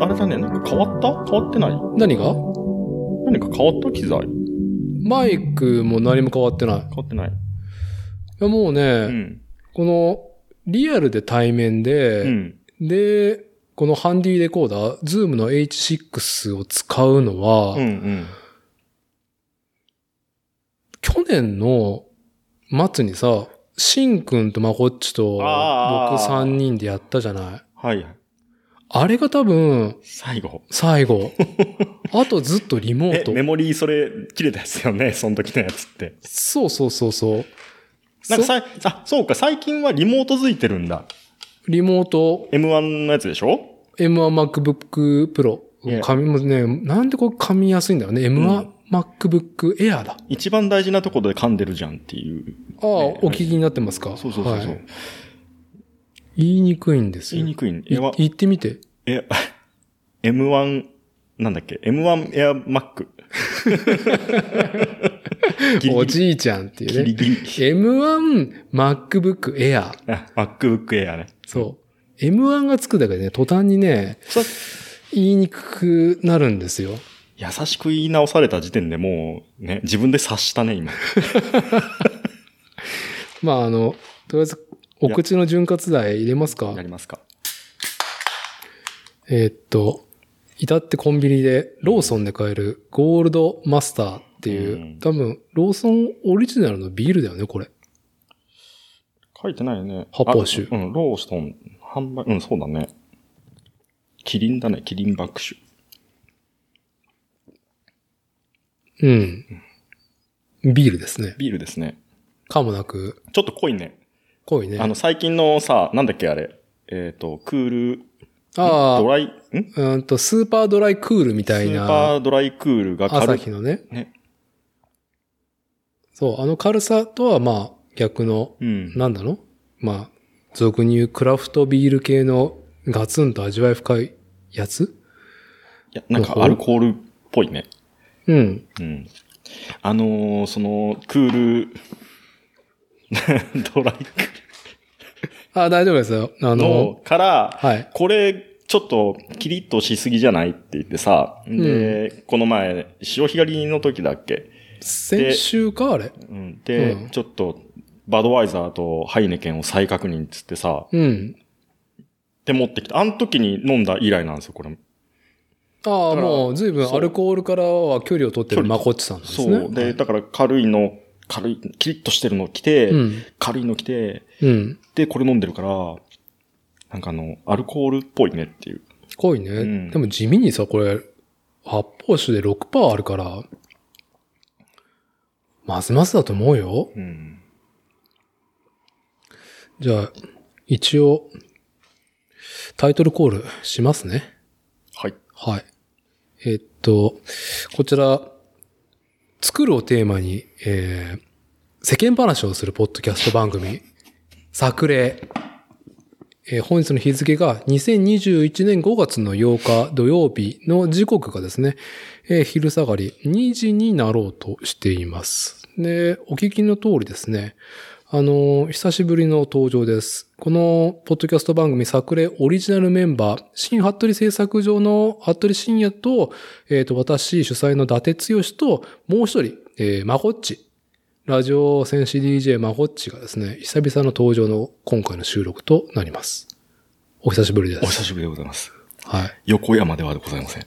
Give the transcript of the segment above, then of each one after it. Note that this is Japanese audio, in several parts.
あれだね、なんか変わった？変わってない？何が？何か変わった機材？マイクも何も変わってない。い変わってない。やもうね、うん。このリアルで対面で、うん。で、このハンディレコーダー、ズームの H6 を使うのは、うんうん。去年の末にさ、シンくんとマコッチと僕あー3人でやったじゃない。はい。あれが多分、最後。最後。あとずっとリモーえ、トメ。モリーそれ切れたやつよね、その時のやつって。そうそうそうそう。そなんかさい、あ、そうか、最近はリモート付いてるんだ。リモート M1 のやつでしょ？M1MacBook Pro。紙もね、なんでこれ噛みやすいんだろうね。M1MacBook Air だ。一番大事なところで噛んでるじゃんっていう。ああ、ねお聞きになってますか？そうそうそうそう。はい言いにくいんですよ。言いにくいん言ってみて。え、M1、なんだっけ ?M1 Air Mac。ギリギリおじいちゃんっていうね。ギリギリ。M1MacBook Air。あ MacBook Air ね。そう。M1 がつくだけでね、途端にね、そ言いにくくなるんですよ。優しく言い直された時点でもう、ね、自分で察したね、今。まあ、あの、とりあえず、お口の潤滑剤入れますか？やりますか。えーっと、至ってコンビニで、ローソンで買えるゴールドマスターっていう、うん多分、ローソンオリジナルのビールだよね、これ。書いてないよね。発泡酒あうん、ローストン、販売、うん、そうだね。キリンだね、キリンバック酒。うん。ビールですね。ビールですね。かもなく、ちょっと濃いね。濃いね。あの、最近のさ、なんだっけ、あれ。えっ、と、クール、ああドライ、ん？うーんと、スーパードライクールみスたいーパな、ードライクールが朝軽い。日のね。ね。そう、あの軽さとはまあ、逆の、うん。なんだろうまあ、俗に言うクラフトビール系のガツンと味わい深いやつ？いや、なんかアルコールっぽいね。うん。うん。あのーその、クール、ドライクあ、大丈夫ですよ。あのの、から、はい。これ、ちょっと、キリッとしすぎじゃないって言ってさ、で、この前、潮干狩りの時だっけ先週かあれ？うん。で、うんちょっと、バドワイザーとハイネケンを再確認っつってさ、うん。で持ってきた。あの時に飲んだ以来なんですよ、これ。ああ、もう随分アルコールからは距離を取ってるまこっちさんですね。そう。で、だから軽いの、軽い、キリッとしてるの着て、うん。軽いの着て、うん。で、これ飲んでるから、なんかあの、アルコールっぽいねっていう。濃いね。うんでも地味にさ、これ、発泡酒で6%あるから、ますますだと思うよ。うん。じゃあ、一応、タイトルコールしますね。はい。はい。えっと、こちら、作るをテーマに、えー、世間話をするポッドキャスト番組、作例。えー本日の日付が2021年5月の8日土曜日の時刻がですね、えー昼下がり2時になろうとしています。で、お聞きの通りですね、あのー久しぶりの登場です。この、ポッドキャスト番組、作例オリジナルメンバー、新服部製作所の服部深也と、えっ、と、私主催の伊達剛と、もう一人、えー、まこっち。ラジオ戦士 DJ まこっちがですね、久々の登場の今回の収録となります。お久しぶりです。お久しぶりでございます。はい。横山ではございません。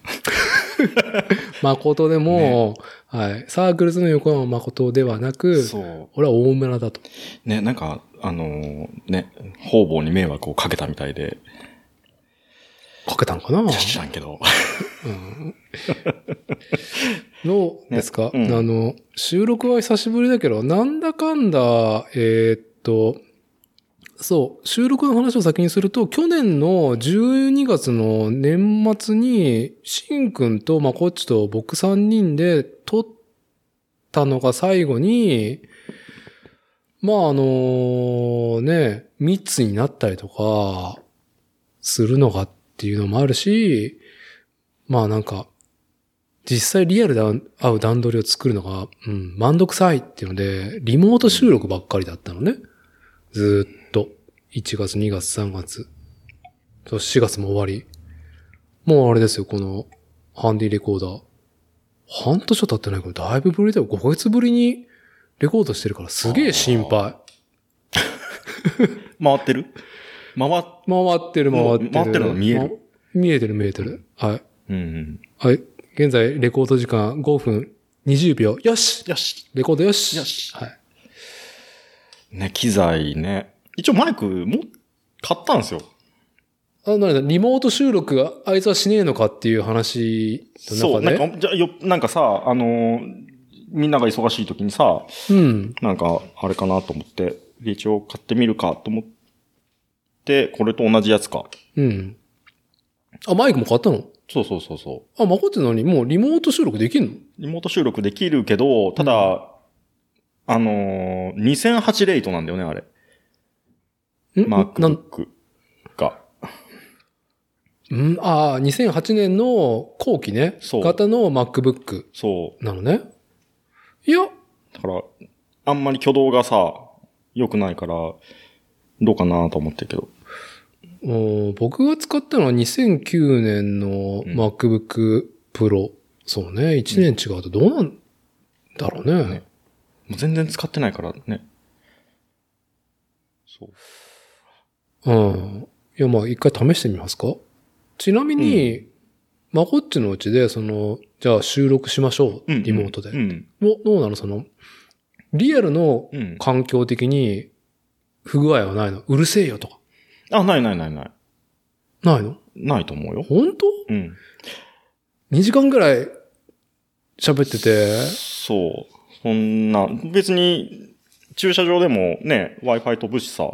誠でも、はい。サークルズの横山誠ではなく、そう。俺は大村だと。ね、なんか、あのーね、方々に迷惑をかけたみたいで、かけたのかな？知らんけど。どうですか、ねうんあの、収録は久しぶりだけど、なんだかんだ、えーっと、そう、収録の話を先にすると、去年の12月の年末に、しんくんとまあこっちと僕3人で撮ったのが最後に、まああのね、密になったりとか、するのかっていうのもあるし、まあなんか、実際リアルで会う段取りを作るのが、うん、めんどくさいっていうので、リモート収録ばっかりだったのね。ずっ。1月、2月、3月。そう4月も終わり。もうあれですよ、このハンディレコーダー。半年は経ってないけど、だいぶぶりだよ。5ヶ月ぶりにレコードしてるからすげえ心配。回ってる？回っ、回ってる？回ってる。回ってるの見える？ま見えてる見えてる。はい。うんうん。はい。現在、レコード時間5分20秒。よしよし。レコードよしよしはい。ね、機材ね。一応マイクも、買ったんですよ。あ、なにだ、リモート収録があいつはしねえのかっていう話そう、の中で？なんか、じゃあよ、なんかさ、あのーみんなが忙しい時にさ、うん。なんか、あれかなと思って、で一応買ってみるかと思って、これと同じやつか。うん。あ、マイクも買ったの？そうそうそうそあ、まこって何？もうリモート収録できんの？う。リモート収録できるけど、ただ、あのー、2008レイトなんだよね、あれ。MacBook が。ん？ああ、2008年の後期ね。そう型の MacBook そなのね。いや、う。だから、あんまり挙動がさ、良くないから、どうかなと思ってるけど。うん僕が使ったのは2009年のうん MacBook Pro。そうね。1年違うとどうなんだろうね。ねもう全然使ってないからね。そう。うん。いや、まあ、一回試してみますか？ちなみに、まこっちのうちで、その、じゃあ収録しましょう。うんリモートで。うん。どどうなの？その、リアルのうん。環境的に不具合はないの？うるせえよとか。あ、ないないないない。ないの？ないと思うよ。本当？うん。?2 時間ぐらい喋ってて、そう。そんな、別に、駐車場でもね、Wi-Fi 飛ぶしさ、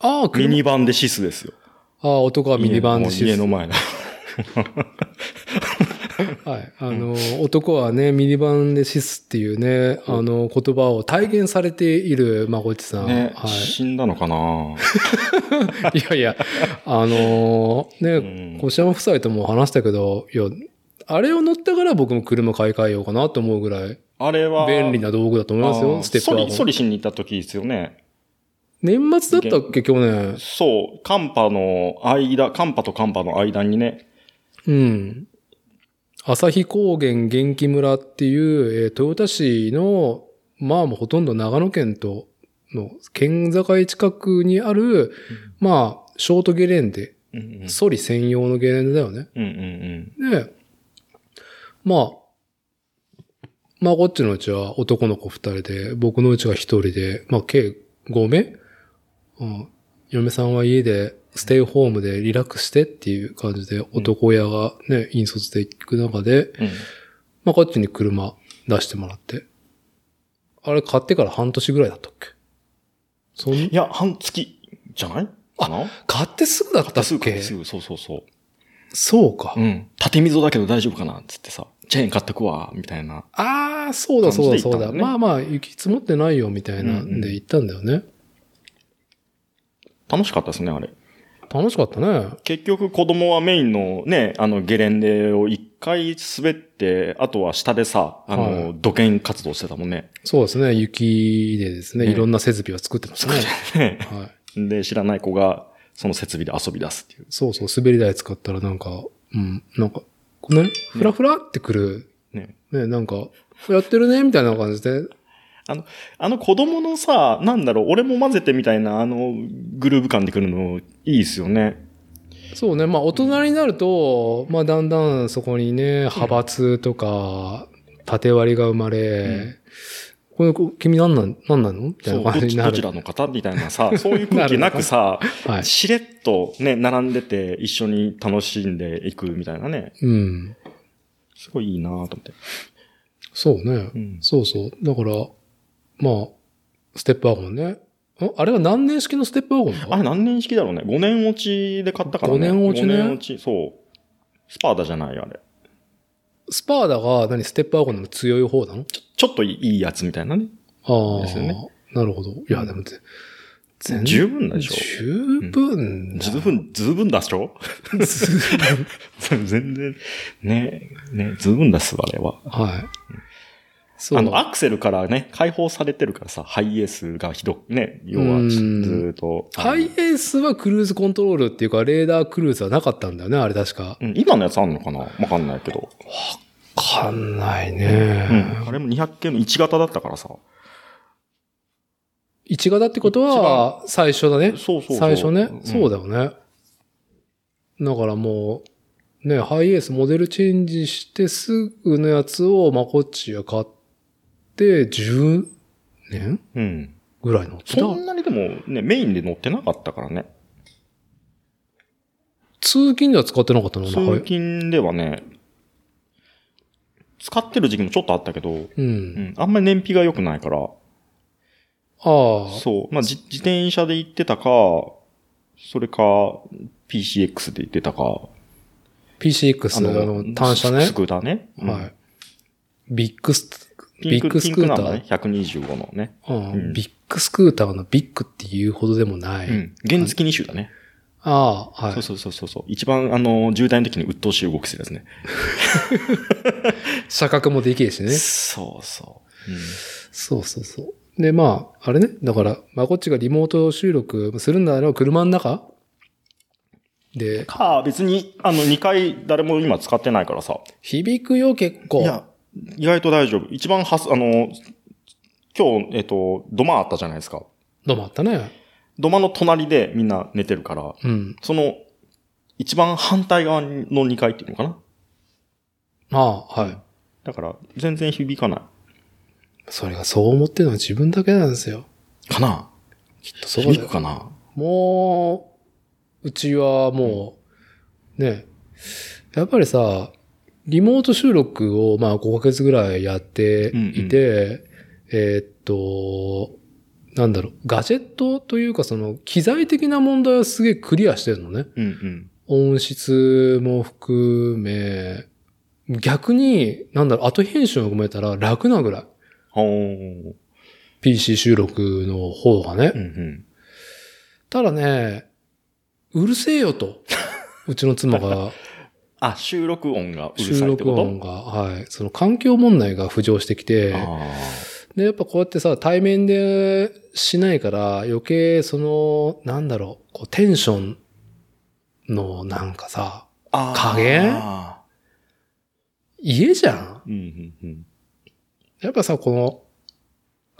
ああ、ミ車ニバンでシスですよ。ああ、男はミニバンでシス家の前の。はい。あの、男はね、ミニバンでシスっていうね、あの、言葉を体現されているまこっちさん。ね、は死んだのかない。いやいや、あのね、うん小山夫妻とも話したけど、いや、あれを乗ったから僕も車買い替えようかなと思うぐらいあれは、便利な道具だと思いますあよ、ーステップワゴン。ソリ、ソリしに行った時ですよね。年末だったっけ、去年？そう、カンパの間、カンパとカンパの間にね、うん。旭高原元気村っていう、えー豊田市の、まあもうほとんど長野県との県境近くにある、まあ、ショートゲレンデ、うんうんソリ専用のゲレンデだよね。うんうんで、まあ、まあこっちのうちは男の子二人で、僕のうちが一人で、まあ計5名、うん、嫁さんは家でステイホームでリラックスしてっていう感じで男親がね、引率で行く中で、うん。まあこっちに車出してもらって。あれ買ってから半年ぐらいだったっけ？そんいや、半月じゃない？かな？買ってすぐだったっすぐ、けすぐ、そうそうそう。そうか。うん。縦溝だけど大丈夫かなつってさ、チェーン買っとくわ、みたいな。ああ、そうだそうだそうだ。まあまあ、雪積もってないよみたいなうんうんんで行ったんだよね。楽しかったですね、あれ。楽しかったね。結局子供はメインのね、あのゲレンデを一回滑って、あとは下でさ、あの、はい土建活動してたもんね。そうですね。雪でですね、ねいろんな設備を作ってますね。ねはい。で、知らない子がその設備で遊び出すっていう。そうそう、滑り台使ったらなんか、うん、なんか、このね、ふらふらってくる、ね。ね、なんか、やってるね、みたいな感じで、あの子供のさ、なんだろう、俺も混ぜてみたいな、あの、グルーヴ感でくるの、いいですよね。そうね、まあ大人になると、まあだんだんそこにね、派閥とか、縦割りが生まれ、これ、こ君なんなん、なんなの？みたいな感じになる。どちらの方？みたいなさ、そういう空気なくさ、はい。しれっとね、並んでて一緒に楽しんでいくみたいなね。うん。すごいいいなと思って。そうね。うん。そうそう。だから、まあ、ステップワゴンね。んあれは何年式のステップワゴンだあれ何年式だろうね。5年落ちで買ったからね。5年落ちね5年落ち、そう。スパーダじゃないよ、あれ。スパーダが何ステップワゴンでも強い方なの？ちょちょっといいやつみたいなね。ああ、ですよねなるほど。いや、でもぜ、全十分でしょ？十分だ。十分、十分だっしょ？全然、ね、ね、十分だっす、あれは。はい。あの、アクセルからね、解放されてるからさ、ハイエースがひどくね、要はうんずーっと。ハイエースはクルーズコントロールっていうか、レーダークルーズはなかったんだよね、あれ確か。うん今のやつあんのかな？わかんないけど。わかんないうん。ね。あれも200系の1型だったからさ。1型ってことは、最初だね。そうそうそう最初ね。うんそうだよね。だからもう、ね、ハイエースモデルチェンジしてすぐのやつをマコッチが買って、10年？うん。ぐらい乗ってた？そ。んなにでもね、メインで乗ってなかったからね。通勤では使ってなかったの？通勤ではね、使ってる時期もちょっとあったけど、う。うんん、あんまり燃費が良くないから、ああ、そう。まあ、じ自転車で行ってたか、それか、PCX で行ってたか。PCX の単車ねス。クーターね。うんはい。ビッグス、ビッグピスクーター？ね。125のね。うんうんビッグスクーターのビッグっていうほどでもない。うん。原付2種だね。ああ、はい。そうそうそうそうそう。一番、あの、渋滞の時に鬱陶しい動きするやつね。車格もでけえしね。そうそう。うんそうそうそう。で、まあ、あれね。だから、まあ、こっちがリモート収録するんだろう、車の中？で、か、別に、あの、2回誰も今使ってないからさ。響くよ、結構。いや、意外と大丈夫。一番はす、あの、今日、えっと、土間あったじゃないですか。どうもあったね。土間の隣でみんな寝てるから、うん。その、一番反対側の2階っていうのかなああ、はい。だから、全然響かない。それがそう思ってるのは自分だけなんですよ。かなきっとそうだよ響くかなもう、うちはもう、ね、やっぱりさ、リモート収録をまあ5ヶ月ぐらいやっていて、えーっと、なんだろう、ガジェットというかその機材的な問題はすげえクリアしてるのね。うんうん。音質も含め、逆に、なんだろう、後編集を含めたら楽なぐらい。PC 収録の方がね。うんうん。ただね、うるせえよと。うちの妻があ、収録音がうる収さいってこと？録音が、はい。その環境問題が浮上してきて、あで、やっぱこうやってさ、対面でしないから余計その、なんだろう、こうテンションのなんかさ、あ。加減？あ家じゃん？ーうんうんうん。やっぱさ、この、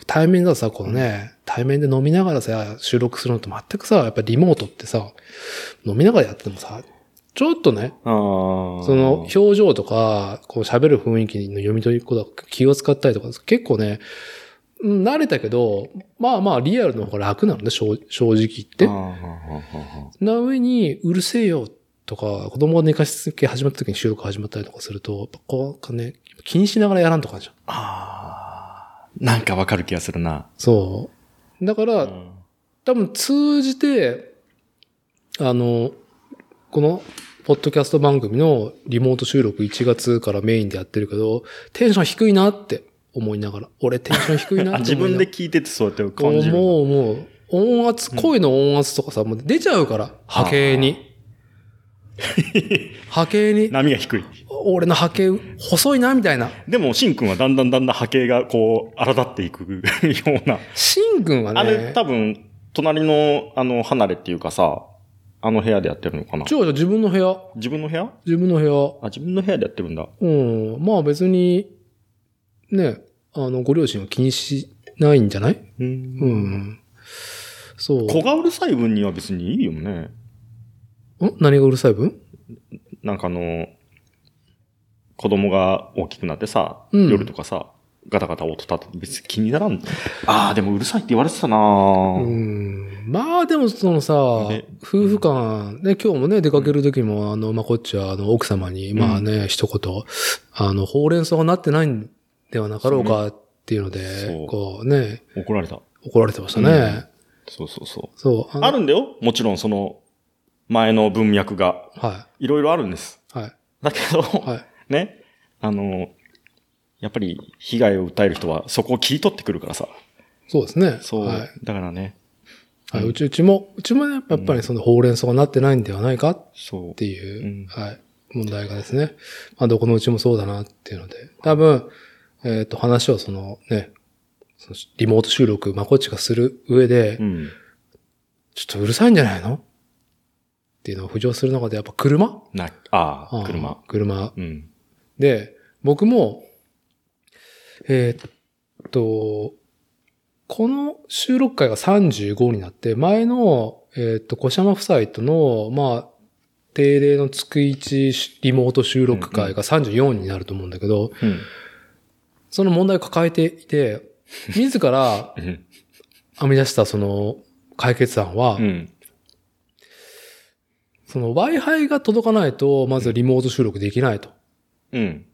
対面だとさ、このね、対面で飲みながらさ、収録するのと全くさ、やっぱリモートってさ、飲みながらやってもさ、ちょっとね。その表情とか、こう喋る雰囲気の読み取りことか気を使ったりとか、結構ね、うん慣れたけど、まあまあリアルの方が楽なのね、正正直言ってな上に、うるせえよとか、子供が寝かしつけ始まった時に収録始まったりとかすると、こうね、気にしながらやらんとかじゃん。なんかわかる気がするな。そう。だから、うん多分通じて、あの、この、ポッドキャスト番組のリモート収録1月からメインでやってるけど、テンション低いなって思いながら、俺テンション低いなって思いながら。分で聞いててそうやって感じる。もう、もう、音圧、声の音圧とかさ、もう出ちゃうから、波形に。波形に、波が低い。俺の波形、細いな、みたいな。でも、シンくんはだんだんだんだん波形がこう、荒立っていくような。シン君はね、あれ、多分、隣の、あの、離れっていうかさ、あの部屋でやってるのかな？違う違う、自分の部屋。自分の部屋？自分の部屋。あ、自分の部屋でやってるんだ。うん。まあ別に、ね、あの、ご両親は気にしないんじゃない？うんうん。そう。子がうるさい分には別にいいよね。ん？何がうるさい分？なんかあの、子供が大きくなってさ、うん夜とかさ、ガタガタ音立って別に気にならん。ああ、でもうるさいって言われてたなうぁん。まあでもそのさね、夫婦間、ね、今日もね、出かける時も、あの、まあ、こっちは、あの、奥様に、まあね、一言、あの、ほうれん草がなってないんではなかろうかっていうので、そうこうね、怒られた。怒られてましたね。そうそうそう。そう。のあるんだよもちろんその、前の文脈が。はいろいろあるんです。い。はい。だけど、はい。ね、あの、やっぱり被害を訴える人はそこを切り取ってくるからさ。そうですね。そう。はい。だからね、はい、うんうち、うちも、うちもね、やっぱりそのほうれん草がなってないんではないかっそう。ていう、うんはい、問題がですね。まあ、どこのうちもそうだなっていうので、多分、えっ、と、話をそのね、そのリモート収録、まこっちがする上で、うん。ちょっとうるさいんじゃないの？っていうのを浮上する中で、やっぱ車？な、ああ、あ車。車。うん。で、僕も、えーっと、この収録回が35になって、前の、えーっと、小山夫妻との、まあ、定例の月1リモート収録回が34になると思うんだけど、うん。その問題を抱えていて、自らうん。編み出したその解決案は、うん。その Wi-Fi が届かないと、まずリモート収録できないと。うん。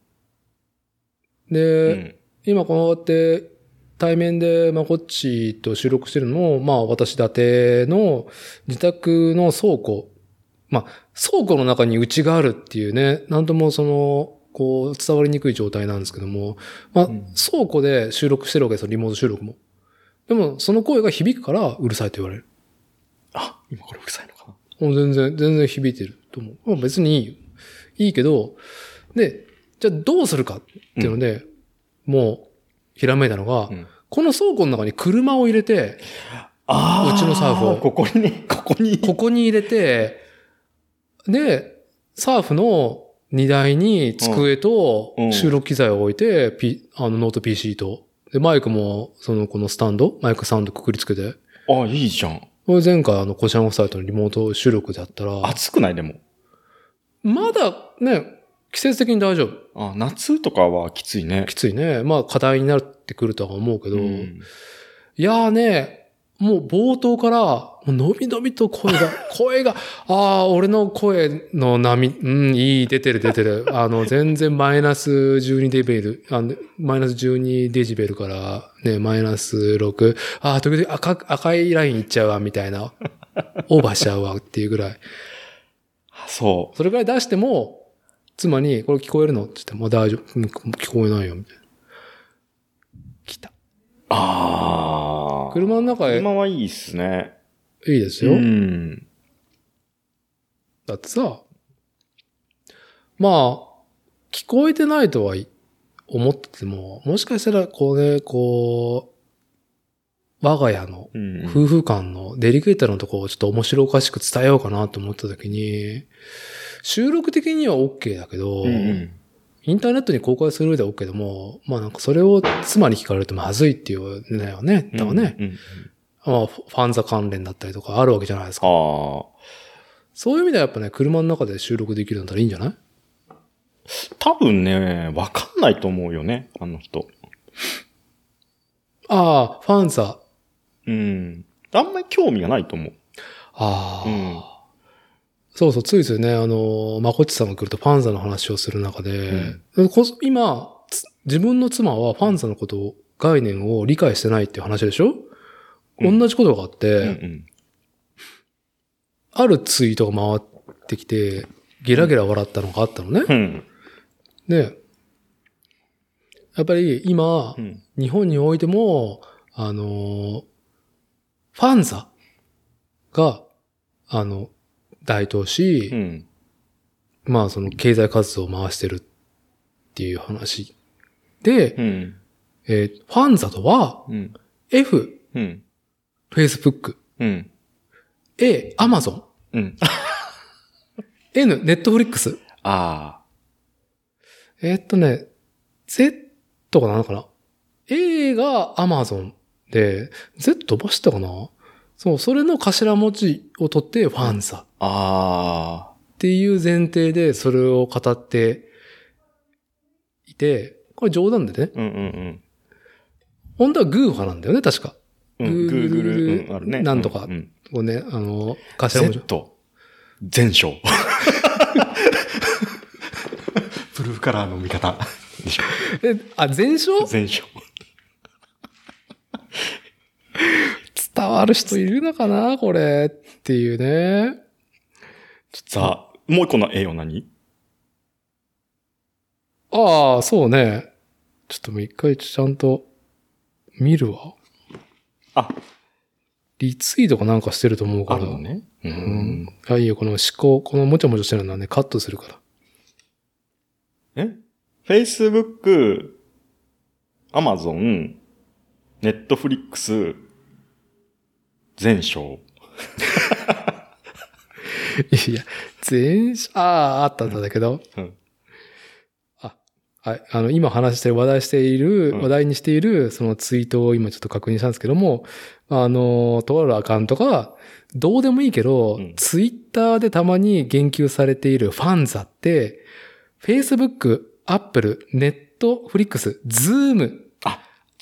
で、うん。今こうやって対面でまあこっちと収録してるのも、まあ私立ての自宅の倉庫。まあ倉庫の中に内があるっていうね、なんともその、こう伝わりにくい状態なんですけども、まあうん倉庫で収録してるわけですよ、リモート収録も。でもその声が響くからうるさいと言われる。あ、今これうるさいのかなもう全然、全然響いてると思う。まあ別にいいよ。いいけど、で、じゃあどうするかっていうので、もう、ひらめいたのが、うんこの倉庫の中に車を入れて、ああ。うちのサーフをここにね、ここに。ここに入れて、で、サーフの荷台に机とうん収録機材を置いて、P、あのノート PC と、で、マイクも、その、このスタンド、マイクスタンドくくりつけて、あ、いいじゃん。これ前回あの、コシャンオフサイトのリモート収録だったら、暑くない？でも。まだね、季節的に大丈夫。あ、夏とかはきついね。きついね。まあ課題になってくるとは思うけど、うんいやーね、もう冒頭から、もう伸び伸びと声が、声が、ああ、俺の声の波、うん、いい、出てる出てる。あの、全然マイナス12デベル、あのマイナス12デジベルから、ね、マイナス6、ああ、時々赤、赤いラインいっちゃうわ、みたいな。オーバーしちゃうわ、っていうぐらい。あそう。それぐらい出しても、妻に、これ聞こえるの？って言っても、大丈夫。うん聞こえないよ、みたいな。来た。ああ。車の中へ、車はいいっすね。いいですよ。うん。だってさ、まあ、聞こえてないとは思ってても、もしかしたら、こうね、こう、我が家のうん。夫婦間のデリケートなところをちょっと面白おかしく伝えようかなと思った時に、収録的には OK だけど、うんうん。インターネットに公開する上では OK でも、まあなんかそれを妻に聞かれるとまずいっていうんだよね。だからね、うんうん。まあファンザ関連だったりとかあるわけじゃないですか。そういう意味ではやっぱね、車の中で収録できるんだったらいいんじゃない？多分ね、わかんないと思うよね、あの人。ああ、ファンザ。うん。あんまり興味がないと思う。ああ、うんそうそう、ついついね、あの、まこっちさんが来るとファンザの話をする中で、こ今、つ自分の妻はファンザのことを、概念を理解してないっていう話でしょ、うん同じことがあって、うんうん。あるツイートが回ってきて、ゲラゲラ笑ったのがあったのね。うん。で、やっぱり今う、ん。日本においても、あのーファンザが、あの、台頭し、うん。まあその経済活動を回してるっていう話。で、うん。えーファンザとは、うん。F、うん。Facebook、うん。A、Amazon、うん。N、Netflix。あえーっとね、Z かなのかな ?A が Amazon で、Z 飛ばしたかな？そう、それの頭文字を取ってファンザあ。ああ。っていう前提でそれを語っていて、これ冗談でね。うんうん本当はグー派なんだよね、確か。うん。うん。Google Google、うん、あるね。なんとかうん。こうね、あの、頭文字。Z。全章。ブルーカラーの見方。でしょ。え、あ、全章全章。伝わる人いるのかなこれ。っていうね。さあ、もう一個の A は何？ああ、そうね。ちょっともう一回ちゃんと見るわ。あ、リツイートかなんかしてると思うから。あるのね。ううんん。あ、いいよ、この思考、このもちゃもちゃしてるのはね、カットするから。え ?Facebook、Amazon、Netflix、全章。いや、全社、ああ、あったんだけど。うんあ、はい。あの、今話してる、話題している、うん話題にしている、そのツイートを今ちょっと確認したんですけども、あの、とあるアカウントが、どうでもいいけど、うんツイッターでたまに言及されているファンザって、Facebook、Apple、Netflix、Zoom、あ、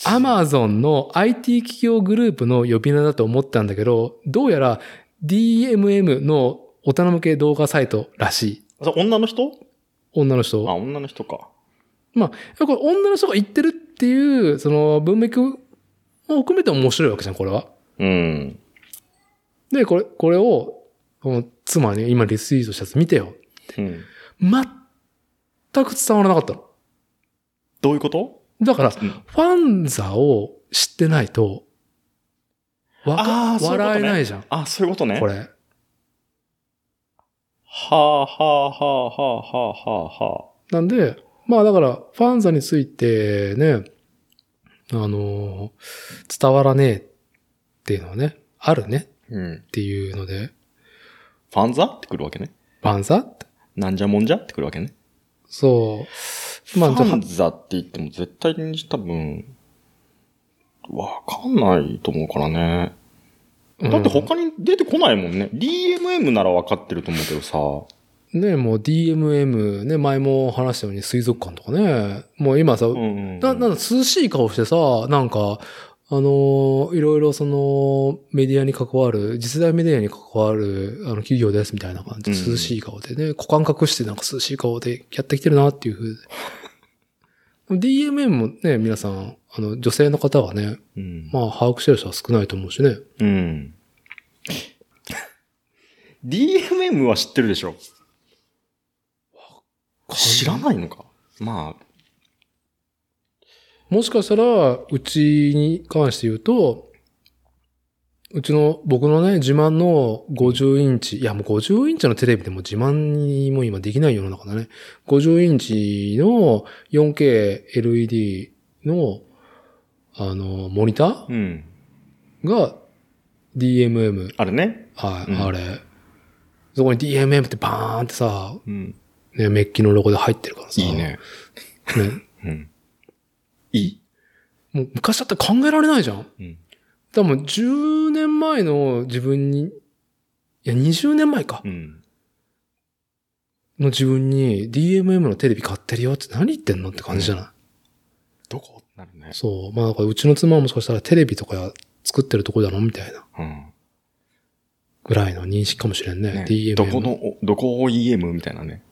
アマゾンの IT 企業グループの呼び名だと思ったんだけど、どうやら DMM の大人向け動画サイトらしい。女の人？あ、女の人。女の人か。まあ、これ女の人が言ってるっていう、その文脈も含めて面白いわけじゃん、これは。うん。で、これ、これを、この妻に今リツイートしたやつ見てよ。うん。全く伝わらなかったの。どういうこと？だから、うんファンザを知ってないと、わか笑えないじゃん、あ、そういうことね。こ。れ。はあ、はあ、はあ、はあ、はあ、はあ、はなんで、まあだから、ファンザについてね、あのー伝わらねえっていうのはね、あるね。うん。ていうので、ファンザ？ってくるわけね。ファンザ？ってなんじゃもんじゃ？ってくるわけね。そう。まあ、ファンザって言っても絶対に多分、わかんないと思うからね。だって他に出てこないもんね。DMM ならわかってると思うけどさ。ね、もう DMM、ね、前も話したように水族館とかね、もう今さ、うんうん。な、なんか涼しい顔してさ、なんか、あのーいろいろその、メディアに関わる、次世代メディアに関わる、あの、企業ですみたいな感じで、うん涼しい顔でね、股間隠してなんか涼しい顔でやってきてるなっていうふうで。DMM もね、皆さん、あの、女性の方はね、うん。まあ、把握してる人は少ないと思うしね。うん。DMM は知ってるでしょ？知らないのか？まあ、もしかしたら、うちに関して言うと、うちの、僕のね、自慢の50インチ、いやもう50インチのテレビでも自慢にも今できない世の中だね。50インチの 4K LED の、あの、モニタうん。ーが DMM、あれね。はい、うんあれ。そこに DMM ってバーンってさ、うん。ね、メッキのロゴで入ってるからさ。いいね。ね。うん。いい。もう昔だって考えられないじゃん。うん。多分10年前の自分に、いや20年前かう。ん。の自分に DMM のテレビ買ってるよって何言ってんのって感じじゃない、どこ？なるね。そう。まあだからうちの妻ももしかしたらテレビとか作ってるとこだろみたいなうん。ぐらいの認識かもしれんね。ね DMM。どこの、おどこ EM みたいなね。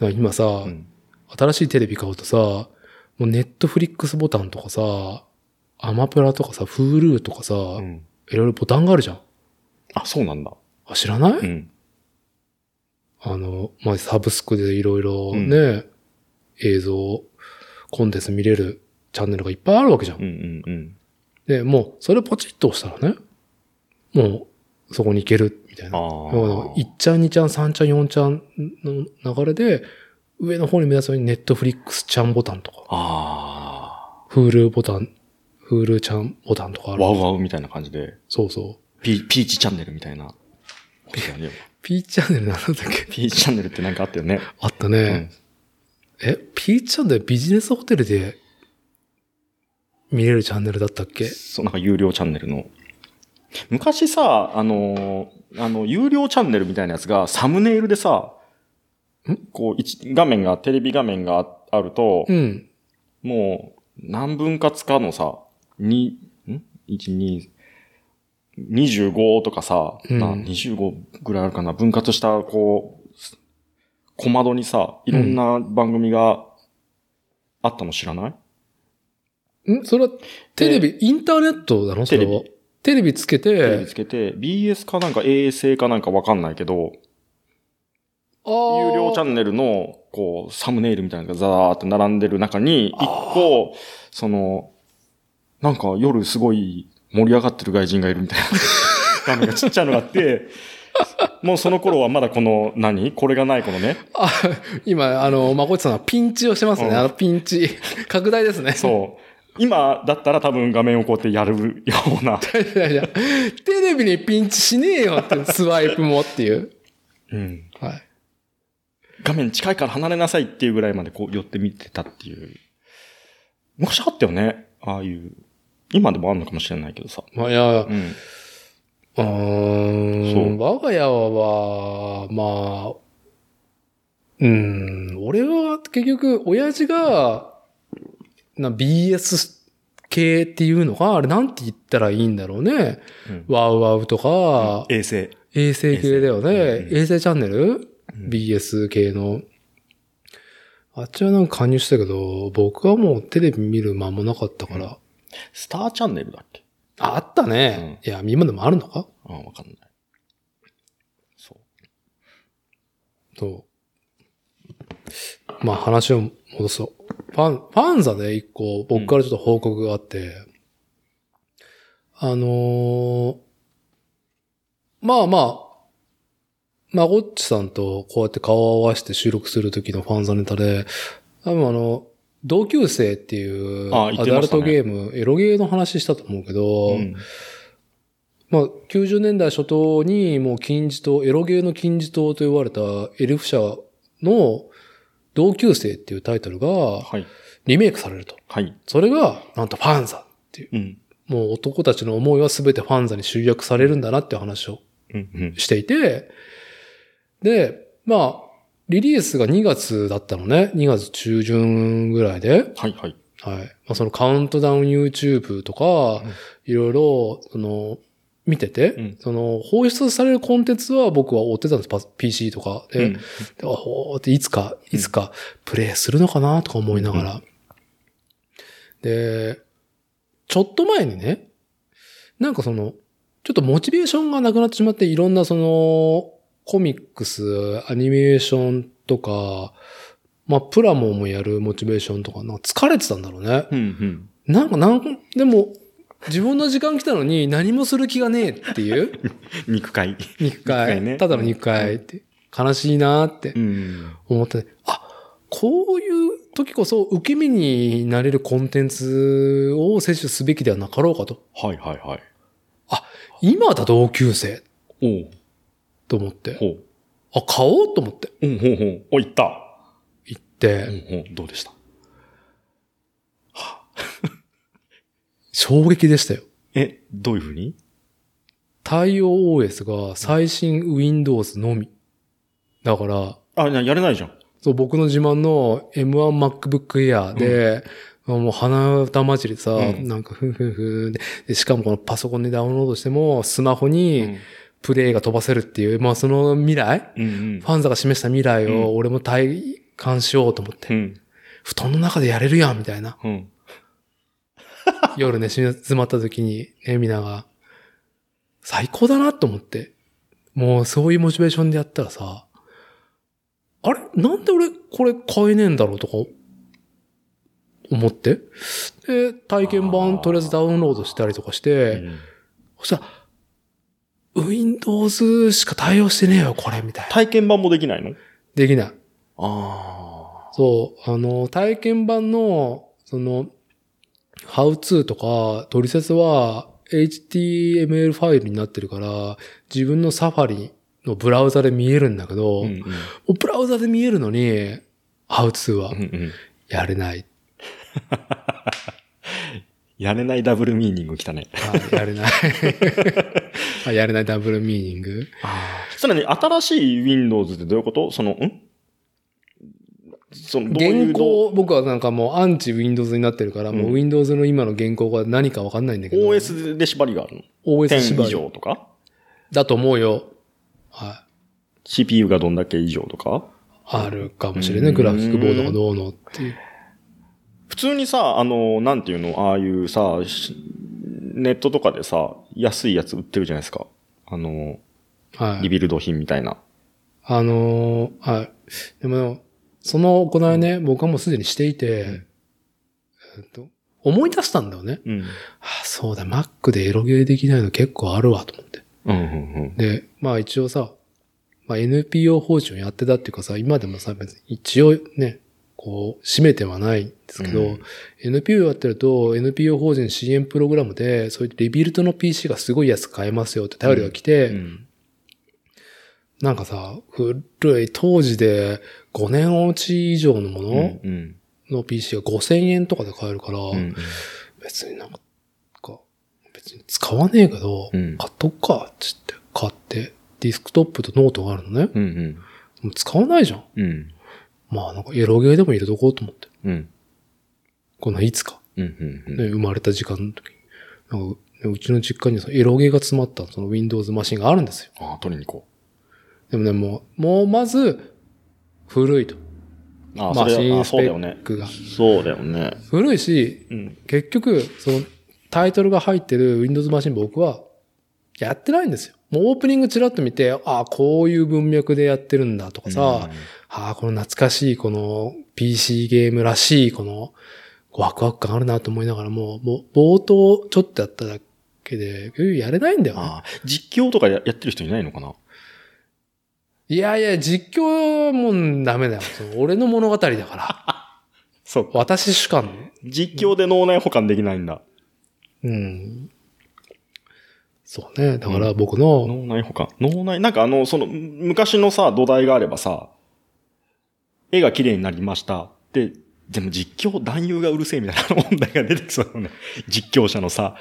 今さ、うん。新しいテレビ買うとさ、もうネットフリックスボタンとかさ、アマプラとかさ、フールーとかさ、うん。いろいろボタンがあるじゃん。あ、そうなんだ。あ、知らない、うん。あの、まあ、サブスクでいろいろうんね、映像、コンテンツ見れるチャンネルがいっぱいあるわけじゃん。うんうんうん。で、もう、それポチッと押したらね、もう、そこに行ける、みたいな。あ1あ。ちゃん、2ちゃん、3ちゃん、4ちゃんの流れで、上の方に目立つようにネットフリックスちゃんボタンとか、あフールボタン、フールちゃんボタンとかああ。る。ワウワウみたいな感じで、そうそう。ピピーチチャンネルみたいな。ことだよね P チャンネルなんだっけ？ピーチチャンネルってなんかあったよね。あったね。うん。え、P チャンネルビジネスホテルで見れるチャンネルだったっけ？そう、なんか有料チャンネルの。昔さ、あのー、あの、有料チャンネルみたいなやつが、サムネイルでさ、んこう、一画面が、テレビ画面がああると、うん。もう、何分割かのさ、に、ん ?1、2、25とかさ、うんな25ぐらいあるかな、分割した、こう、小窓にさ、いろんな番組があったの知らない、んそれは、テレビ、インターネットなのそれはテレビ。テレビつけテレビてつ、けて、BS かなんか衛星かなんかわかんないけど、有有料チャンネルの、こう、サムネイルみたいなのがザーって並んでる中に、一個、その、なんか夜すごい盛り上がってる外人がいるみたいな。画面がちっちゃいのがあって、もうその頃はまだこの、何？これがないこのね。あ、今、あの、まこっちさんはピンチをしてますね。うんあのピンチ。拡大ですね。そう。今だったら多分画面をこうやってやるような。いやいや、テレビにピンチしねえよって、スワイプもっていう。うん。はい。画面近いから離れなさいっていうぐらいまでこう寄って見てたっていう。昔あったよね。ああいう。今でもあるのかもしれないけどさ。まあ、いや、ううん。ーん、そう我が家は、まあ、うん、俺は結局、親父が、な BS 系っていうのか、あれなんて言ったらいいんだろうね。うんワウワウとか、衛星。衛星系だよね。うん衛星チャンネル、?BS 系の。あっちはなんか加入したけど、僕はもうテレビ見る間もなかったから。スターチャンネルだっけ？ああったね。いや、今でもあるのか？ああ、わかんない。そう。そう。まあ話を戻そう。ファン、ファンザで一個僕からちょっと報告があって、あのーまあまあ、まごっちさんとこうやって顔を合わせて収録するときのファンザネタで、多分あの、同級生っていうアダルトゲーム、エロゲーの話したと思うけど、うんまあ、90年代初頭にもう金字塔、エロゲーの金字塔と言われたエルフ社の同級生っていうタイトルがはい。リメイクされると。はい。それが、なんとファンザっていう。うん。もう男たちの思いは全てファンザに集約されるんだなっていう話をうん。うん。で、まあ、リリースが2月だったのね。2月中旬ぐらいで。はい。はい。はい。まあ、そのカウントダウン YouTube とか、いろいろ、その、見てて、うんその、放出されるコンテンツは僕は追ってたんです、パ PC とかで。うんであほーっていつか、いつかプレイするのかなとか思いながら。で、ちょっと前にね、なんかその、ちょっとモチベーションがなくなってしまって、いろんなその、コミックス、アニメーションとか、まあ、プラモもやるモチベーションとか、なんか疲れてたんだろうね。うん。うん。なんか、なんか、でも、自分の時間来たのに何もする気がねえっていう 肉塊。肉塊。ねただの肉塊って。悲しいなってうん。思って、あ、こういう時こそ受け身になれるコンテンツを摂取すべきではなかろうかと。はい。はい。はい。今だ同級生おう。と思って。ほう。あ、買おうと思ってうん、ほうほう。お、行った。行っうん、て、ほう。どうでした？衝撃でしたよ。え、どういうふうに？対応 OS が最新 Windows のみ。だから、あ、いややれないじゃん。そう、僕の自慢の M1MacBook Air で、もう鼻歌混じりでさ、うんなんかふんふんふんでで、しかもこのパソコンでダウンロードしても、スマホうにん。プレイが飛ばせるっていう、まあその未来、うん、うんフ。ァンザが示した未来うんを俺も体感しようと思って、うん。布団の中でやれるやん、みたいな。うん。夜ね、静まった時に、ね、みんなが、最高だなと思って。もうそういうモチベーションでやったらさ、あれ？なんで俺これ買えねえんだろうとか、思って。で、体験版とりあえずダウンロードしたりとかして、そしたら、Windows しか対応してねえよ、これ、みたいな。体験版もできないの？できない。あそう、あの、体験版の、その、How to とか、取説は HTML ファイルになってるから、自分のサファリのブラウザで見えるんだけど、うんうん。ブラウザで見えるのに、How to はうんうん。やれない。やれないダブルミーニング来たね。あやれない。あやれないダブルミーニング？さらに新しい Windows ってどういうこと？その、ん？その、どういう現行、僕はなんかもうアンチ Windows になってるから、もう Windows の今の現行が何かわかんないんだけど。OS で縛りがあるの？OS 10以縛り上とか？だと思うよ。はい。?CPU がどんだけ以上とか？あるかもしれない。グラフィックボードがどうのっていう。普通にさ、あの、なんていうの、ああいうさ、しネットとかでさ、安いやつ売ってるじゃないですか。あの、はい。リビルド品みたいな。あのーはい。でも、その行いね、僕はもうすでにしていて、んえっと、思い出したんだよね。うん。あ、そうだ、Mac でエロゲーできないの結構あるわ、と思って。うんうんで、まあ一応さ、まあ NPO 法人をやってたっていうかさ、今でもさ、別に一応ね、こう、閉めてはないんですけど、うん NPO やってると、NPO 法人支援プログラムで、そういうリビルドの PC がすごい安く買えますよって便りが来て、うん。うん。なんかさ、古い当時で5年落ち以上のもうんのうん。の PC が5000円とかで買えるから、うん別になんか、別に使わねえけど、うん買っとくか、つって買って、ディスクトップとノートがあるのね。うんうん。もう使わないじゃん。うん。まあなんかエロゲーでも入れとこうと思って。うん。このいつか、うんうんね、生まれた時間の時に。なんかうちの実家にそのエロゲーが詰まったその Windows マシンがあるんですよ。ああ、取りに行こでもね、もう、もうまず、古いと。う。ああ、それは、あマシンスペそうだよねッ。クが。そうだよね。古いし、うん。結局、そのタイトルが入ってる Windows マシン僕はやってないんですよ。もうオープニングチラッと見て、ああ、こういう文脈でやってるんだとかさ、ああ、この懐かしい、この PC ゲームらしい、このワクワク感あるなと思いながらも、もう冒頭ちょっとやっただけで、うんやれないんだよね。ああ、実況とかややってる人いないのかな？いやいや、実況はもうダメだよ。その俺の物語だから。そう。私主観。実況で脳内保管できないんだ。うん。そうね。だから僕の、脳内保管。脳内、なんかあの、その、昔のさ、土台があればさ、絵が綺麗になりました。で、でも実況、男優がうるせえみたいな問題が出てきそうね。実況者のさ、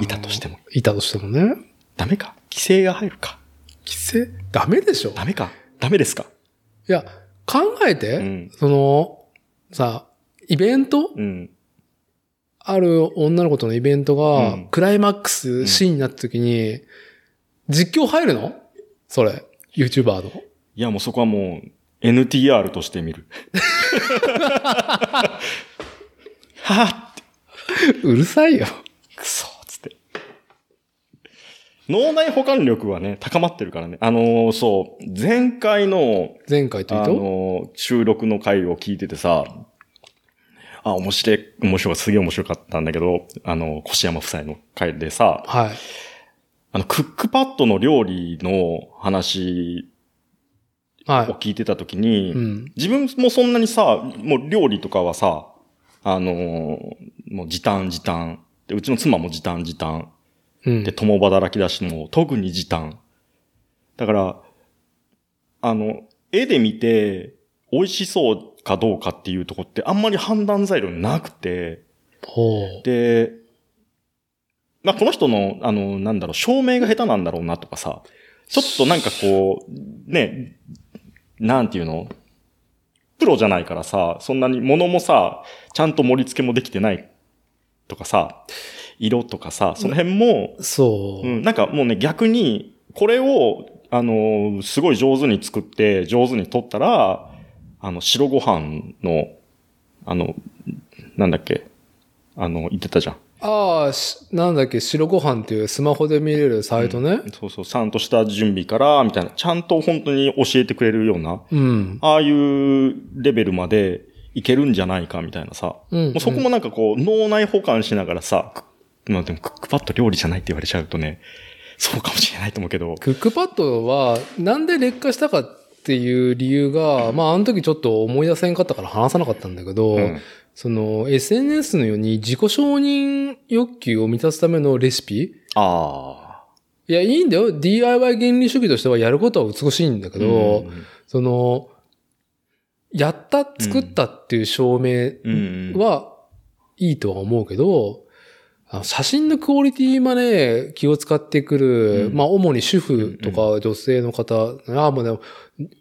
いたとしても。いたとしてもね。ダメか？規制が入るか？規制？ダメでしょダメか？ダメですか？いや、考えて、うんその、さ、イベント？うん。ある女の子とのイベントが、うんクライマックスシーンになった時に、実況入るの？それ。YouTuber の。いや、もうそこはもう、NTR として見る。はぁうるさいよ。くそつって。脳内保管力はね、高まってるからね。あのーそう、前回の、前回というあと、のー収録の回を聞いててさ、あ、面白い、面白い、すげえ面白かったんだけど、あの、越山夫妻の回でさ、はい。あの、クックパッドの料理の話をは聞いてたときに、い。うん。自分もそんなにさ、もう料理とかはさ、あのーもう時短時短。で、うちの妻も時短時短。うんで、。共働きだしもう特に時短。だから、あの、絵で見て美味しそうかどうかっていうとこってあんまり判断材料なくて。で、まあ、この人の、あの、なんだろう、照明が下手なんだろうなとかさ、ちょっとなんかこう、ね、なんていうの？プロじゃないからさ、そんなに物もさ、ちゃんと盛り付けもできてないとかさ、色とかさ、その辺も、そう。うん、なんかもうね、逆に、これを、あの、すごい上手に作って、上手に撮ったら、あの、白ご飯の、あの、なんだっけ、あの、言ってたじゃん。ああ、しなんだっけ、白ご飯っていうスマホで見れるサイトね。そうそう、ちゃんとした準備から、みたいな、ちゃんと本当に教えてくれるような、うん。ああいうレベルまでいけるんじゃないか、みたいなさ。うん。もうそこもなんかこう、脳内保管しながらさ、くまあでもクックパッド料理じゃないって言われちゃうとね、そうかもしれないと思うけど、クックパッドは、なんで劣化したかっていう理由が、まあ、あの時ちょっと思い出せんかったから話さなかったんだけど、うんその、SNS のように自己承認欲求を満たすためのレシピ？ああ。いや、いいんだよ。DIY 原理主義としてはやることは美しいんだけど、うんその、やった、作ったっていう証明うん。はいいとは思うけど、写真のクオリティまで気を使ってくる、うんまあ主に主婦とか女性の方、ああ、もうでも、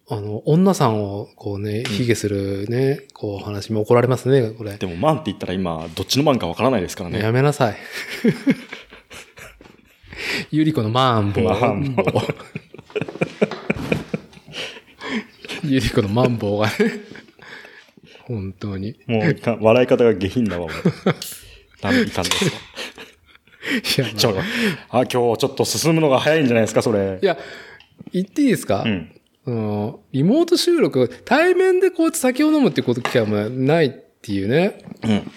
あの、女さんをこうね、卑下するね、こう話も怒られますね、これ。でも、マンって言ったら今、どっちのマンかわからないですからね。やめなさい。ゆり子のマンボウ。マンボウゆり子のマンボウがね。本当に。いもういかん、笑い方が下品だわ、もう。ダメ、いかんですわ。や、まあちょ、あ、今日ちょっと進むのが早いんじゃないですか、それい。や、言っていいですか、うん。そのリモート収録、対面でこうやって酒を飲むってこと機会もないっていうね。うん。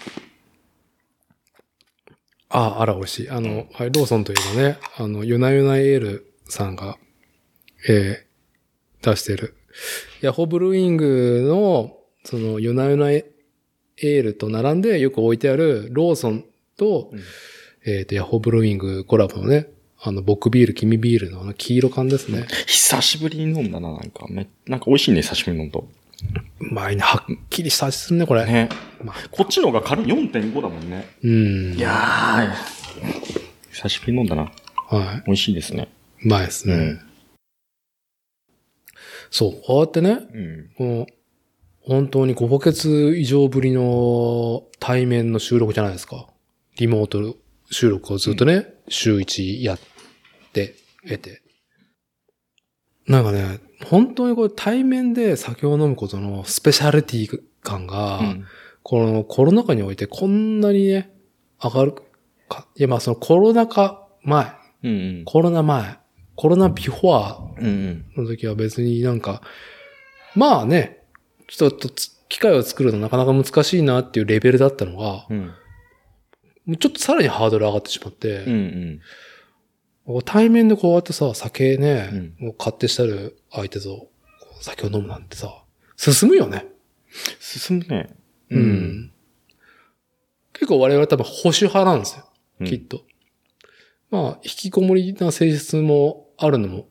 あ、あら、美味しい。あの、はい、ローソンといえばね、あの、夜な夜なエールさんが、えー出してる。ヤホーブルーイングの、その、夜な夜なエールと並んでよく置いてあるローソンと、うんえっ、と、ヤホーブルーイングコラボのね、あの、僕ビール、君ビールのあの黄色缶ですね。久しぶりに飲んだな、なんか。め、なんか美味しいね、久しぶりに飲むと。うまいね。はっきりした味するね、これ。ね。まあこっちの方が軽い4.5だもんね。うん。いやー、久しぶりに飲んだな。はい。美味しいですね。うまいですね。うんそう、こうやってね、うん。この、本当に5ヶ月以上ぶりの対面の収録じゃないですか。リモート収録をずっとね、週1やって、得て。なんかね、本当にこれ対面で酒を飲むことのスペシャリティ感が、うんこのコロナ禍においてこんなにね、上がるか。いや、まあそのコロナ禍前、うんコロナ前、コロナビフォアうん。うんの時は別になんか、まあね、ちょっとつ機械を作るのなかなか難しいなっていうレベルだったのが、うん。もうちょっとさらにハードル上がってしまって、うんうん。対面でこうやってさ、酒ね、うんもう買ってしたる相手と酒を飲むなんてさ、進むよね。進むね。うん。結構我々多分保守派なんですよ、うんきっと。まあ、引きこもりな性質もあるのも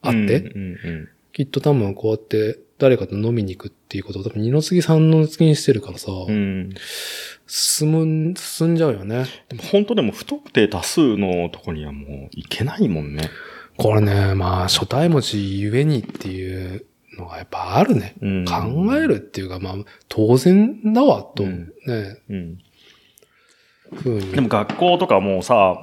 あって、うんうんきっと多分こうやって誰かと飲みに行くっていうことを多分二の次三の次にしてるからさ、うん。うん。進む、進んじゃうよね。でも本当でも不特定多数のとこにはもう行けないもんね。これね、まあ、初対持ちゆえにっていうのがやっぱあるね。うん考えるっていうか、まあ、当然だわ、と、うんね、うん。でも学校とかもうさ、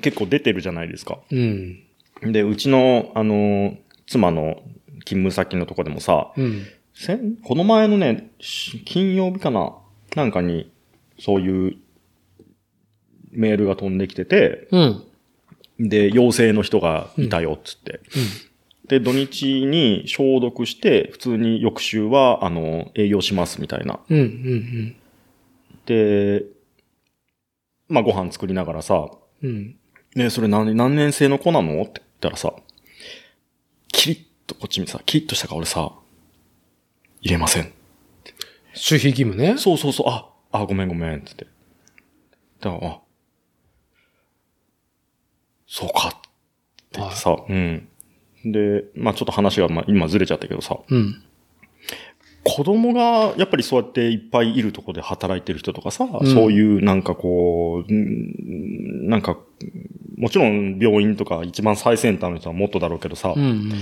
結構出てるじゃないですか。うん。で、うちの、あの、妻の勤務先のとこでもさ、うん。先この前のね、し金曜日かな？なんかに、そういうメールが飛んできてて、うん。で、陽性の人がいたよ、っつって。で、土日に消毒して、普通に翌週は、あの、営業しますみたいな。うん。うん。で、まあ、ご飯作りながらさ、うん。うん。ねそれ何何年生の子なの？って言ったらさ、キリッとこっち見てさ、キリッとした顔でさ、入れません。守秘義務ね。そうそうそう、あ、あ、ごめんごめん、つって。だから、あ、そうか、って言ってさ、うん。で、まあちょっと話が、まあ、今ずれちゃったけどさ、うん。子供がやっぱりそうやっていっぱいいるところで働いてる人とかさ、んそういうなんかこう、うんなんか、もちろん病院とか一番最先端の人はもっとだろうけどさ、うん。うん。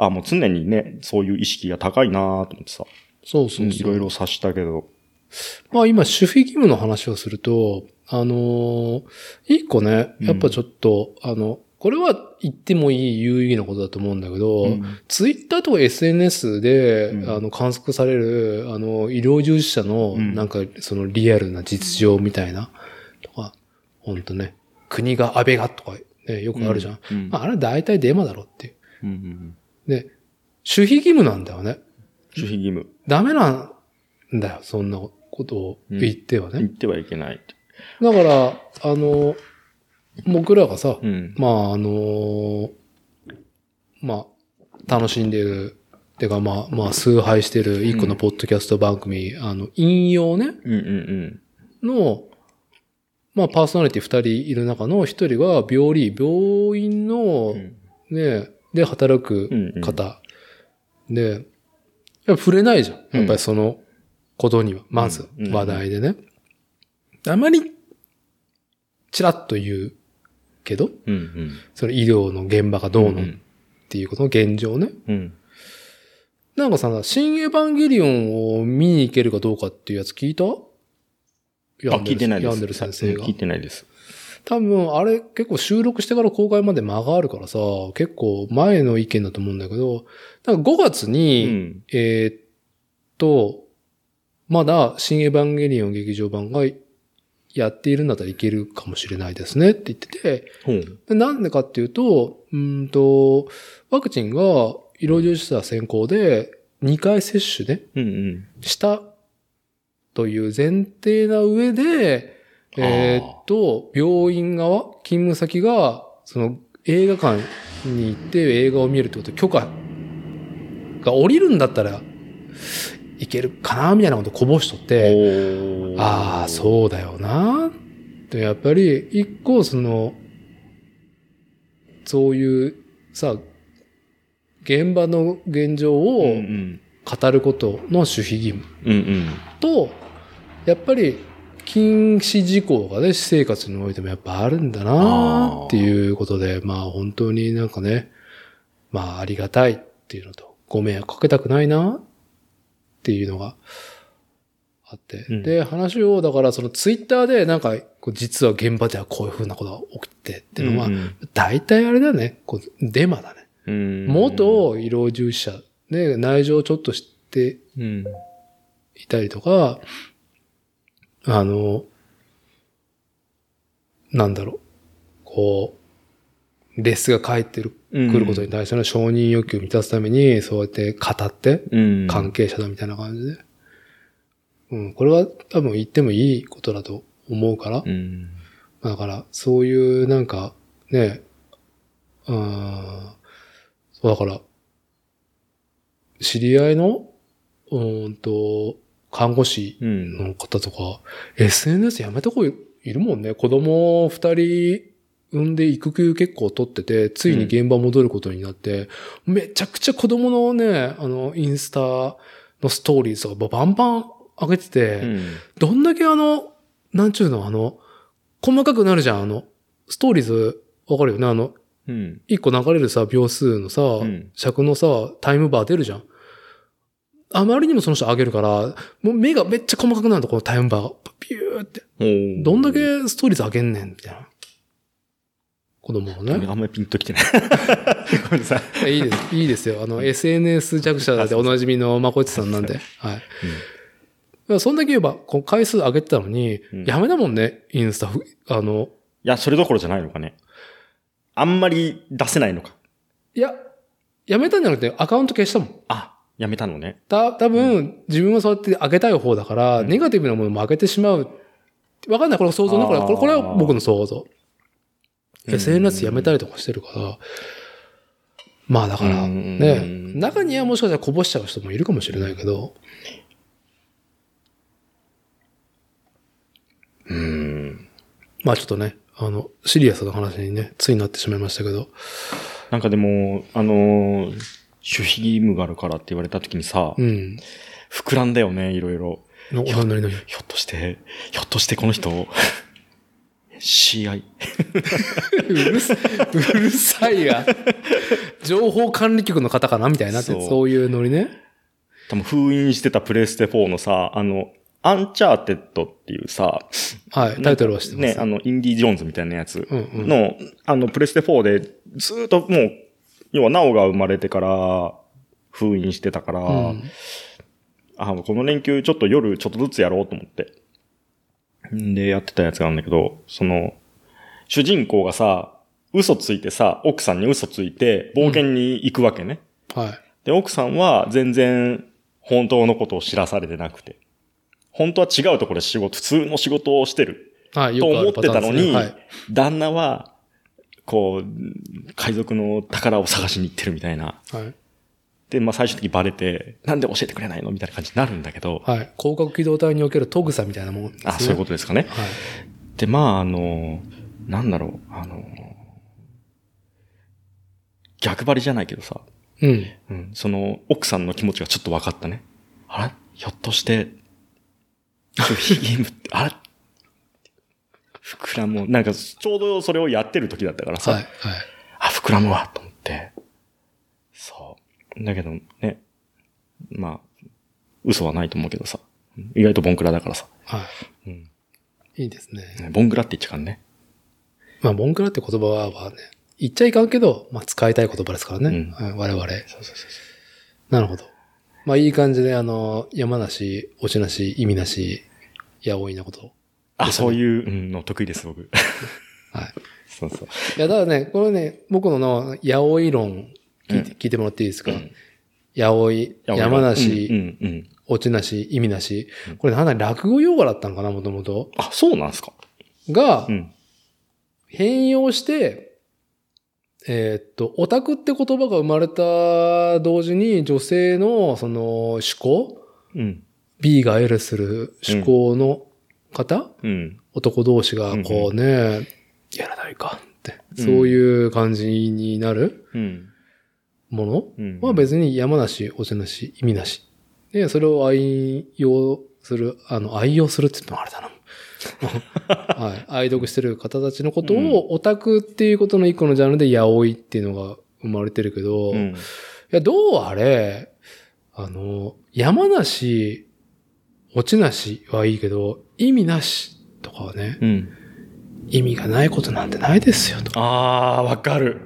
あ、もう常にね、そういう意識が高いなと思ってさ、そうそうう。んそう。いろいろ察したけど、まあ今、守秘義務の話をすると、あのー一個ね、やっぱちょっと、あの、これは言ってもいい有意義なことだと思うんだけど、うん。ツイッターとか SNS で、うん。あの、観測される、あの、医療従事者の、うん。なんか、そのリアルな実情みたいな、とか、ほんとね、国が安倍がとか、ね、よくあるじゃん。うん。まあ、あれは大体デマだろっていう。うんうんうんで、守秘義務なんだよね。守秘義務。ダメなんだよ、そんなことを言ってはね。言ってはいけない。だから、あの、僕らがさ、うん。まあ、あのまあ、楽しんでる、てかまあ、まあ、崇拝してる一個のポッドキャスト番組、あの、引用ね、うんうんの、まあ、パーソナリティ二人いる中の一人が病理、病院のうん。ね、で働くうんうん方。で、やっぱ触れないじゃん。やっぱりそのことには、まずうん話題でね。あまり、ちらっと言うけど、うんうん。その医療の現場がどうのっんていうことの現状ね。うん。なんかさ、新エヴァンゲリオンを見に行けるかどうかっていうやつ聞いた？あ、聞いてないです。ヤンデル先生が聞い。てないです。多分、あれ結構収録してから公開まで間があるからさ、結構前の意見だと思うんだけど、なんか5月うに、ん。えーっと、まだ新エヴァンゲリオン劇場版がやっているんだったらいけるかもしれないですねって言ってて、ほう。でなんでかっていうと、うーんと、ワクチンが医療従事者先行で2回接種ね、うんうん。したという前提な上で、えーっと、病院側、勤務先が、その映画館に行って映画を見るってこと、許可が降りるんだったらいけるかなみたいなことこぼしとって、ああ、そうだよな。で、やっぱり、一個、その、そういう、さ、現場の現状うんをうん。語ることの守秘義務。と、やっぱり、禁止事項がね、私生活においてもやっぱあるんだなっていうことで、まあ本当になんかね、まあありがたいっていうのと、ご迷惑かけたくないなっていうのがあって。うんで、話を、だからそのツイッターでなんか、実は現場ではこういうふうなことが起きてっていうのは、うん大体あれだね、こうデマだね。うん。元医療従事者で内情をちょっと知ってうん。いたりとか、あの、なんだろう、こう、レスが返ってる、うん来ることに対しての承認欲求を満たすために、そうやって語って、うん。関係者だみたいな感じで。うん、これは多分言ってもいいことだと思うから、うん。だから、そういうなんか、ね、うん、そうだから、知り合いの、うーんと、看護師うん。の方とか、SNS やめた子いるもんね。子供二人産んで育休結構取ってて、ついに現場戻ることになって、めちゃくちゃ子供のね、あの、インスタのストーリーズとかバンバン上げてて、うん。どんだけあの、なんちゅうの、あの、細かくなるじゃん、あの、ストーリーズ、わかるよね、あの、うん。一個流れるさ、秒数のさ、ん尺のさ、タイムバー出るじゃん。あまりにもその人上げるから、もう目がめっちゃ細かくなると、このタイムバーが。ピューって。おどんだけストーリーズ上げんねん、みたいな。子供もね。あんまりピンときてない。ごめんなさい。いいです、いいですよ。あの、SNS 弱者でおなじみのまこっちさんなんで。はい。だからそんだけ言えば、こう回数上げてたのに、うんやめだもんね、インスタふ、あの、いや、それどころじゃないのかね。あんまり出せないのか。いや、やめたんじゃなくてアカウント消したもん。あ、やめたのね。た、多分、自分はそうやって上げたい方だから、うんネガティブなものも上げてしまう。わかんない。これ想像ね。これ、これこれは僕の想像。うん SNS やめたりとかしてるから、まあだから、うんね、中にはもしかしたらこぼしちゃう人もいるかもしれないけど、うん。まあちょっとね、あの、シリアスな話にね、ついになってしまいましたけど、なんかでも、あのー、守秘義務があるからって言われた時にさ、うん。膨らんだよね、いろいろ。の、ひょっとして、ひょっとしてこの人、CI? うるさうるさいが、情報管理局の方かなみたいなそういうノリね。多分封印してたプレステ4のさ、あの、 Uncharted っていうさ、はい、タイトルは知ってます。ね、あの、インディ・ジョーンズみたいなやつうんうんの、あの、プレステ4で、ずーっともう、要は、ナオが生まれてから、封印してたから、うんあ、この連休ちょっと夜ちょっとずつやろうと思って。んで、やってたやつがあるんだけど、その、主人公がさ、嘘ついてさ、奥さんに嘘ついて、冒険に行くわけね。はい。で、奥さんは全然本当のことを知らされてなくて。本当は違うところで仕事、普通の仕事をしてる。はい、と思ってたのに、パターンですね旦那は、こう、海賊の宝を探しに行ってるみたいな。はい。はい。で、まあ最終的にバレて、なんで教えてくれないのみたいな感じになるんだけど、はい。広角機動隊におけるトグサみたいなもんですね。あ、そういうことですかね。はい。で、まあ、あの、なんだろう、あの、逆張りじゃないけどさ、うん。うん、その奥さんの気持ちがちょっと分かったね。あれひょっとして、守秘義務って、あれ膨らむ。なんか、ちょうどそれをやってる時だったからさ、はい。はい。あ、膨らむわ、と思って。そう。だけどね、まあ、嘘はないと思うけどさ、意外とボンクラだからさ、はうん、い。いいですね。ボンクラって言っちゃうからね。まあ、ボンクラって言葉はね、言っちゃいかんけど、まあ、使いたい言葉ですからね。うんはい我々。そうそうそうなるほど。まあ、いい感じで、あの、山梨、落ちなし、意味なし、やおいなこと。あ、そういううんの得意です、僕。はい。そうそう。いや、だからね、これね、僕のの、やおい論聞いて、聞いてもらっていいですか、やおい、山梨、うん、うん、うん。落ちなし、意味なし。これなんだ、落語用語だったのかな、もともと。あ、そうなんですか？がう、ん。変容して、えーっと、オタクって言葉が生まれた同時に女性のその思考？うん。?B が L する思考の方、うん。男同士がこうね、やらないかって、そういう感じになるうん。もの？うん。は別に山なし、お茶なし、意味なし。で、それを愛用する、あの、愛用するって言ってもあれだな。はい。愛読してる方たちのことを、オタクっていうことの一個のジャンルで、ヤオイっていうのが生まれてるけど、いうん。や、どうあれ、あの、山なし、落ちなしはいいけど、意味なしとかはね、うん。意味がないことなんてないですよと。あー、わかる。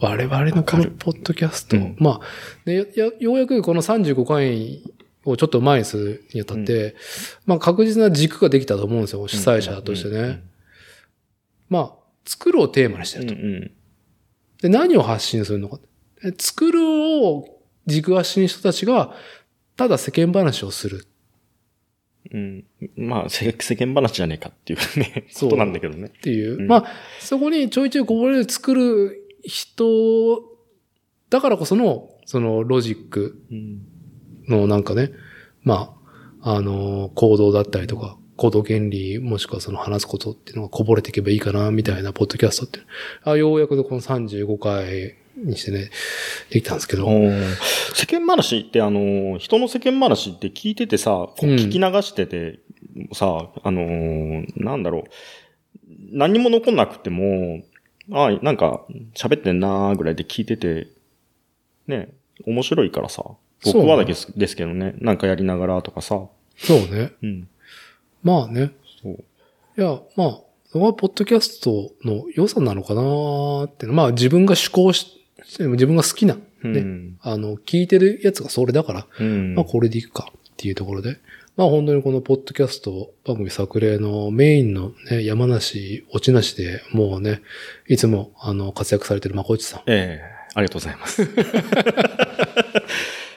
我々のこのポッドキャスト、うんまあ、ね、やようやくこの35回をちょっと前にするにあたって、まあ確実な軸ができたと思うんですよ、主催者としてね。まあ、作るをテーマにしてうん。ると。うん。で、何を発信するのか。で作るを軸足に人たちが、ただ世間話をする。うん。まあ、世世間話じゃねえかっていうね、そうなんだけどね。っていう。うんまあ、そこにちょいちょいこぼれる作る人、だからこその、そのロジックうん。のなんかね、まあ、あの、行動だったりとか、行動原理、もしくはその話すことっていうのがこぼれていけばいいかな、みたいなポッドキャストって。あようやくこの35回にしてね、できたんですけど。世間話って、あの、人の世間話って聞いててさ、聞き流してて、さ、あのーなんだろう、何にも残んなくても、あなんか、喋ってんなーぐらいで聞いてて、ね、面白いからさ、僕はだけですけどね、なんかやりながらとかさ、そうね。うん。まあね。そう。いや、まあ、そこはポッドキャストの良さなのかなーってまあ自分が趣向し、自分が好きな、ね、うん。あの、聞いてるやつがそれだから、うん。まあこれでいくかっていうところで。まあ本当にこのポッドキャスト番組作例のメインのね、山梨、落ちなしで、もうね、いつもあの活躍されてるまこいちさん。ええありがとうございます。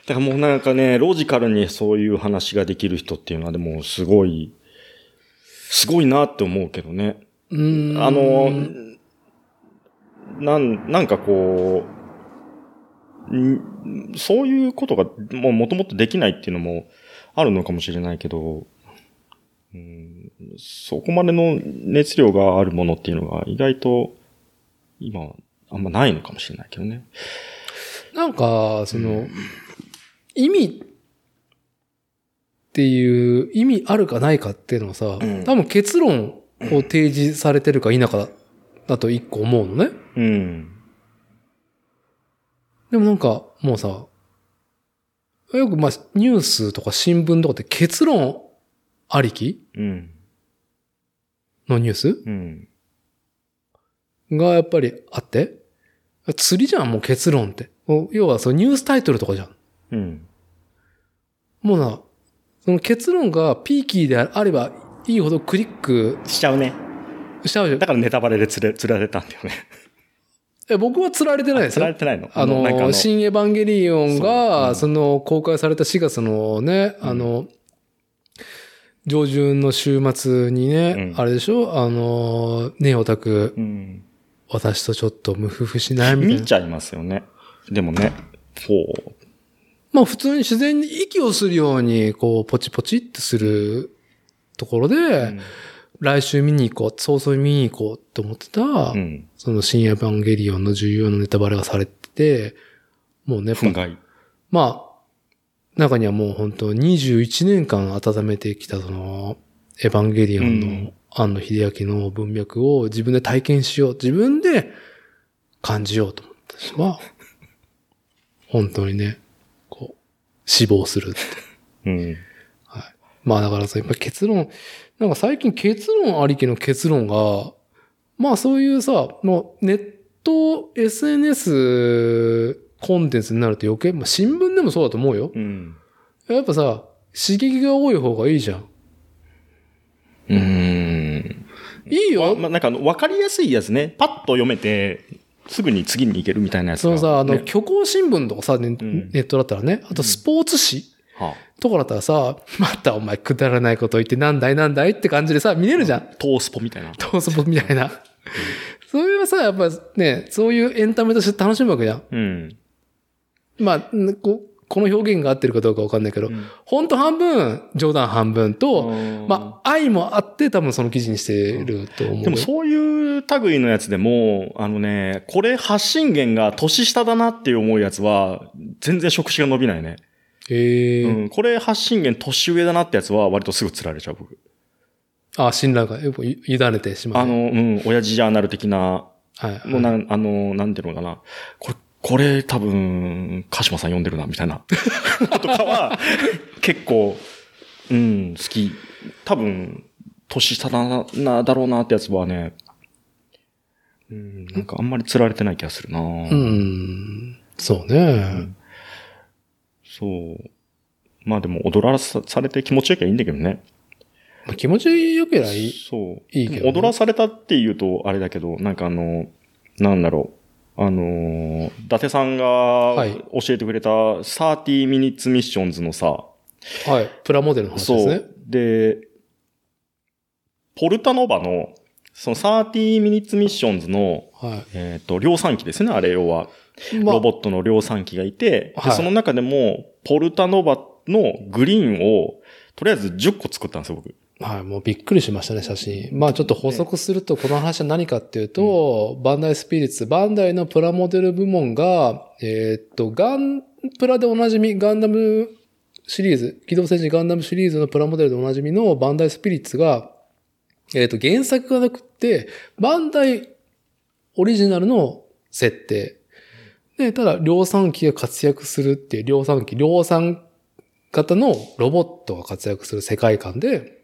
だからもうなんかね、ロジカルにそういう話ができる人っていうのはでもすごい、すごいなって思うけどね。うーん。あの、なん、なんかこう、んそういうことがもうもともとできないっていうのもあるのかもしれないけど、うん、そこまでの熱量があるものっていうのが意外と今あんまないのかもしれないけどね。なんか、その、意味っていう、意味あるかないかっていうのはさ、うん多分結論を提示されてるか否かだと一個思うのね。うん。でもなんか、もうさ、よくまあ、ニュースとか新聞とかって結論ありきうん。のニュースうん。がやっぱりあって、釣りじゃん、もう結論って。要はそうニュースタイトルとかじゃん。うん。もうな、その結論がピーキーであればいいほどクリックしちゃうね。しちゃうじゃんだ。からネタバレで釣れ、釣られたんだよね。え僕は釣られてないですよ釣られ。てないの？あなんかの、新エヴァンゲリオンそうが、うんその、公開された4月のね、うんあの、上旬の週末にね、うんあれでしょ？あの、ねえオタク、うん。私とちょっとムフフしない？みたいな。見ちゃいますよね。でもね、そう。まあ普通に自然に息をするように、こう、ポチポチってするところで、うん来週見に行こう、早々に見に行こうって思ってた、うん。その新エヴァンゲリオンの重要なネタバレがされてて、もうね。まあ、中にはもう本当21年間温めてきたその、エヴァンゲリオンうんの庵野秀明の文脈を自分で体験しよう、自分で感じようと思った人は、本当にね、こう、死亡するって。うん。まあだからさ、やっぱ結論、なんか最近結論ありきの結論が、まあそういうさ、もうネット、SNS コンテンツになると余計、まあ新聞でもそうだと思うよ。うん。やっぱさ、刺激が多い方がいいじゃん。うん。いいよ。まあ、なんかあの、わかりやすいやつね。パッと読めて、すぐに次に行けるみたいなやつがそのさ、あの、ね虚構新聞とかさ、ネットだったらね、あとスポーツ紙はとかだったらさ、またお前くだらないこと言ってなんだいなんだいって感じでさ、見れるじゃん。あ、トースポみたいな。トースポみたいな。そういうさ、やっぱね、そういうエンタメとして楽しむわけじゃん。うん。まあ、んここの表現が合ってるかどうかわかんないけど、うん本当半分、冗談半分と、うんまあ、愛もあって多分その記事にしてると思うよ。でもそういう類のやつでも、あのね、これ発信源が年下だなって思うやつは、全然触手が伸びないね。へえ、うん。これ発信源年上だなってやつは割とすぐ釣られちゃう、僕。あ、信頼が委ねてしまう。あの、うん、親父ジャーナル的な、はい。もうなん、あの、なんていうのかな。これ、これ多分、鹿島さん読んでるな、みたいな。とかは、結構、うん、好き。多分、年下だな、なだろうなってやつはね、うん、なんかあんまり釣られてない気がするな。うん。そうね。そう。まあでも、踊らさされて気持ちよきゃいいんだけどね。まあ気持ちよけりゃいい。そう。いいけどね踊らされたっていうと、あれだけど、なんかあの、なんだろう。あのー、伊達さんがい教えてくれた30 minutes missions のさ、はい。プラモデルの話そう。ですね。で、ポルタノバの、その30 minutes missions の、はえっ、と、量産機ですね、あれ要は。ロボットの量産機がいて、その中でも、ポルタノバのグリーンを、とりあえず10個作ったんですよ、僕。はい、もうびっくりしましたね、写真。まあちょっと補足すると、この話は何かっていうと、バンダイスピリッツ、バンダイのプラモデル部門が、えーっと、ガンプラでおなじみ、ガンダムシリーズ、機動戦士ガンダムシリーズのプラモデルでおなじみのバンダイスピリッツが、えーっと、原作がなくって、バンダイオリジナルの設定。で、ただ、量産機が活躍するっていう、量産機、量産型のロボットが活躍する世界観で、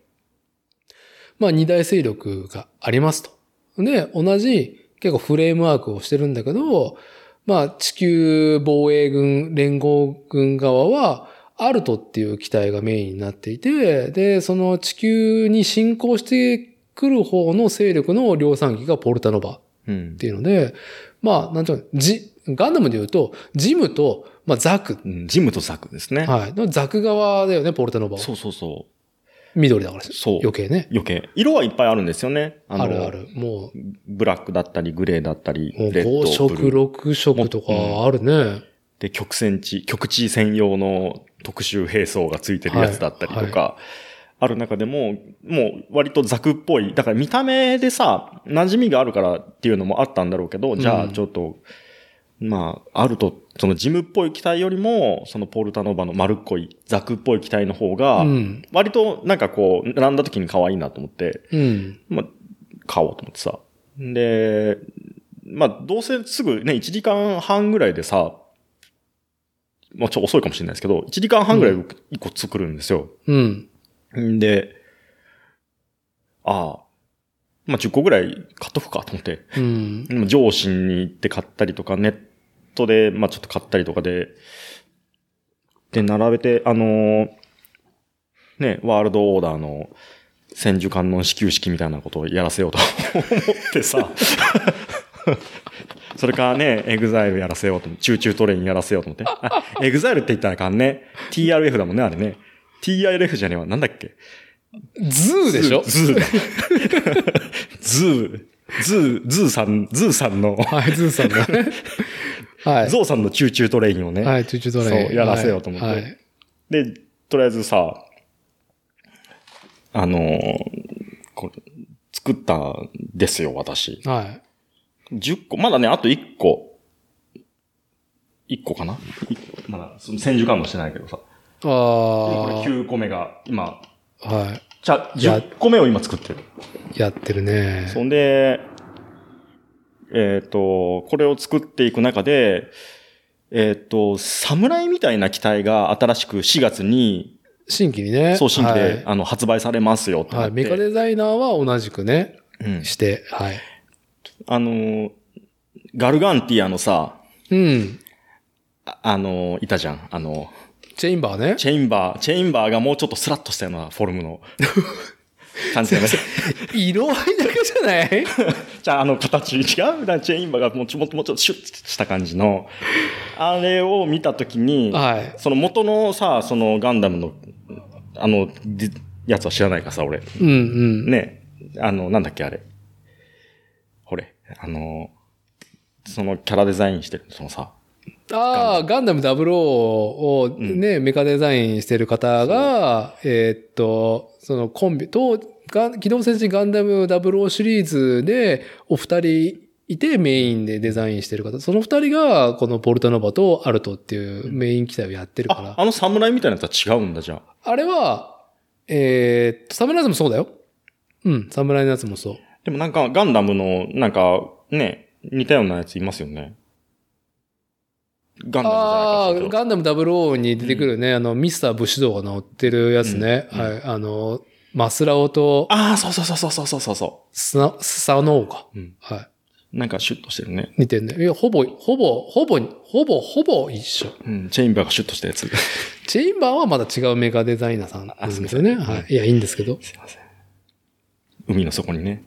まあ二大勢力がありますと。で、同じ結構フレームワークをしてるんだけど、まあ地球防衛軍、連合軍側は、アルトっていう機体がメインになっていて、で、その地球に侵攻してくる方の勢力の量産機がポルタノバっていうので、まあ、なんていうの、ガンダムで言うと、ジムと、まあザク。うんジムとザクですね。はい。ザク側だよね、ポルタノバは。そうそうそう。緑だからそう余計ね。余計。色はいっぱいあるんですよね。のあるある。もう、ブラックだったり、グレーだったり、レッド、5ブ色、ルー。6色とかあるね。で、極戦地、極地専用の特殊兵装がついてるやつだったりとか、ある中でも、もう割とザクっぽい。だから見た目でさ、馴染みがあるからっていうのもあったんだろうけど、じゃうんあちょっと、まあ、あると、そのジムっぽい機体よりも、そのポルタノバの丸っこい、ザクっぽい機体の方が、うん。割となんかこう、並んだ時に可愛いなと思って、うん。まあ、買おうと思ってさ。で、まあ、どうせすぐね、1時間半ぐらいでさ、まあ、ちょっと遅いかもしれないですけど、1時間半ぐらい僕1個作るんですよ。うん。んで、ああ、まあ、10個ぐらい買っとくかと思って、うん。まあジョーシンに行って買ったりとか、ネットで、まあ、ちょっと買ったりとかで、で、並べて、あのーね、 WORLD ORDER の千手観音始球式みたいなことをやらせようと思ってさ、それからね、 EXILE やらせようと思って、 Choo Choo TRAIN やらせようと思って。あ、 EXILE って言ったらあかんね。TRF だもんね、あれね。TRF じゃねえわ。なんだっけ？ ZOO でしょ？ ZOO だ。 ZOO。ZOO、ZOO さん、 ZOO さんの、はい、 ZOO さんだね。はい。 ZOO さんの Choo Choo TRAIN をね。はい、 Choo Choo TRAIN そうやらせようと思ってはい。で、とりあえずさ、あのーこれ作ったんですよ、私。はい。10個、まだね、あと1個。1個かな？いまだ、その千手観音してないけどさ。あこれあ。9個目が、今、はじゃあ、いや10個目を今作ってる。い。やってるね。そんで、えっ、と、これを作っていく中で、えっ、と、侍みたいな機体が新しく4月に、新規にね。送信機で、はいあの、発売されますよってなはい。メカデザイナーは同じくね、うん。して、はい。あのー、ガルガンティアのさ、うん。ああのー、いたじゃん。あの、チェインバーね。チェインバー、チェインバーがもうちょっとスラッとしたようなフォルムの 感じだね。色合いだけじゃない？じゃあ、あの形違うだからチェインバーがもうちょもっともうちょっとシュッとした感じの、あれを見たときに、はい。その元のさ、そのガンダムの、あの、でやつは知らないかさ、俺。うんうん。ね。あの、なんだっけ、あれ。ほれ。あの、そのキャラデザインしてる、そのさ、ああ、ガンダム00をね、メカデザインしてる方が、えーっと、そのコンビと、ガン機動戦士ガンダム00シリーズでお二人いてメインでデザインしてる方。その二人がこのポルタノバとアルトっていうメイン機体をやってるから。あ、あの侍みたいなやつは違うんだ、じゃあ。あれは、えーっと、サムライズもそうだよ。うん、サムライのやつもそう。でもなんか、ガンダムの、なんか、ね、似たようなやついますよね。ガンダムじゃないああー、かガンダム00に出てくるね、あの、ミスター武士道が乗ってるやつね。うんうんはい。あの、マスラオとああ、そうそうそうそうそうそうそスナ、スサノオか。う。うん。はい。なんかシュッとしてるね。似てんね。いや、ほぼ、ほぼ、ほぼ、ほぼ、ほぼ一緒。うん。チェインバーがシュッとしたやつ。チェインバーはまだ違うメガデザイナーさんなんですよね。はい。いや、いいんですけど。すいません。海の底にね。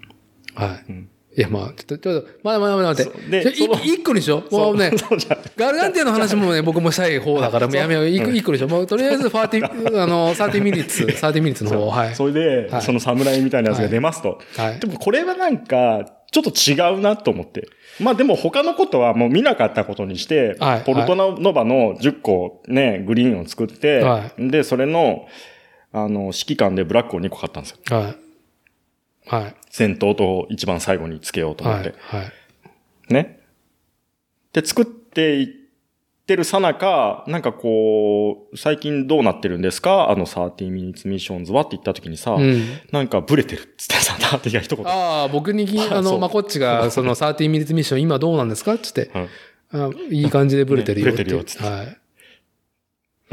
はい。うんいや、まあ、ちょっと、ちょっと、まだまだまだ待って。で一一個にしよう。もうね、ガルガンティアの話もね、僕もしたい方だから、もうやめよう。一個にしよう。もうとりあえず、ファーティ、あの、30ミニッツ、30ミニッツの方、はい。それで、はいその侍みたいなやつが出ますと。はいで。もこれはなんか、ちょっと違うなと思って。まあでも他のことはもう見なかったことにして、はいポルトノバの10個ね、グリーンを作って、はで、それの、あの、指揮官でブラックを2個買ったんですよ。はい。はい。先頭と一番最後につけようと思って。はい。はい。ね。で、作っていってるさなか、なんかこう、最近どうなってるんですか？あの30 minutes missions はって言った時にさ、うん。なんかブレてるっつってさ、ダーティが一言。ああ、僕にき、あの、まこっちが、その30ミニッツミッション今どうなんですか？つって、うんあいい感じでブレてるよって。ねブレてるよつってはい。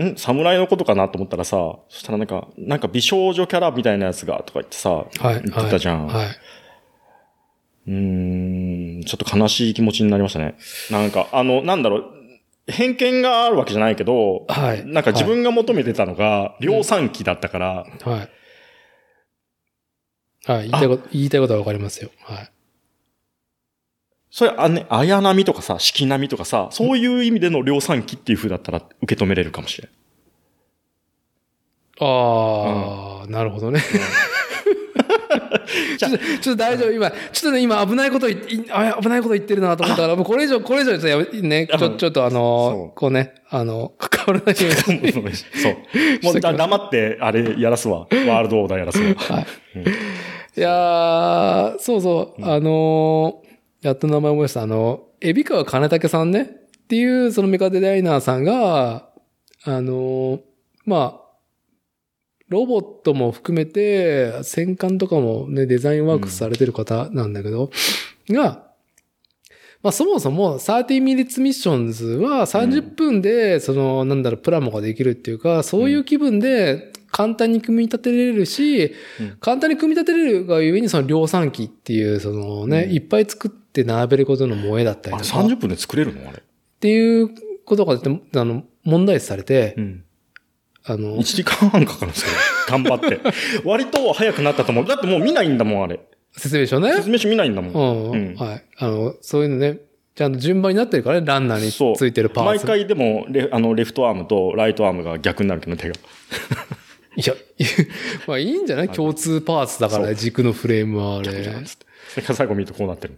ん侍のことかなと思ったらさ、そしたらなんか、なんか美少女キャラみたいなやつがとか言ってさ、はい。言ってたじゃん。はい。うーん、ちょっと悲しい気持ちになりましたね。なんか、あの、なんだろう、偏見があるわけじゃないけど、はい。なんか自分が求めてたのが量産機だったから、はい。はい。言いたいこと、言いたいことはわかりますよ。はい。それ、あね、綾波とかさ、四季波とかさ、そういう意味での量産機っていう風だったら受け止めれるかもしれん。ああ、なるほどね。ちょっと、ちょっと大丈夫。今、ちょっとね、今危ないこと言い、あ危ないこと言ってるなと思ったから、もうこれ以上、これ以上ちょっとやめね、ちょ、ちょっとあのそ、こうね、あの、関わらないように。そう。もう だ黙って、あれやらすわ。ワールドオーダーやらすわ。はい。いやー、そうそう、あのーやっと名前思い出した、あの、海老川金武さんね、っていうそのメカデザイナーさんが、あのーまあ、ロボットも含めて、戦艦とかもね、デザインワークスされてる方なんだけど、が、まあそもそも30 minutes missions は30分で、その、なんだろう、プラモができるっていうか、そういう気分で簡単に組み立てれるし、うん。簡単に組み立てれるがゆえにその量産機っていう、そのね、うん。いっぱい作って並べることの萌えだったりあれとか、っ30分で作れるの？あれ。ていうことが、あの、問題視されて、うん。あの1、時間半かかるんですよ。頑張って。割と早くなったと思う。だってもう見ないんだもん、あれ。説明書ね。説明書見ないんだも。うんん、うんはい。あの、そういうのね、ちゃんと順番になってるからね、ランナーにそう。ついてるパーツ。毎回でもレ、あの、レフトアームとライトアームが逆になるけど、手が。いや、まあいいんじゃない？共通パーツだから、軸のフレームはあれ。それから最後見るとこうなってる。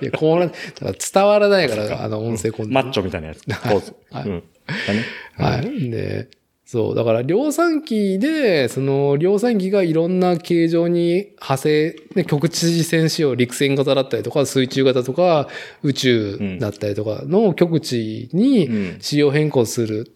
や、こうな、伝わらないから、あの、音声コンテンツマッチョみたいなやつ。ポーズ。はいうん。はい。で、そう、だから量産機で、その量産機がいろんな形状に派生、ね、局地戦仕様、陸戦型だったりとか、水中型とか、宇宙だったりとかの局地にうん仕様変更する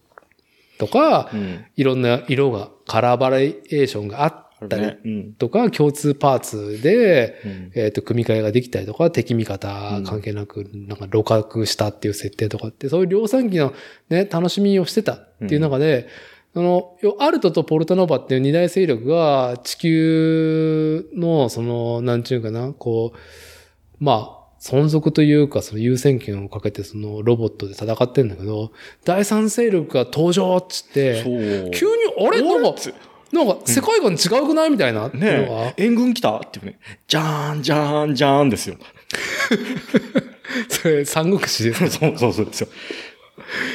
とか、うん。いろんな色が、カラーバリエーションがあったりね。うん。とか、共通パーツで、うんえっ、と、組み替えができたりとか、敵味方関係なく、なんか、露覚したっていう設定とかって、そういう量産機のね、楽しみをしてたっていう中で、その、よアルトとポルタノバっていう二大勢力が地球の、その、なんちゅうかな、こう、まあ、存続というか、その優先権をかけて、そのロボットで戦ってんだけど、第三勢力が登場っつって。急に、あれ？なんか、なんか世界観違うくないみたいなねえ、援軍来たっていうね。じゃーん、じゃーん、じゃーんですよ。それ、三国志です。そうそうそうですよ。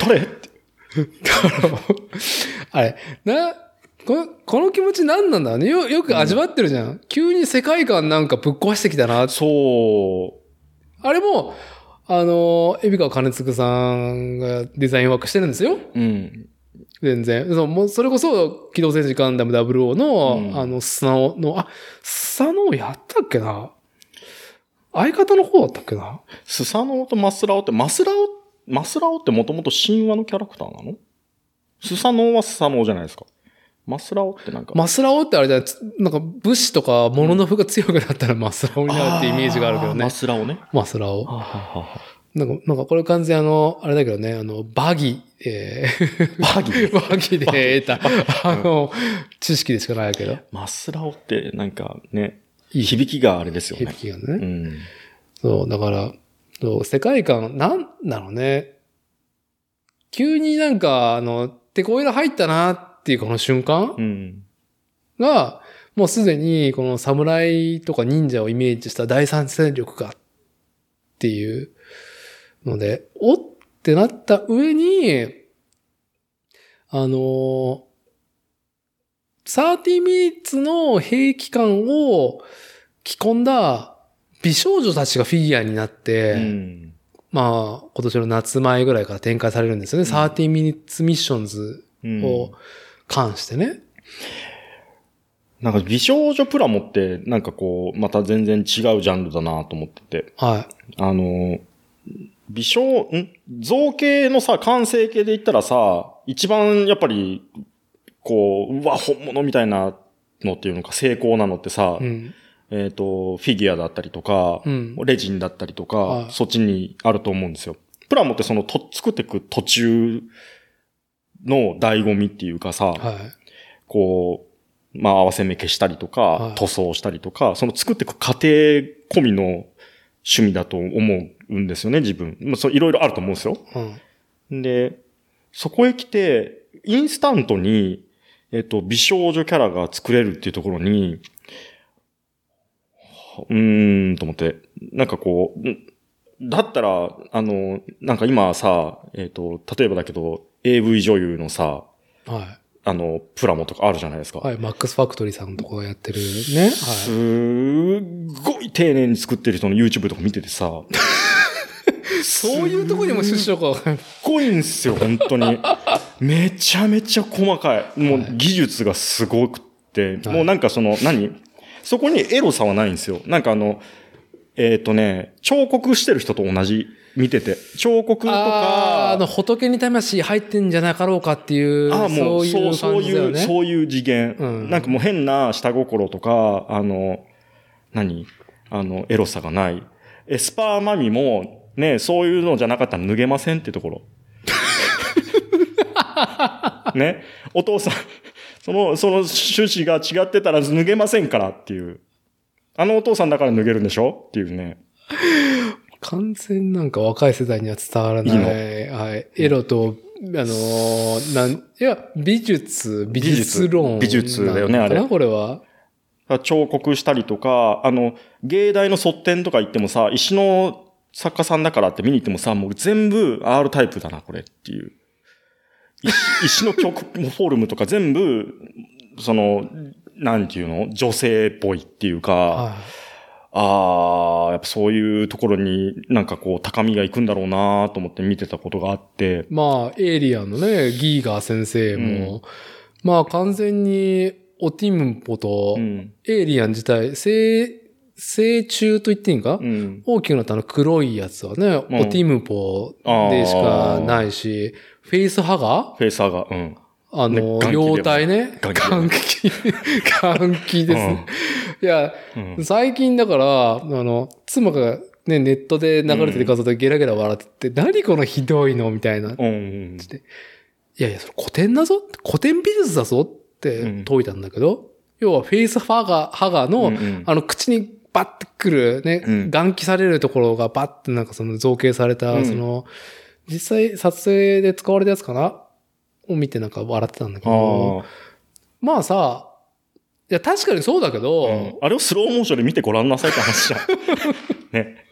誰って。あれ、な、ここの気持ち何なんだねよ、よく味わってるじゃん。急に世界観なんかぶっ壊してきたな。そあれも、あの、海老川金次さんがデザインワークしてるんですよ。う。うん。全然。そう、もうそれこそ、機動戦士ガンダム00の、うんあの、スナオの、あ、スサノオやったっけな？相方の方だったっけな？スサノオとマスラオって、マスラオ、マスラオってもともと神話のキャラクターなの？スサノオはスサノオじゃないですか。マスラオってなんか。マスラオってあれだよ、つなんか武士とかモノノフが強くなったらマスラオになるってイメージがあるけどねーマ。スラオね。マスラオ。はははなんか、なんかこれ完全あの、あれだけどね、あの、バギ、えー、バギ バギで得た、あの、知識でしかないけど。マスラオってなんかね、響きがあれですよね。響きがね。うん。そう、だから、そう世界観、なんだろうね。急になんか、あの、てこいら入ったなっていうこの瞬間うん。が、もうすでにこの侍とか忍者をイメージした第三戦力かっていうので、おってなった上に、あの、30ミニッツの兵器感を着込んだ美少女たちがフィギュアになって、うん。まあ、今年の夏前ぐらいから展開されるんですよね。うん30ミニッツミッションズうんを関してね。なんか美少女プラモってなんかこう、また全然違うジャンルだなと思ってて。はあの、美少、ん？造形のさ、完成形で言ったらさ、一番やっぱり、こう、うわ、本物みたいなのっていうのか成功なのってさ、い。うん。えっ、と、フィギュアだったりとか、うん。レジンだったりとか、はいそっちにあると思うんですよ。プラモってそのと、作っていく途中の醍醐味っていうかさ、はい。こう、まあ合わせ目消したりとか、はい塗装したりとか、その作っていく過程込みの趣味だと思うんですよね、自分。まあ、そういろいろあると思うんですよ。うん。で、そこへ来て、インスタントに、えっ、と、美少女キャラが作れるっていうところに、うーん、と思って、なんかこう、んだったら、あの、なんか今さ、えっ、と、例えばだけど、AV 女優のさ、はあの、プラモとかあるじゃないですか。い。はい。マックスファクトリーさんのとこがやってるね。はすっごい丁寧に作ってる人の YouTube とか見ててさ、い。そういうとこにも出所かわかんない。いんですよ、本当に。めちゃめちゃ細かい。もう技術がすごくって、はいもうなんかその、何？そこにエロさはないんですよ。なんかあの、えっ、とね、彫刻してる人と同じ、見てて。彫刻とか、あの、仏に魂入ってんじゃなかろうかっていう、ああ、もう、そういうそう、そういう。そういう次元。うんなんかもう変な下心とか、あの、何？あの、エロさがない。エスパーマミも、ね、そういうのじゃなかったら脱げませんってところ。ね。お父さん、その、その趣旨が違ってたら脱げませんからっていう。あのお父さんだから脱げるんでしょ？っていうね。完全なんか若い世代には伝わらない。いいのはい。エロと、あのーなん、いや、美術、美術論美術だよねあれこれは。彫刻したりとか、あの、芸大の卒展とか行ってもさ、石の作家さんだからって見に行ってもさ、もう全部 R タイプだな、これっていう。石 石の曲、フォルムとか全部、その、なんていうの？女性っぽいっていうか、はああ、やっぱそういうところになんかこう高みが行くんだろうなと思って見てたことがあってい。、まあ、エイリアンのね、ギーガー先生も、まあ完全に、オティムポとう、ん。エイリアン自体、成、成虫と言っていいんか、うん。大きくなったあの黒いやつはね、うんオティムポでしかないし、フェイスハガフェイサーが、うん。あの、ね眼気妖体ね？眼気眼気。ですね。いや、うん。最近だから、あの、妻がね、ネットで流れてる画像でゲラゲラ笑ってて、何このひどいの？みたいな。いうん。やいや、それ古典だぞ？古典美術だぞ？って解いたんだけど、要はフェイスハガ、ハガの、うんうんあの、口にバッてくるね、うん眼気されるところがバッてなんかその造形された、うんその、実際撮影で使われたやつかな？を見てなんか笑ってたんだけど、あまあさ、いや確かにそうだけど、あ。うんあれをスローモーションで見てごらんなさいって話じゃん。ね。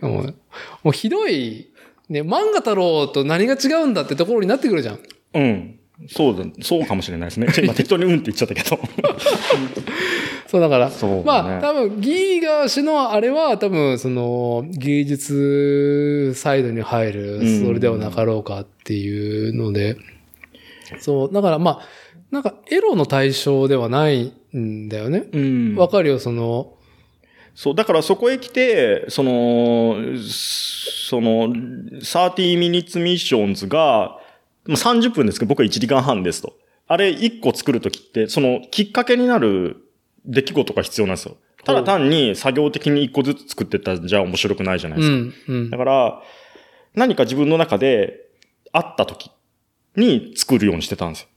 もうもうひどい、ね、漫画太郎と何が違うんだってところになってくるじゃん。うん。そうだ、そうかもしれないですね。今適当にうんって言っちゃったけど。そうだから、ねまあ多分ギーガー氏のあれは多分その芸術サイドに入るうんそれではなかろうかっていうので、そう、だからまあ、なんかエロの対象ではないんだよね。うんわかるよ、その、そう、だからそこへ来て、その、その、30 minutes missions が、まあ30分ですけど、僕は1時間半ですと。あれ1個作るときって、その、きっかけになる出来事が必要なんですよ。ただ単に作業的に1個ずつ作ってったらじゃあ面白くないじゃないですか。うん、うんだ。から、何か自分の中であった時に作るようにしてたんですよ。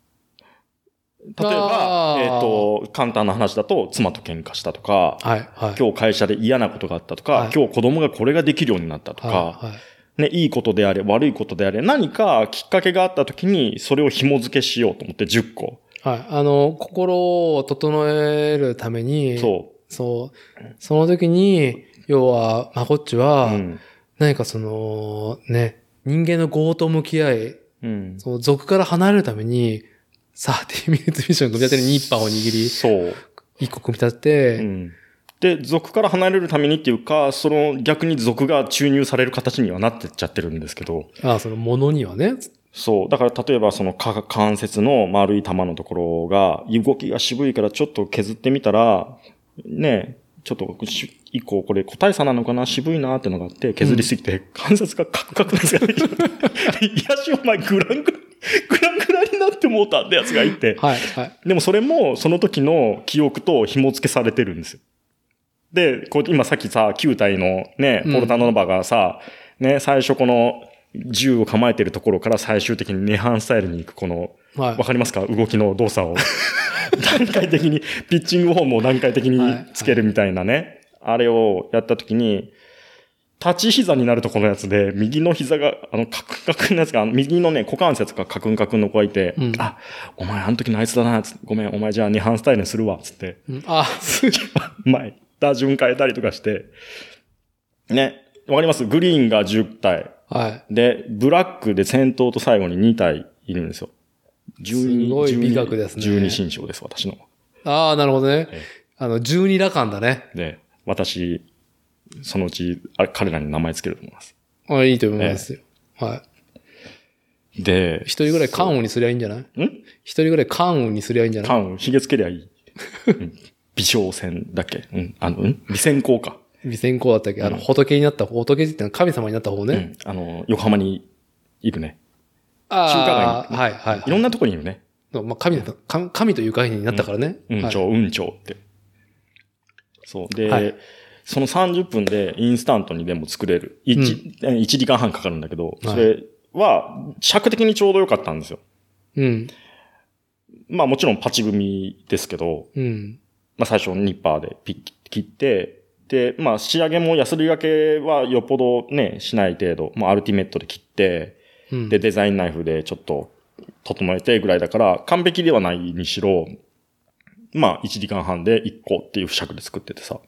例えばえっ、と、簡単な話だと、妻と喧嘩したとか、はい、はい。今日会社で嫌なことがあったとか、はい今日子供がこれができるようになったとか、はい、はい。ね、いいことであれ、悪いことであれ、何かきっかけがあった時に、それを紐付けしようと思って10個。はい。あの、心を整えるために、そそう。その時に、要は、まこっちう。は、うん。何かその、ね、人間の業と向き合い、うん。その族から離れるために、30ミニッツミッション組み立てるニッパーを握り、そう。一個組み立てて、うん。で、族から離れるためにっていうか、その逆に族が注入される形にはなってっちゃってるんですけど、ああ、そのものにはね。そう。だから例えばそのか関節の丸い玉のところが、動きが渋いからちょっと削ってみたら、ね、ちょっとし一個これ個体差なのかな？渋いなってのがあって、削りすぎて関節がカクカクなやつがいて、いやしお前グラングラ、グラングラになってもうたってやつがいて、はい、はい。でもそれもその時の記憶と紐付けされてるんですよ。で、こう今さっきさ、9体のね、うん。ポルタノバがさ、ね、最初この銃を構えてるところから最終的にネハンスタイルに行くこの、はい。わかりますか？動きの動作を。段階的に、ピッチングフォームを段階的につけるみたいなね。あれをやった時に、立ち膝になるとこのやつで、右の膝が、あの、カクンカクンのやつが、右のね、股関節がカクンカクンの子がいて、うん。あ、お前あの時のあいつだな、ごめん、お前じゃあ二半スタイルにするわ、つって、うん。あ、す前、打順変えたりとかして、ね、わかります？グリーンが10体。はい。で、ブラックで先頭と最後に2体いるんですよ。12すごい美学ですね12新章です、私の。ああ、なるほどねえ。あの、十二羅漢だね。で、私、そのうち、あれ、彼らに名前つけると思います。あいいと思いますよ。はい。で、一人ぐらい関羽にすりゃいいんじゃない？ん？一人ぐらい関羽にすりゃいいんじゃない？関羽、髭つけりゃいい。うん微小戦だっけ？うん。あの、うん？微線香か。微線香だったっけ？あの、うん仏になった方、仏ってのは神様になった方ね。うん。あの、横浜にいるね。あ中あ、華街にはい、はい。いろんなとこにいるね。まあ、神だと、神神という概念になったからね。はいうんちょう、うんちょうって。そう。で、はいその30分でインスタントにでも作れる。1、1時間半かかるんだけど、はいそれは尺的にちょうど良かったんですよ。うん。まあもちろんパチ組みですけど、うん。まあ最初ニッパーでピッ切って、で、まあ仕上げもヤスリがけはよっぽどね、しない程度、まあアルティメットで切って、うん。で、デザインナイフでちょっと整えてぐらいだから、完璧ではないにしろ、まあ、1時間半で1個っていう尺で作っててさ。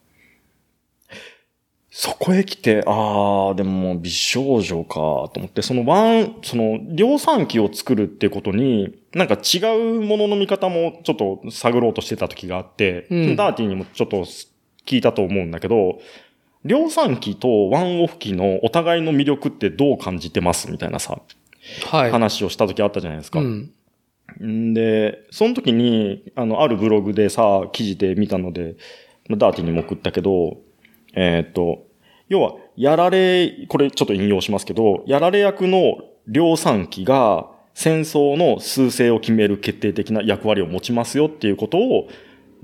そこへ来て、ああ、でも美少女か、と思って、そのワン、その、量産機を作るってことに、なんか違うものの見方もちょっと探ろうとしてた時があって、うんダーティーにもちょっと聞いたと思うんだけど、量産機とワンオフ機のお互いの魅力ってどう感じてますみたいなさ、はい。話をした時あったじゃないですか。うん。んで、その時に、あの、あるブログでさ、記事で見たので、まあダーティーにも送ったけど、えーっと、要は、やられ、これちょっと引用しますけど、やられ役の量産機が戦争の数勢を決める決定的な役割を持ちますよっていうことを、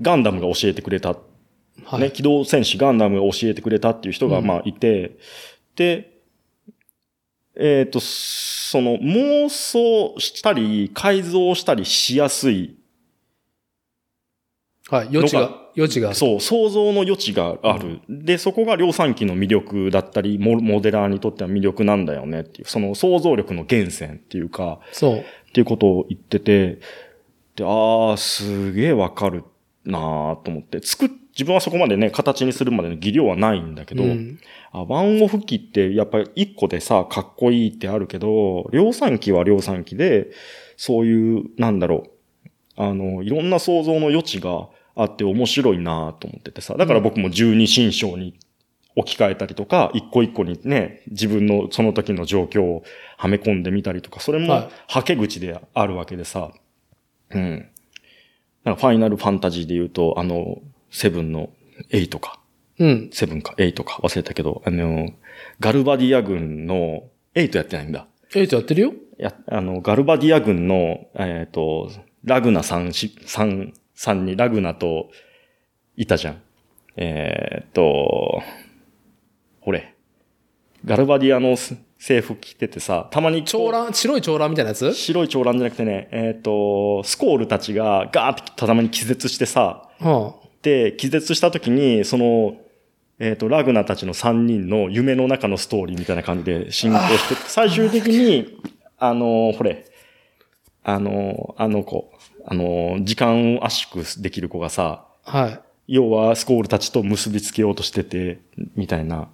ガンダムが教えてくれた。はい。ね、機動戦士ガンダムが教えてくれたっていう人が、うん。まあ、いて、で、えっ、と、その、妄想したり、改造したりしやすい、はい。余地のが、余地がある。そう、想像の余地がある。で、そこが量産機の魅力だったり、モモデラーにとっては魅力なんだよねっていう、その想像力の源泉っていうか、そう。っていうことを言ってて、で、ああ、すげえわかるなーと思って、作っ自分はそこまでね、形にするまでの技量はないんだけど、うんあワンオフ機ってやっぱり一個でさ、かっこいいってあるけど、量産機は量産機で、そういう、なんだろう、あの、いろんな想像の余地があって面白いなと思っててさ、だから僕も十二神章に置き換えたりとか、一個一個にね、自分のその時の状況をはめ込んでみたりとか、それもはけ口であるわけでさ、うん。なんかファイナルファンタジーで言うと、あの、セブンの8か、うん。セブンか、8か忘れたけど、あの、ガルバディア軍の、8やってないんだ。エイトやってるよや、あの、ガルバディア軍の、えっ、と、ラグナさんし、さん、にラグナと、いたじゃん。えっ、と、ほれ。ガルバディアのす制服着ててさ、たまに長蘭、白い長蘭みたいなやつ？白い長蘭じゃなくてね、えっ、と、スコールたちがガーってたまに気絶してさ、はで、気絶した時に、その、えっ、と、ラグナたちの3人の夢の中のストーリーみたいな感じで進行して、最終的に、あの、ほれ、あの、あの子、あの、時間を圧縮できる子がさ、あ。はい。要はスコールたちと結びつけようとしてて、みたいな。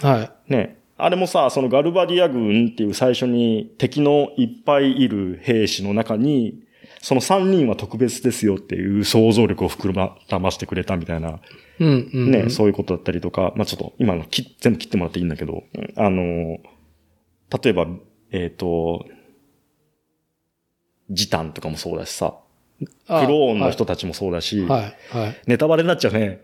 はい。ね。あれもさ、そのガルバディア軍っていう最初に敵のいっぱいいる兵士の中に、その3人は特別ですよっていう想像力を膨らましてくれたみたいな、うん、うん。ね、そういうことだったりとか、まあちょっと今のき全部切ってもらっていいんだけど、うんあの、例えば、えっ、と、ジタンとかもそうだしさ、クあローンの人たちもそうだし、はい。はい。はいネタバレになっちゃうね。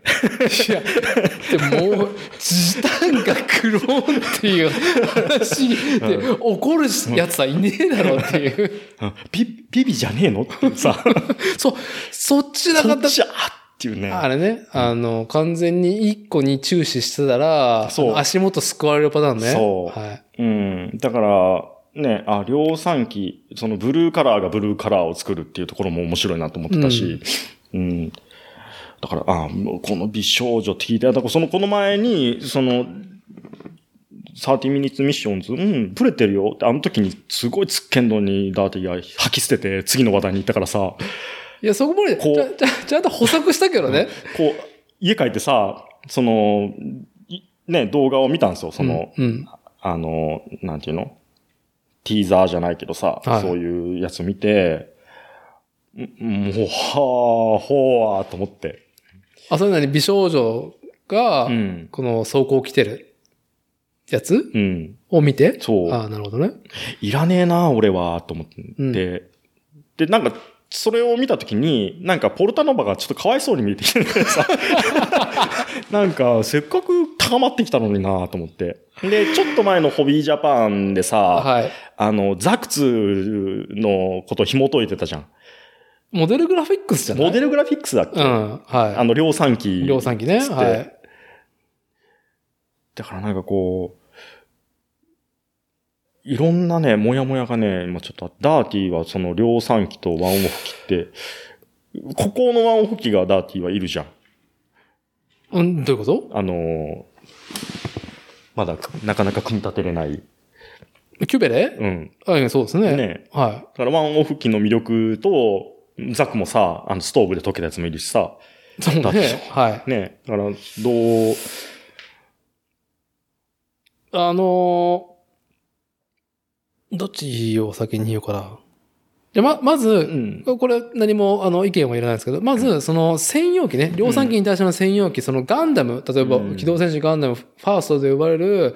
いや、でも時短がクローンっていう話で怒るやつはいねえだろうっていう。うんピ、ピビじゃねえのってさ、そう、そっちなかったそっ。ちあっていうね。あれね、あの、完全に一個に注視してたら、足元救われるパターンね。そうはい。うん。だから、ね、あ、量産機、そのブルーカラーがブルーカラーを作るっていうところも面白いなと思ってたし、うん。だから、あ、もうこの美少女って聞いて、だからその、この前に、その、30 minutes missions、うん、ブレてるよって、あの時にすごいつっけんどにダーティが吐き捨てて次の話題に行ったからさ、いや、そこまで、こうちゃちゃんと補足したけどね。こう、家帰ってさ、その、いね、動画を見たんですよ、その、うん、うん。あの、なんていうの？ティーザーじゃないけどさ、はいそういうやつ見て、んもう、はあ、ほわーと思って。あ、それなに美少女が、うん。この走行来てるやつうん。を見て？そうああ、なるほどね。いらねえな、俺は、と思って。うんで、なんか、それを見たときに、なんかポルタノバがちょっとかわいそうに見えてきてさ、なんかせっかく高まってきたのになと思って。で、ちょっと前のホビージャパンでさ、はい。あの、ザクツのこと紐解いてたじゃん。モデルグラフィックスじゃない？モデルグラフィックスだっけ、うん。はい。あの、量産機。量産機ね。はい。だからなんかこう、いろんなね、もやもやがね、今ちょっと、ダーティーはその量産機とワンオフ機って、ここのワンオフ機がダーティーはいるじゃん。うん、どういうこと？あのーまだなかなか組み立てれない。キュベレ？うん。はい、そうですね。ねはだからワンオフ機の魅力と、ザクもさ、あのストーブで溶けたやつもいるしさ、い。そうね。はい。ね、だから、どう、あのーどっちを先に言おうかな。じゃ、ま、まず、うん。これ何もあの意見はいらないですけど、まずその専用機ね、量産機に対しての専用機、そのガンダム、例えばうん機動戦士ガンダムファーストと呼ばれる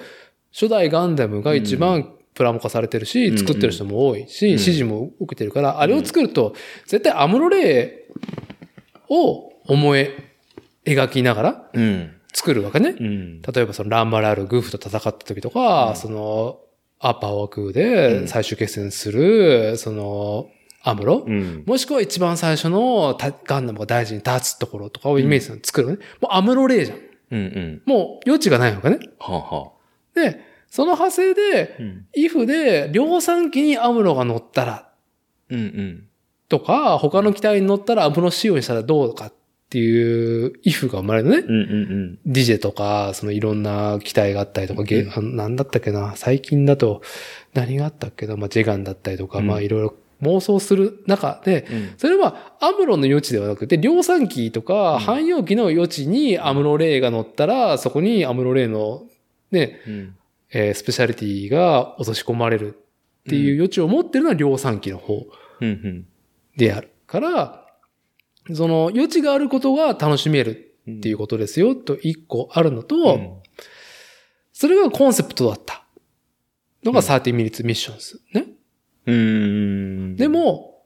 初代ガンダムが一番プラモ化されてるし、うん作ってる人も多いし、うん支持も受けてるから、あれを作ると絶対アムロレイを思い描きながらうん。作るわけね。うん。例えばそのランマラール、グーフと戦った時とか、うんそのアッパーワークうでん最終決戦する、そのアムロ、うん。もしくは一番最初のたガンダムが大事に立つところとかをイメージする作るのね。もうアムロレイじゃん。うん。うん。もう余地がないわけね。はあ、はあ。で、その派生で、うん。イフで量産機にアムロが乗ったらうん。うん。とか、他の機体に乗ったらアムロ仕様にしたらどうかっていうイフが生まれるのね。うん。うん。ディジェとか、そのいろんな機体があったりとか、ゲうんあなんだったっけな、最近だと何があったっけな、まあ、ジェガンだったりとか、うんまあいろいろ妄想する中で、うん。それはアムロの余地ではなくて、量産機とか汎用機の余地にアムロレイが乗ったら、そこにアムロレイのね、うん。えースペシャリティが落とし込まれるっていう余地を持ってるのは量産機の方うん。うん。であるから、その余地があることが楽しめるうん。っていうことですよと一個あるのと、うんそれがコンセプトだったのがうん30 minutes missions ね。うーん。で、も、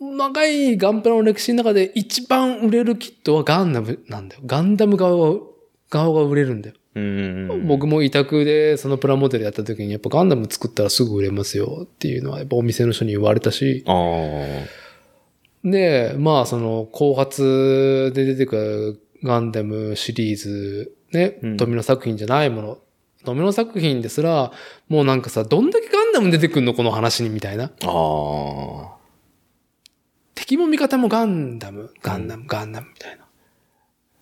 長いガンプラの歴史の中で一番売れるキットはガンダムなんだよ。ガンダム側が側が売れるんだよ。うーん。僕も委託でそのプラモデルやった時にやっぱガンダム作ったらすぐ売れますよっていうのはやっぱお店の人に言われたし。ああ。で、まあその後発で出てくるガンダムシリーズ、ねうん、富野作品じゃないもの。富野作品ですら、もうなんかさ、どんだけガンダム出てくんのこの話にみたいな。ああ。敵も味方もガンダム、ガンダム、ガンダムみたいな。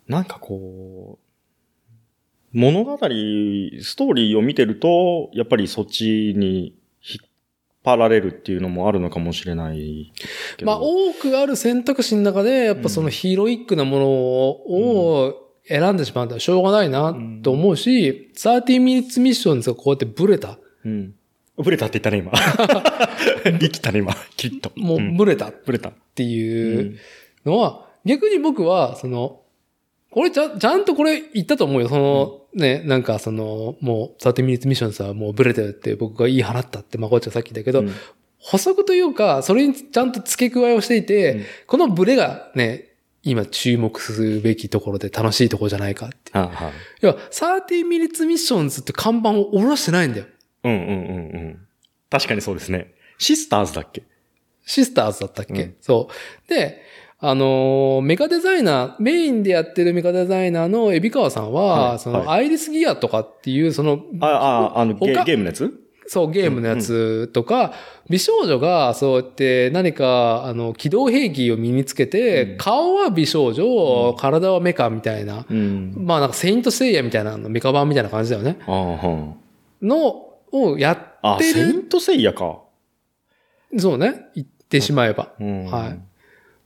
なんかこう、物語、ストーリーを見てると、やっぱりそっちに張られるっていうのもあるのかもしれない。まあ多くある選択肢の中で、やっぱそのヒーロイックなものを選んでしまうのはしょうがないなと思うし、30 minutes missions がこうやってブレた。うん。ブレたって言ったね、今。生きたね、今。きっと。もううんブレたっブレた。ていうのは、逆に僕は、その、これちゃ、ちゃんとこれ言ったと思うよ。その、ね、なんかその、もう、30 minutes missions はもうブレてるって僕が言い放ったって、まあこっちはさっきだけど、うん補足というか、それにちゃんと付け加えをしていて、うんこのブレがね、今注目するべきところで楽しいところじゃないかって。はあはあ要は、30 minutes missions って看板を下ろしてないんだよ。うんうんうんうん。確かにそうですね。シスターズだっけ？シスターズだったっけ、うんそう。で、あのーメカデザイナー、メインでやってるメカデザイナーの海老川さんは、はいその、はアイリスギアとかっていう、その、ああ、あの、ゲ他ゲームのやつ？そう、ゲームのやつとか、美少女がそうやって何か、あの、機動兵器を身につけて、うん顔は美少女、うん体はメカみたいな、うん。まあなんかセイントセイヤみたいなの、メカ版みたいな感じだよね。の、をやあ。あ、ってセイる。ントセイヤか。そうね。言ってしまえば。うん。はい。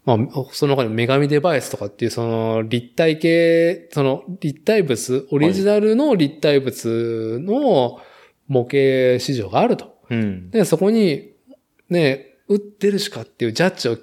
まあ、その中に女神デバイスとかっていう、その立体系、その立体物、オリジナルの立体物の模型市場があると。うん。で、そこに、ね、売ってるしかっていうジャッジを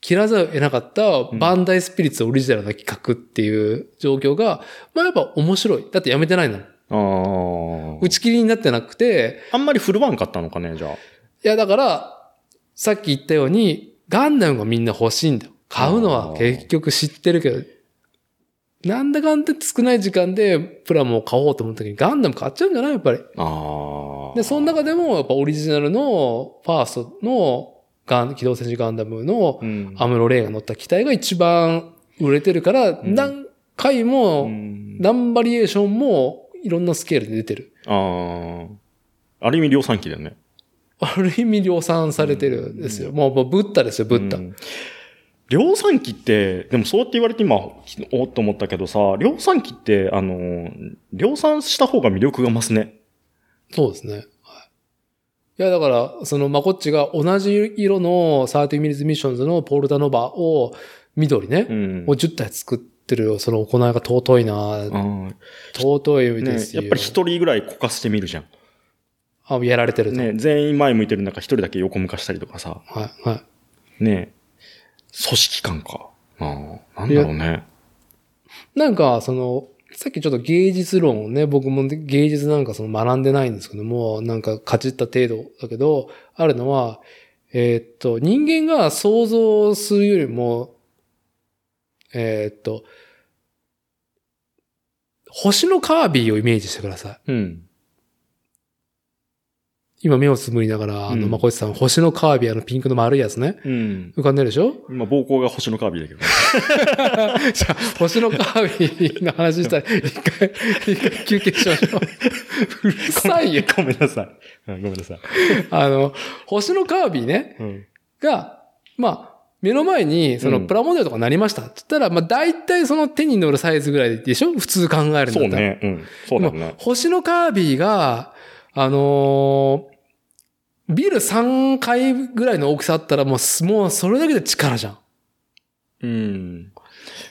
切らざるを得なかったバンダイスピリッツオリジナルな企画っていう状況が、まあやっぱ面白い。だってやめてないの。ああ。打ち切りになってなくて、あんまり振るわんかったのかね、じゃあ。いやだから、さっき言ったように、ガンダムがみんな欲しいんだよ。買うのは結局知ってるけど、なんだかんだ少ない時間でプラモを買おうと思った時にガンダム買っちゃうんじゃない？やっぱり。で、その中でもやっぱオリジナルのファーストのガン、機動戦士ガンダムのうん、アムロレイが乗った機体が一番売れてるから、ん何回も、うん何バリエーションもいろんなスケールで出てる。ああ。ある意味量産機だよね。ある意味量産されてるんですよ。もう、もうブッダですよ、ブッダ。うん量産機って、でもそうやって言われて今、おっと思ったけどさ、量産機って、あの、量産した方が魅力が増すね。そうですね。はい。いや、だから、その、まこっちが同じ色の30 minutes missions のポールダノバを、緑ね、うんを10体作ってる、その行いが尊いなあ尊いですよ。やっぱり一人ぐらいこかしてみるじゃん。あ、やられてると。ね全員前向いてる中一人だけ横向かしたりとかさ。はい、はい。ね組織感か。ああ、なんだろうね。なんか、その、さっきちょっと芸術論をね、僕も芸術なんかその学んでないんですけども、なんかかじった程度だけど、あるのは、えーっと、人間が想像するよりも、えーっと、星のカービィをイメージしてください。うん。今目をつむりながら、あの、うんまこいさん、星のカービィ、あのピンクの丸いやつね。うん。浮かんでるでしょ？今、膀胱が星のカービィだけどね。じゃあ、星のカービィの話したら、一回、一回休憩しましょう。うるさいよ。ごめんなさい。うんごめんなさい。あの、星のカービィね、うん。が、まあ、目の前に、その、うんプラモデルとかなりました。って言ったら、まあ、大体その手に乗るサイズぐらいでしょ？普通考えるんだったら。そうね。うん。そうだね。星のカービィが、あのービル3階ぐらいの大きさあったらもうす、もうそれだけで力じゃん。うん。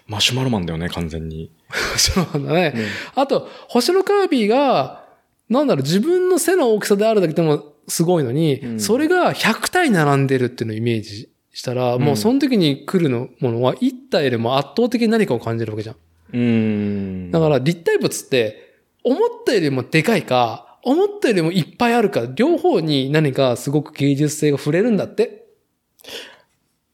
マシュマロマンだよね、完全に。そうだね。あと、星のカービィが、なんだろう、自分の背の大きさであるだけでもすごいのに、うんそれが100体並んでるっていうのをイメージしたら、もうその時に来るのものは1体よりも圧倒的に何かを感じるわけじゃん。うん。だから立体物って、思ったよりもでかいか、思ったよりもいっぱいあるか、両方に何かすごく芸術性が触れるんだって。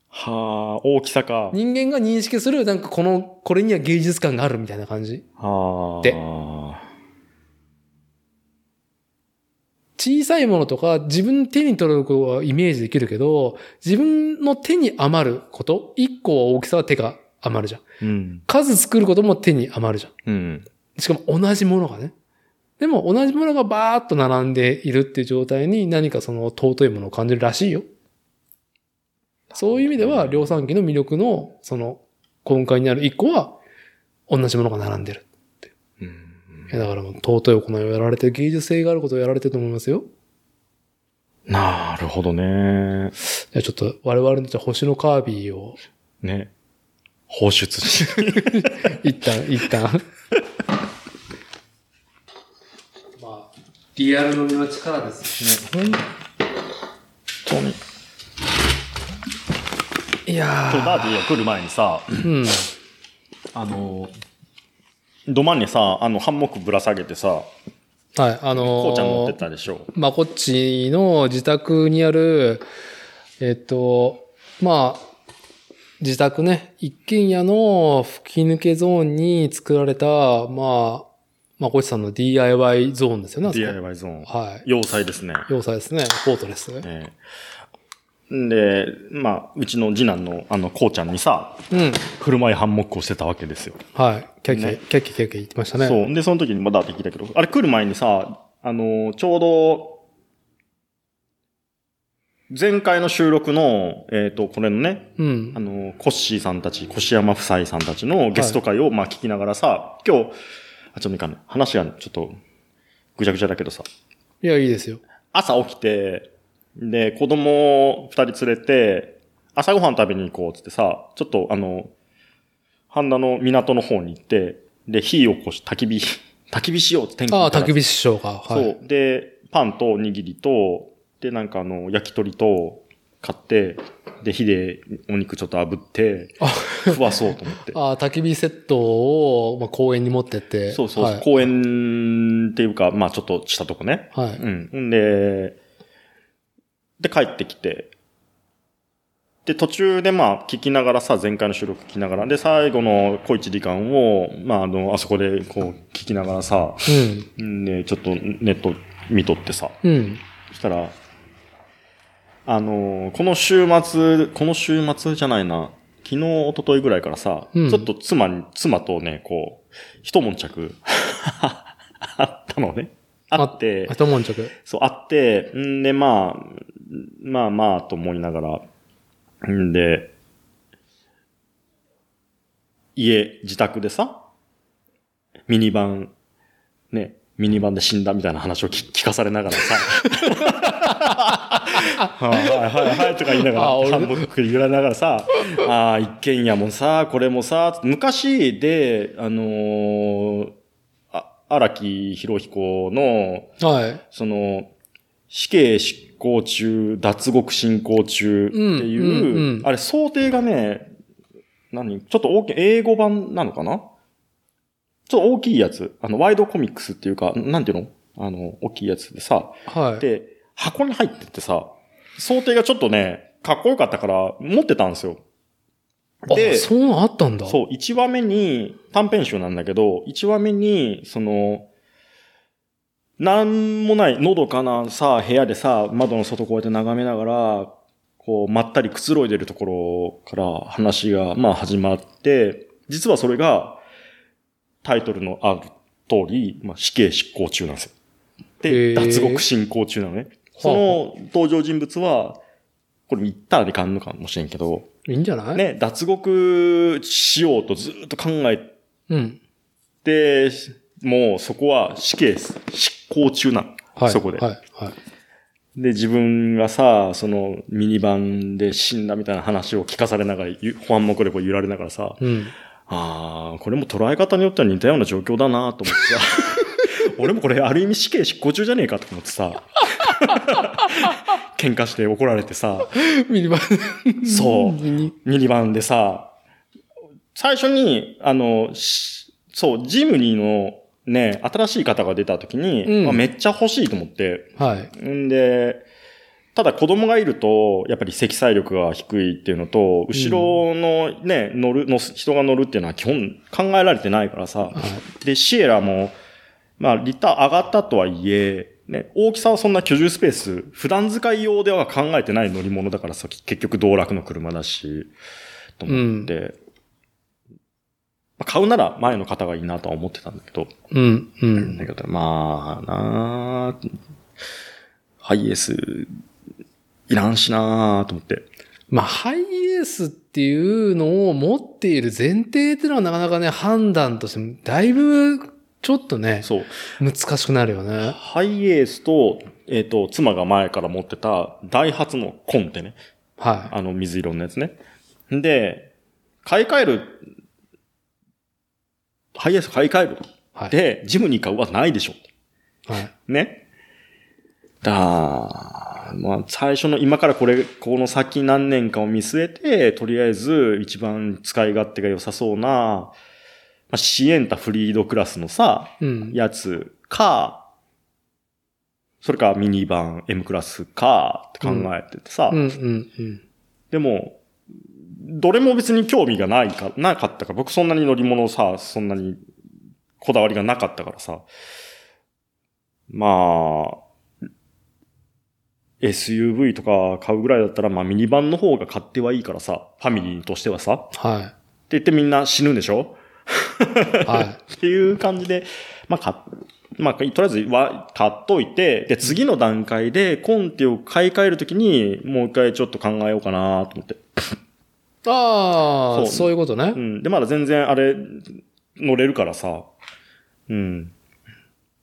はあ、大きさか。人間が認識する、なんかこの、これには芸術感があるみたいな感じ。はあ。で小さいものとか自分の手に取ることはイメージできるけど、自分の手に余ること、一個は大きさは手が余るじゃん。うん。数作ることも手に余るじゃん。うん。しかも同じものがね。でも同じものがバーッと並んでいるっていう状態に何かその尊いものを感じるらしいよ。そういう意味では、量産機の魅力のその根幹にある一個は同じものが並んでる。うんいやだからもう尊い行いをやられて芸術性があることをやられてると思いますよ。なるほどね。じゃあちょっと我々のじゃあ星のカービィをね。放出し。一旦、一旦。まあ、リアルの身の力ですね。本当に。いやそう、ダーティーが来る前にさ、ー。うん。あの、土間にさ、あの、ハンモックぶら下げてさ、はい、あのー、こうちゃん乗ってたでしょ。まあ、こっちの自宅にある、えっと、まあ、自宅ね、一軒家の吹き抜けゾーンに作られた、まあ、まあ、こっちさんの DIY ゾーンですよね。DIY ゾーン。はい。要塞ですね。要塞ですね。ポートレス。ええで、まあ、うちの次男の、あの、こうちゃんにさ、うん。車いハンモックをしてたわけですよ。はい。キャッキャ、ねキャッキャキャッキャ言ってましたね。そう。で、その時にまだって聞いたけど、あれ来る前にさ、あの、ちょうど、前回の収録の、えっ、と、これのね、うんあ。の、コッシーさんたち、越山夫妻さんたちのゲスト会を、まあ聞きながらさ、今日、あ、ちょっといかんね。話がちょっと、ぐちゃぐちゃだけどさ、いや、いいですよ。朝起きて、で、子供二人連れて、朝ごはん食べに行こうっつってさ、ちょっとあの、半田の港の方に行って、で、火を起こし、焚き火、焚き火しようって天気ああ、焚き火師匠が。はい。そう。で、パンとおにぎりと、で、なんかあの、焼き鳥と買って、で、火でお肉ちょっと炙って、あ食わそうと思って。ああ、焚き火セットを、まあ、公園に持ってって。そうそう、はい。公園っていうか、まあちょっとしたとこね。はい。うん。んで、で、帰ってきて、で、途中でまあ聞きながらさ、前回の収録聞きながら、で、最後の小一時間を、まああの、あそこでこう聞きながらさ、んで、ちょっとネット見とってさ、うん。うん。そしたら、あのこの週末、この週末じゃないな、昨日、一昨日ぐらいからさ、うん。ちょっと妻に、妻とね、こう、一悶着、あったのね。あって、一悶着。そう、あって、んで、まあ、まあまあ、と思いながら、んで、家、自宅でさ、ミニバン、ね、ミニバンで死んだみたいな話を聞聞かされながらさ、はいはいはいはいとか言いながら、あ俺ハンモック揺られながらさ、ああ、一軒家もさ、これもさ、昔で、あのーあ荒木博彦の、はい。その、死刑執行中、脱獄進行中っていう、うんうんうん。あれ想定がね、何ちょっと大きい、英語版なのかなちょっと大きいやつ。あの、ワイドコミックスっていうか、なんていうの？あの、大きいやつでさ、はい。で、箱に入ってってさ、想定がちょっとね、かっこよかったから、持ってたんですよ。であ、そういうのあったんだ。そう、1話目に、短編集なんだけど、1話目に、その、なんもない、のどかなさ、部屋でさ、窓の外こうやって眺めながら、こう、まったりくつろいでるところから話が、まあ始まって、実はそれが、タイトルのある通り、まあ死刑執行中なんですよ。で、脱獄進行中なのね。その登場人物は、これ言ったらいかんのかもしれんけど、いいんじゃない？ね、脱獄しようとずっと考えうん。て、もうそこは死刑執行中なの。はい。そこで。はい。はい。で、自分がさ、そのミニバンで死んだみたいな話を聞かされながら、ゆ保安目でこう揺られながらさ、うん。ああ、これも捉え方によっては似たような状況だなと思ってさ、俺もこれある意味死刑執行中じゃねえかと思ってさ、喧嘩して怒られてさ、ミニバン。そう。ミニ。バンでさ、最初に、あの、しそう、ジムニーのね、新しい方が出た時に、うん。まあめっちゃ欲しいと思って、はい。んで、ただ子供がいると、やっぱり積載力が低いっていうのと、後ろのね、乗る、の人が乗るっていうのは基本考えられてないからさ。で、シエラも、まあ、リッター上がったとはいえ、ね、大きさはそんな居住スペース、普段使い用では考えてない乗り物だからさ、結局道楽の車だし、と思って、まあ買うなら前の方がいいなとは思ってたんだけど、うん、うん。だけど、まあなあハイエース、いらんしなあと思って。まあ、ハイエースっていうのを持っている前提っていうのはなかなかね、判断としても、だいぶ、ちょっとね、そう。難しくなるよね。ハイエースと、えっ、と、妻が前から持ってた、ダイハツのコンテね。はあの、水色のやつね。んで、買い替える、ハイエース買い替える。い。はい。で、ジムに買うはないでしょ。はい。ね。だまあ、最初の今からこれ、この先何年かを見据えて、とりあえず一番使い勝手が良さそうな、まあ、シエンタフリードクラスのさ、うん。やつか、それかミニバン M クラスかって考えててさ、うん、うん、うん。でも、どれも別に興味がないか、なかったから、僕そんなに乗り物さ、そんなにこだわりがなかったからさ、まあ、SUV とか買うぐらいだったら、まあミニバンの方が買ってはいいからさ、ファミリーとしてはさ、っては言ってみんな死ぬんでしょ？い。は っていう感じで、まあ、か、まあ、とりあえずは買っといて、で、次の段階でコンテを買い替えるときに、もう一回ちょっと考えようかなと思って。い。ああ、そうそういうことねう。ん。で、まだ全然あれ、乗れるからさ。うん。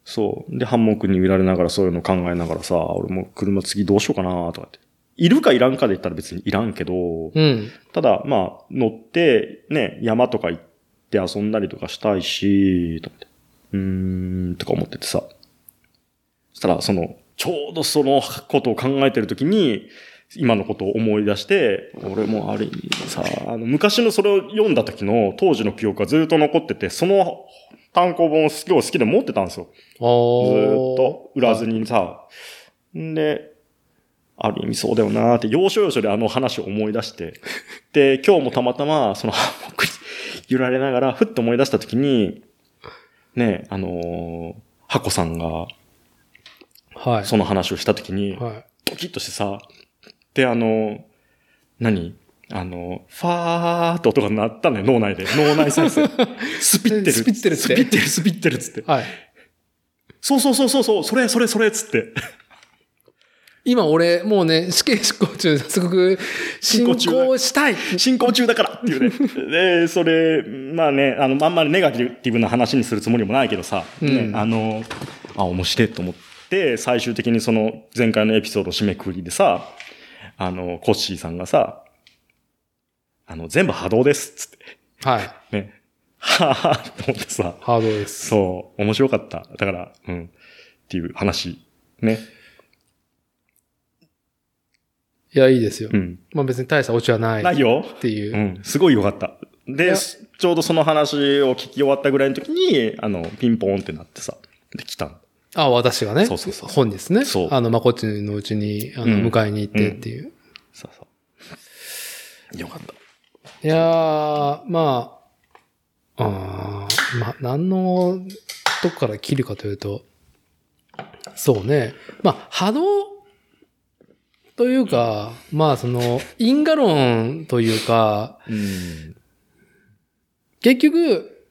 そう。で、ハンモックに揺られながらそういうの考えながらさ、俺も車次どうしようかなとかって。いるかいらんかで言ったら別にいらんけど、うん。ただ、まあ、乗って、ね、山とか行って遊んだりとかしたいし、と思って。うーん、とか思っててさ。そしたら、その、ちょうどそのことを考えてるときに、今のことを思い出して、俺もある意味さ、あの、昔のそれを読んだ時の当時の記憶がずっと残ってて、その単行本をすごい好きで持ってたんですよ。ずーっと売らずにさ。んで、ある意味そうだよなーって、要所要所であの話を思い出して。で、今日もたまたま、その、僕に揺られながら、ふっと思い出したときに、ね、あのー、ハコさんが、はい。その話をしたときに、はい。ドキッとしてさ、で、あの、何？あの、ファーって音が鳴ったのよ、脳内で。脳内再生。スピってる。スピってるってスピってる、スピってるっつって。はい。そうそうそうそうそう、それ、それ、それっつって。今俺、もうね、死刑執行中、すごく進行中だ行したい。進行中だからっていうね。で、それ、まあね、あの、あんまりネガティブな話にするつもりもないけどさ、うんね、あの、あ、面白いと思って、最終的にその前回のエピソード締めくくりでさ、あの、コッシーさんがさ、あの、全部波動です、つって。はい。ね。はぁはぁと思ってさ、ハードです。そう、面白かった。だから、うん、っていう話。ね。いや、いいですよ。うん。まあ別に大したオチはない。ないよ。っていうう。ん、すごい良かった。いで、ちょうどその話を聞き終わったぐらいの時に、あの、ピンポーンってなってさ、で、来たの。あ、私がね。そうそうそう本日ね。そうあの、まあ、こっちのうちに、あの、うん迎えに行ってっていう。そうそう。よかった。いやー、まあ、あーまあ、何のとこから切るかというと、そうね。まあ、波動というか、まあ、その、因果論というか、うん。結局、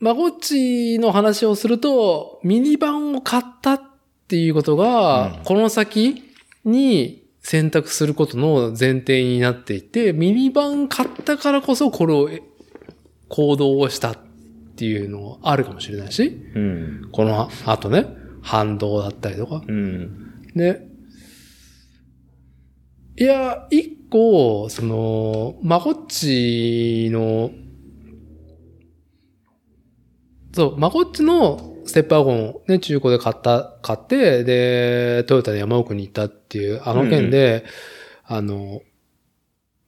まごっちの話をすると、ミニバンを買ったっていうことが、うんこの先に選択することの前提になっていて、ミニバン買ったからこそこれをえ行動をしたっていうのがあるかもしれないし、うん。この後ね、反動だったりとか。うん。で、いや、一個、その、まこっちの、そう、まこっちのステップワゴンをね、中古で買った、買って、で、トヨタで山奥に行ったっていう、あの件で、あの、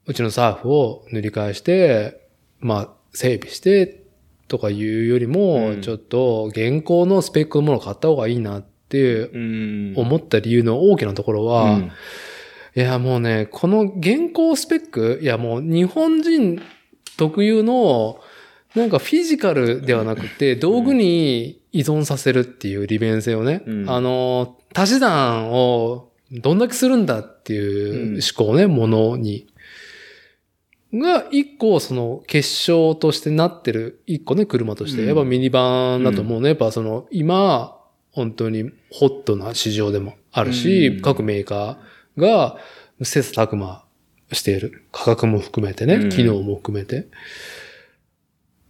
うちのサーフを塗り替えして、まあ、整備して、とかいうよりも、うん。ちょっと、現行のスペックのものを買った方がいいなっていう、うん。思った理由の大きなところは、うん。いや、もうね、この現行スペック、いや、もう日本人特有の、なんかフィジカルではなくて、道具に依存させるっていう利便性をね、うんあの、足し算をどんだけするんだっていう思考ね、ものに。が、一個、その、結晶としてなってる、一個ね、車として。うんやっぱミニバンだと思うね。やっぱその、今、本当にホットな市場でもあるし、うん各メーカーが、切磋琢磨している。価格も含めてね、うん機能も含めて。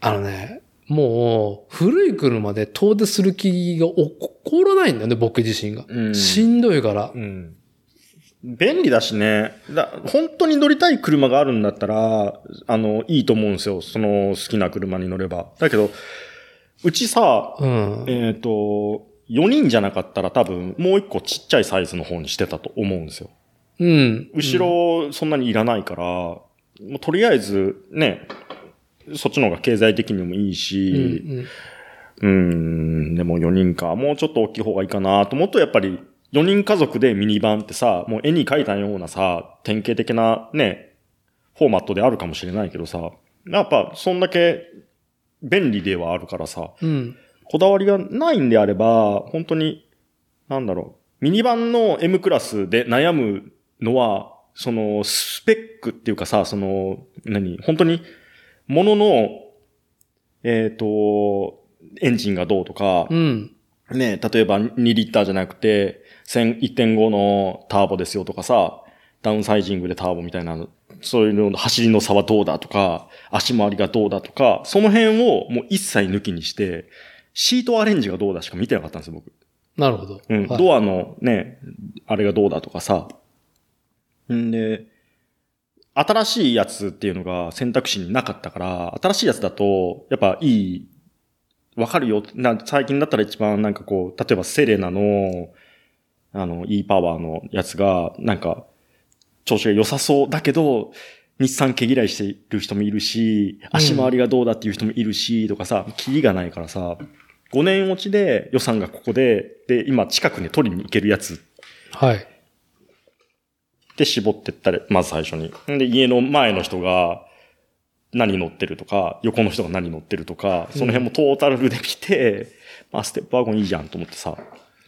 あのね、もう、古い車で遠出する気が起こらないんだよね、僕自身が。うんしんどいから。うん。便利だしね。だ本当に乗りたい車があるんだったら、あの、いいと思うんですよ。その好きな車に乗れば。だけど、うちさ、うん。えっ、と、4人じゃなかったら多分もう一個ちっちゃいサイズの方にしてたと思うんですよ。うん。後ろそんなにいらないから、もうとりあえずね、そっちの方が経済的にもいい、し、うん。うん、でも4人か。もうちょっと大きい方がいいかなと思うと、やっぱり4人家族でミニバンってさ、もう絵に描いたようなさ、典型的なね、フォーマットであるかもしれないけどさ、やっぱそんだけ便利ではあるからさ、うん。こだわりがないんであれば、本当に、なんだろう、ミニバンの M クラスで悩むのは、その、スペックっていうかさ、その、何、本当に、ものの、えっ、と、エンジンがどうとか、うん。ね、例えば2リッターじゃなくて、1000 1.5のターボですよとかさ、ダウンサイジングでターボみたいな、そういうの、走りの差はどうだとか、足回りがどうだとか、その辺をもう一切抜きにして、シートアレンジがどうだしか見てなかったんですよ、僕。なるほど。うん。はいドアのね、あれがどうだとかさ。んで、新しいやつっていうのが選択肢になかったから、新しいやつだと、やっぱいい、わかるよ。な最近だったら一番なんかこう、例えばセレナの、あの、e パワーのやつが、なんか、調子が良さそうだけど、日産毛嫌いしてる人もいるし、足回りがどうだっていう人もいるし、とかさ、キリがないからさ、5年落ちで予算がここで、で、今近くに取りに行けるやつはい。で絞ってったら、まず最初に。で、家の前の人が何乗ってるとか、横の人が何乗ってるとか、その辺もトータルで見て、まあ、ステップワゴンいいじゃんと思ってさ、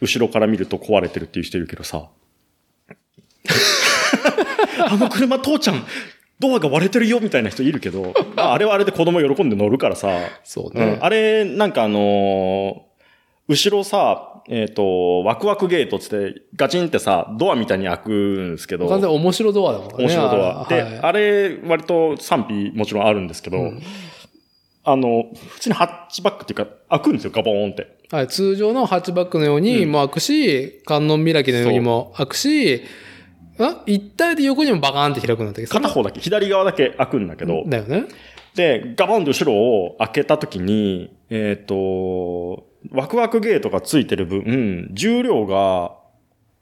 後ろから見ると壊れてるっていう人いるけどさ、あの車父ちゃん、ドアが割れてるよみたいな人いるけど、まあ、あれはあれで子供喜んで乗るからさ、そうね。うん、あれ、なんかあのー後ろさ、えっ、と、ワクワクゲートつって、ガチンってさ、ドアみたいに開くんですけど、完全に面白ドアだもんね。面白ドア。で、はいあれ、割と賛否もちろんあるんですけど、うん。あの、普通にハッチバックっていうか、開くんですよ、ガボーンって。はい、通常のハッチバックのようにも開くし、観音開きのようにも開くし、あ一体で横にもバカーンって開くんだけ片方だけ、左側だけ開くんだけど、だよね。で、ガボンと後ろを開けたときに、えっ、と、ワクワクゲートがついてる分、重量が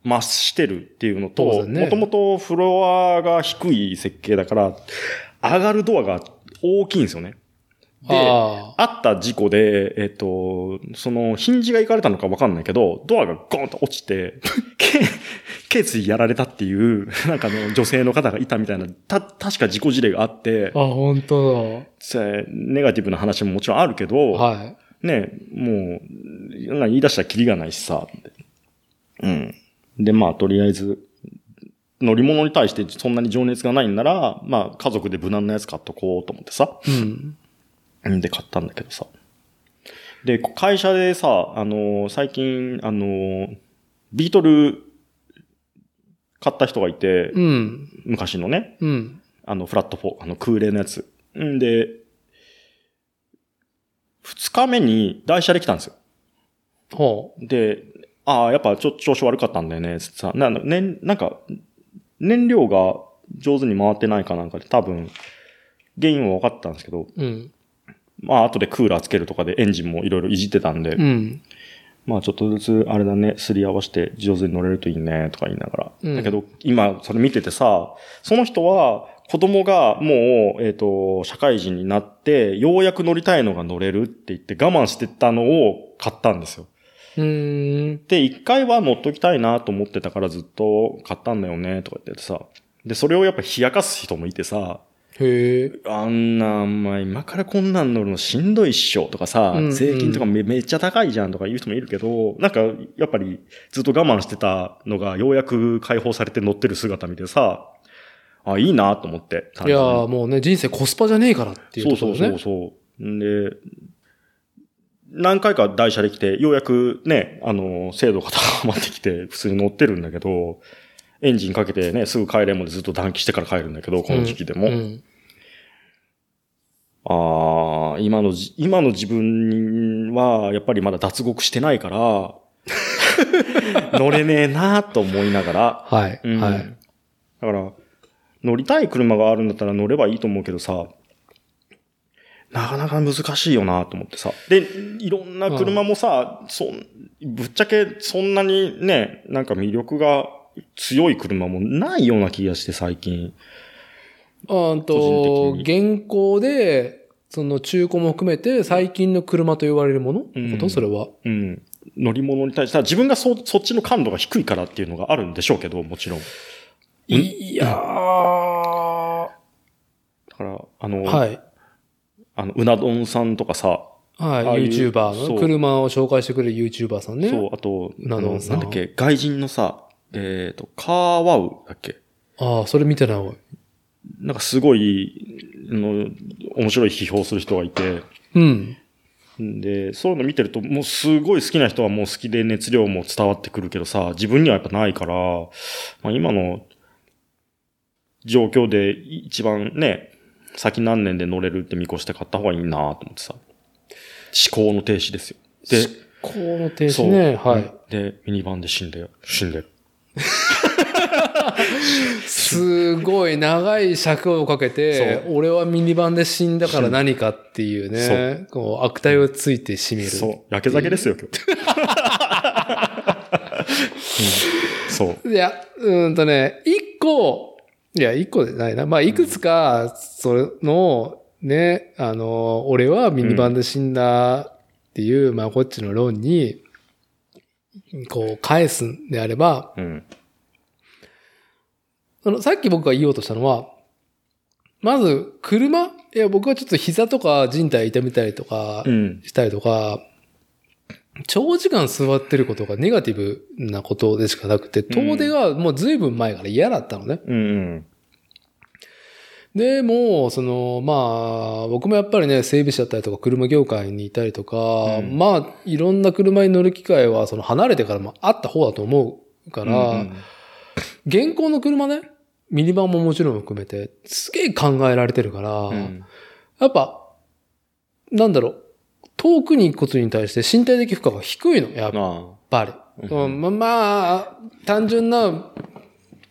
増してるっていうのと、もともとフロアが低い設計だから、上がるドアが大きいんですよね。で、ああった事故で、えっ、と、その、ヒンジが行かれたのかわかんないけど、ドアがゴーンと落ちて、け頸椎やられたっていう、なんかあの、女性の方がいたみたいな、た、確か事故事例があってあ。、あ、本当せネガティブな話ももちろんあるけど、だ。はい。ねね、もう、な言い出したらキリがないしさ。うん。で、まあ、とりあえず、乗り物に対してそんなに情熱がないんなら、まあ、家族で無難なやつ買っとこうと思ってさ。うん。んで買ったんだけどさ。で、会社でさ、あのー最近、あのービートル買った人がいて、うん。昔のね、うん。あの、フラットフォー、あの、空冷のやつ。んで、二日目に台車で来たんですよ。ほで、ああ、やっぱちょっと調子悪かったんだよね、つってさ、な、ね、なんか、燃料が上手に回ってないかなんかで多分、原因は分かったんですけど、うん。まあ後でクーラーつけるとかでエンジンもいろいろいじってたんで、うん。まあちょっとずつあれだね、すり合わせて上手に乗れるといいね、とか言いながら。うんだけど今それ見ててさ、その人は子供がもう、えっ、と、社会人になって、ようやく乗りたいのが乗れるって言って我慢してたのを買ったんですよ。うーん。で、一回は乗っときたいなと思ってたからずっと買ったんだよね、とか言ってさ。で、それをやっぱ冷やかす人もいてさ、へえ。あんな、お前今からこんなん乗るのしんどいっしょとかさ、うんうん税金とかめめっちゃ高いじゃんとか言う人もいるけど、なんかやっぱりずっと我慢してたのがようやく解放されて乗ってる姿見てさ、あ、いいなと思って。単いやもうね、人生コスパじゃねえからっていうそう。そうそうそう。んで、何回か台車で来て、ようやくね、あの、精度が高まってきて、普通に乗ってるんだけど、エンジンかけてね、すぐ帰れんもでずっと暖気してから帰るんだけど、この時期でも。うんああ、今のじ、今の自分は、やっぱりまだ脱獄してないから、乗れねえなと思いながら、はい。うんはい。だから、乗りたい車があるんだったら乗ればいいと思うけどさ、なかなか難しいよなと思ってさ。で、いろんな車もさ、そん、ぶっちゃけそんなにね、なんか魅力が強い車もないような気がして最近。あんと現行で、その中古も含めて最近の車と言われるもの、うんこと？それは。うん。乗り物に対して、自分がそ、そっちの感度が低いからっていうのがあるんでしょうけど、もちろん。いやー。はだから、あの、い。あの、うな丼さんとかさ、はい。ああいう YouTuber の車を紹介してくれる YouTuber さんね。そう、あと、うな丼さんなんだっけ、外人のさ、えっ、と、カーワウだっけ？ああ、それ見てないわ。なんかすごい、あの、面白い批評する人がいて、うん。で、そういうの見てると、もうすごい好きな人はもう好きで熱量も伝わってくるけどさ、自分にはやっぱないから、まあ、今の状況で一番ね、先何年で乗れるって見越して買った方がいいなと思ってさ。思考の停止ですよ。で、この停止ね。はい。で、ミニバンで死んで、死んでる。すごい長い尺をかけて、俺はミニバンで死んだから何かっていうね、こう悪態をついてしめる。そう。焼け酒ですよ、今日。うんそう。いや、うーんとね、一個、いや、一個でないな。まあ、いくつか、それの、ね、あの、俺はミニバンで死んだっていう、まあ、こっちの論に、こう、返すんであれば、うん。その、さっき僕が言おうとしたのは、まず、車？いや、僕はちょっと膝とか人体痛めたりとかう、ん。したりとか、長時間座ってることがネガティブなことでしかなくて、遠出がもう随分前から嫌だったのね。うんうん。でも、その、まあ、僕もやっぱりね、整備士だったりとか、車業界にいたりとか、うんまあ、いろんな車に乗る機会は、その、離れてからもあった方だと思うから、うん現行の車ね、ミニバンももちろん含めて、すげえ考えられてるから、うんやっぱ、なんだろう、遠くに行くことに対して身体的負荷が低いの、やっあぱり。うんうんままあ、単純な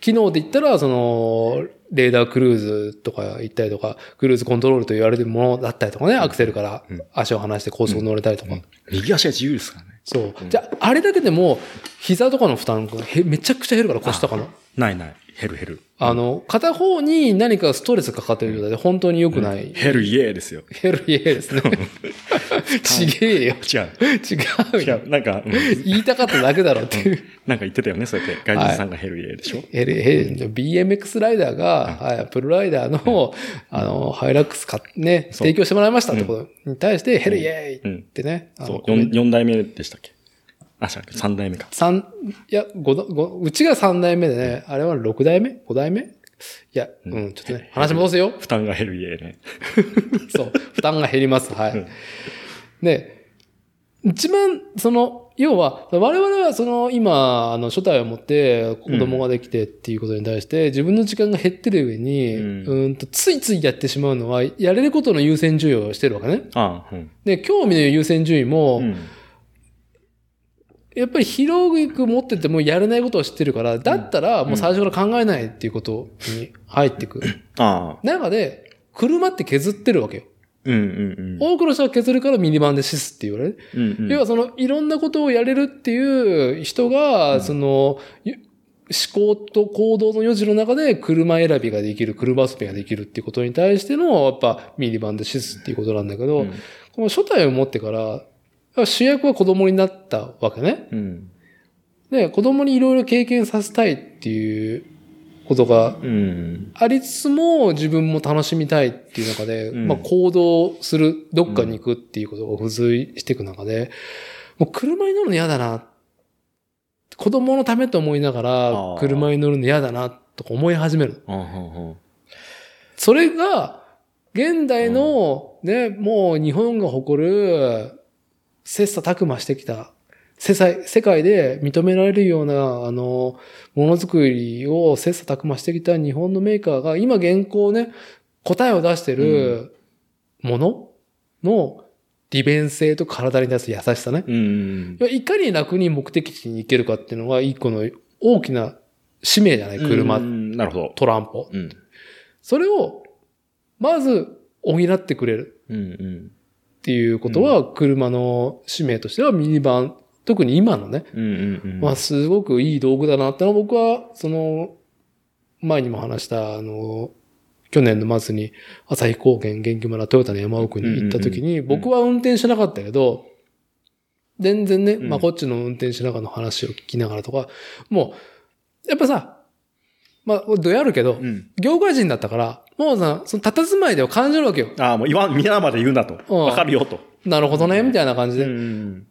機能で言ったら、その、レーダークルーズとか行ったりとか、クルーズコントロールと言われてるものだったりとかね、アクセルからうん足を離して高速乗れたりとか。あ。右足が自由ですからね。そう。じゃあ、あれだけでも、膝とかの負担がへめちゃくちゃ減るから、腰とかの。ないない。減る減る。あの、片方に何かストレスかかってる状態で本当に良くない。減るイエーですよ。ヘルイエーですね。ちげえよ。違う。違うよ。違う。なんか、うん言いたかっただけだろっていう。なんか言ってたよね、そうやって。外人さんが減るイエーでしょ。ヘル、ヘル、BMX ライダーが、はい、プロライダーの、あの、ハイラックスか、ね、提供してもらいましたってことに対して、ヘルイエーってね。そう。四四代目でしたっけ？あ、違う三代目か。三、いや、五だ、五うちが三代目でね、あれは六代目？五代目？いや、うん、ちょっとね、話戻すよ。負担が減るイエーね。そう、負担が減ります。はうんい。で、一番、その、要は、我々はその、今、あの、初代を持って子供ができてっていうことに対して、自分の時間が減ってる上に、ううんん、と、ついついやってしまうのは、やれることの優先順位をしてるわけね。あうん。で、興味の優先順位も、うん。やっぱり広く持っててもやれないことを知ってるから、だったらもう最初から考えないっていうことに入ってくる。ああ。中で、車って削ってるわけよ。うんうん多くの人が削るからミニバンでシスって言われる。うん。うんうん要はそのいろんなことをやれるっていう人が、その、ゆ思考と行動の余地の中で車選びができる、車遊びができるっていうことに対しての、やっぱミニバンでシスっていうことなんだけど、うんこの初代を持ってから、主役は子供になったわけね。うん。で、子供にいろいろ経験させたいっていうことがうん。ありつつも自分も楽しみたいっていう中で、うんまあ行動する、どっかに行くっていうことが付随していく中で、もう車に乗るの嫌だな。子供のためと思いながあらー車に乗るの嫌だなとか思い始める。それが現代のね、もう日本が誇る切磋琢磨してきた世界世界で認められるような、あの、ものづくりを切磋琢磨してきた日本のメーカーが、今現行ね、答えを出してるものの利便性と体に出す優しさね。うん。いかに楽に目的地に行けるかっていうのが一個の大きな使命じゃない？車、うんなるほど。トランポ。うん。それを、まず補ってくれるうんうん。っていうことは、車の使命としてはミニバン、特に今のね、うんうんうん。まあすごくいい道具だなってのは僕は、その、前にも話した、あの、去年の末に旭高原元気村トヨタの山奥に行った時に、僕は運転しなかったけど、全然ね、うんまあこっちの運転しながらの話を聞きながらとか、もう、やっぱさ、まあ、どやるけど、うん。業界人だったから、もうさ、その佇まいでは感じるわけよ。ああ、もう言わん、皆まで言うなと。うんわかるよと。なるほどね、みたいな感じで。ん。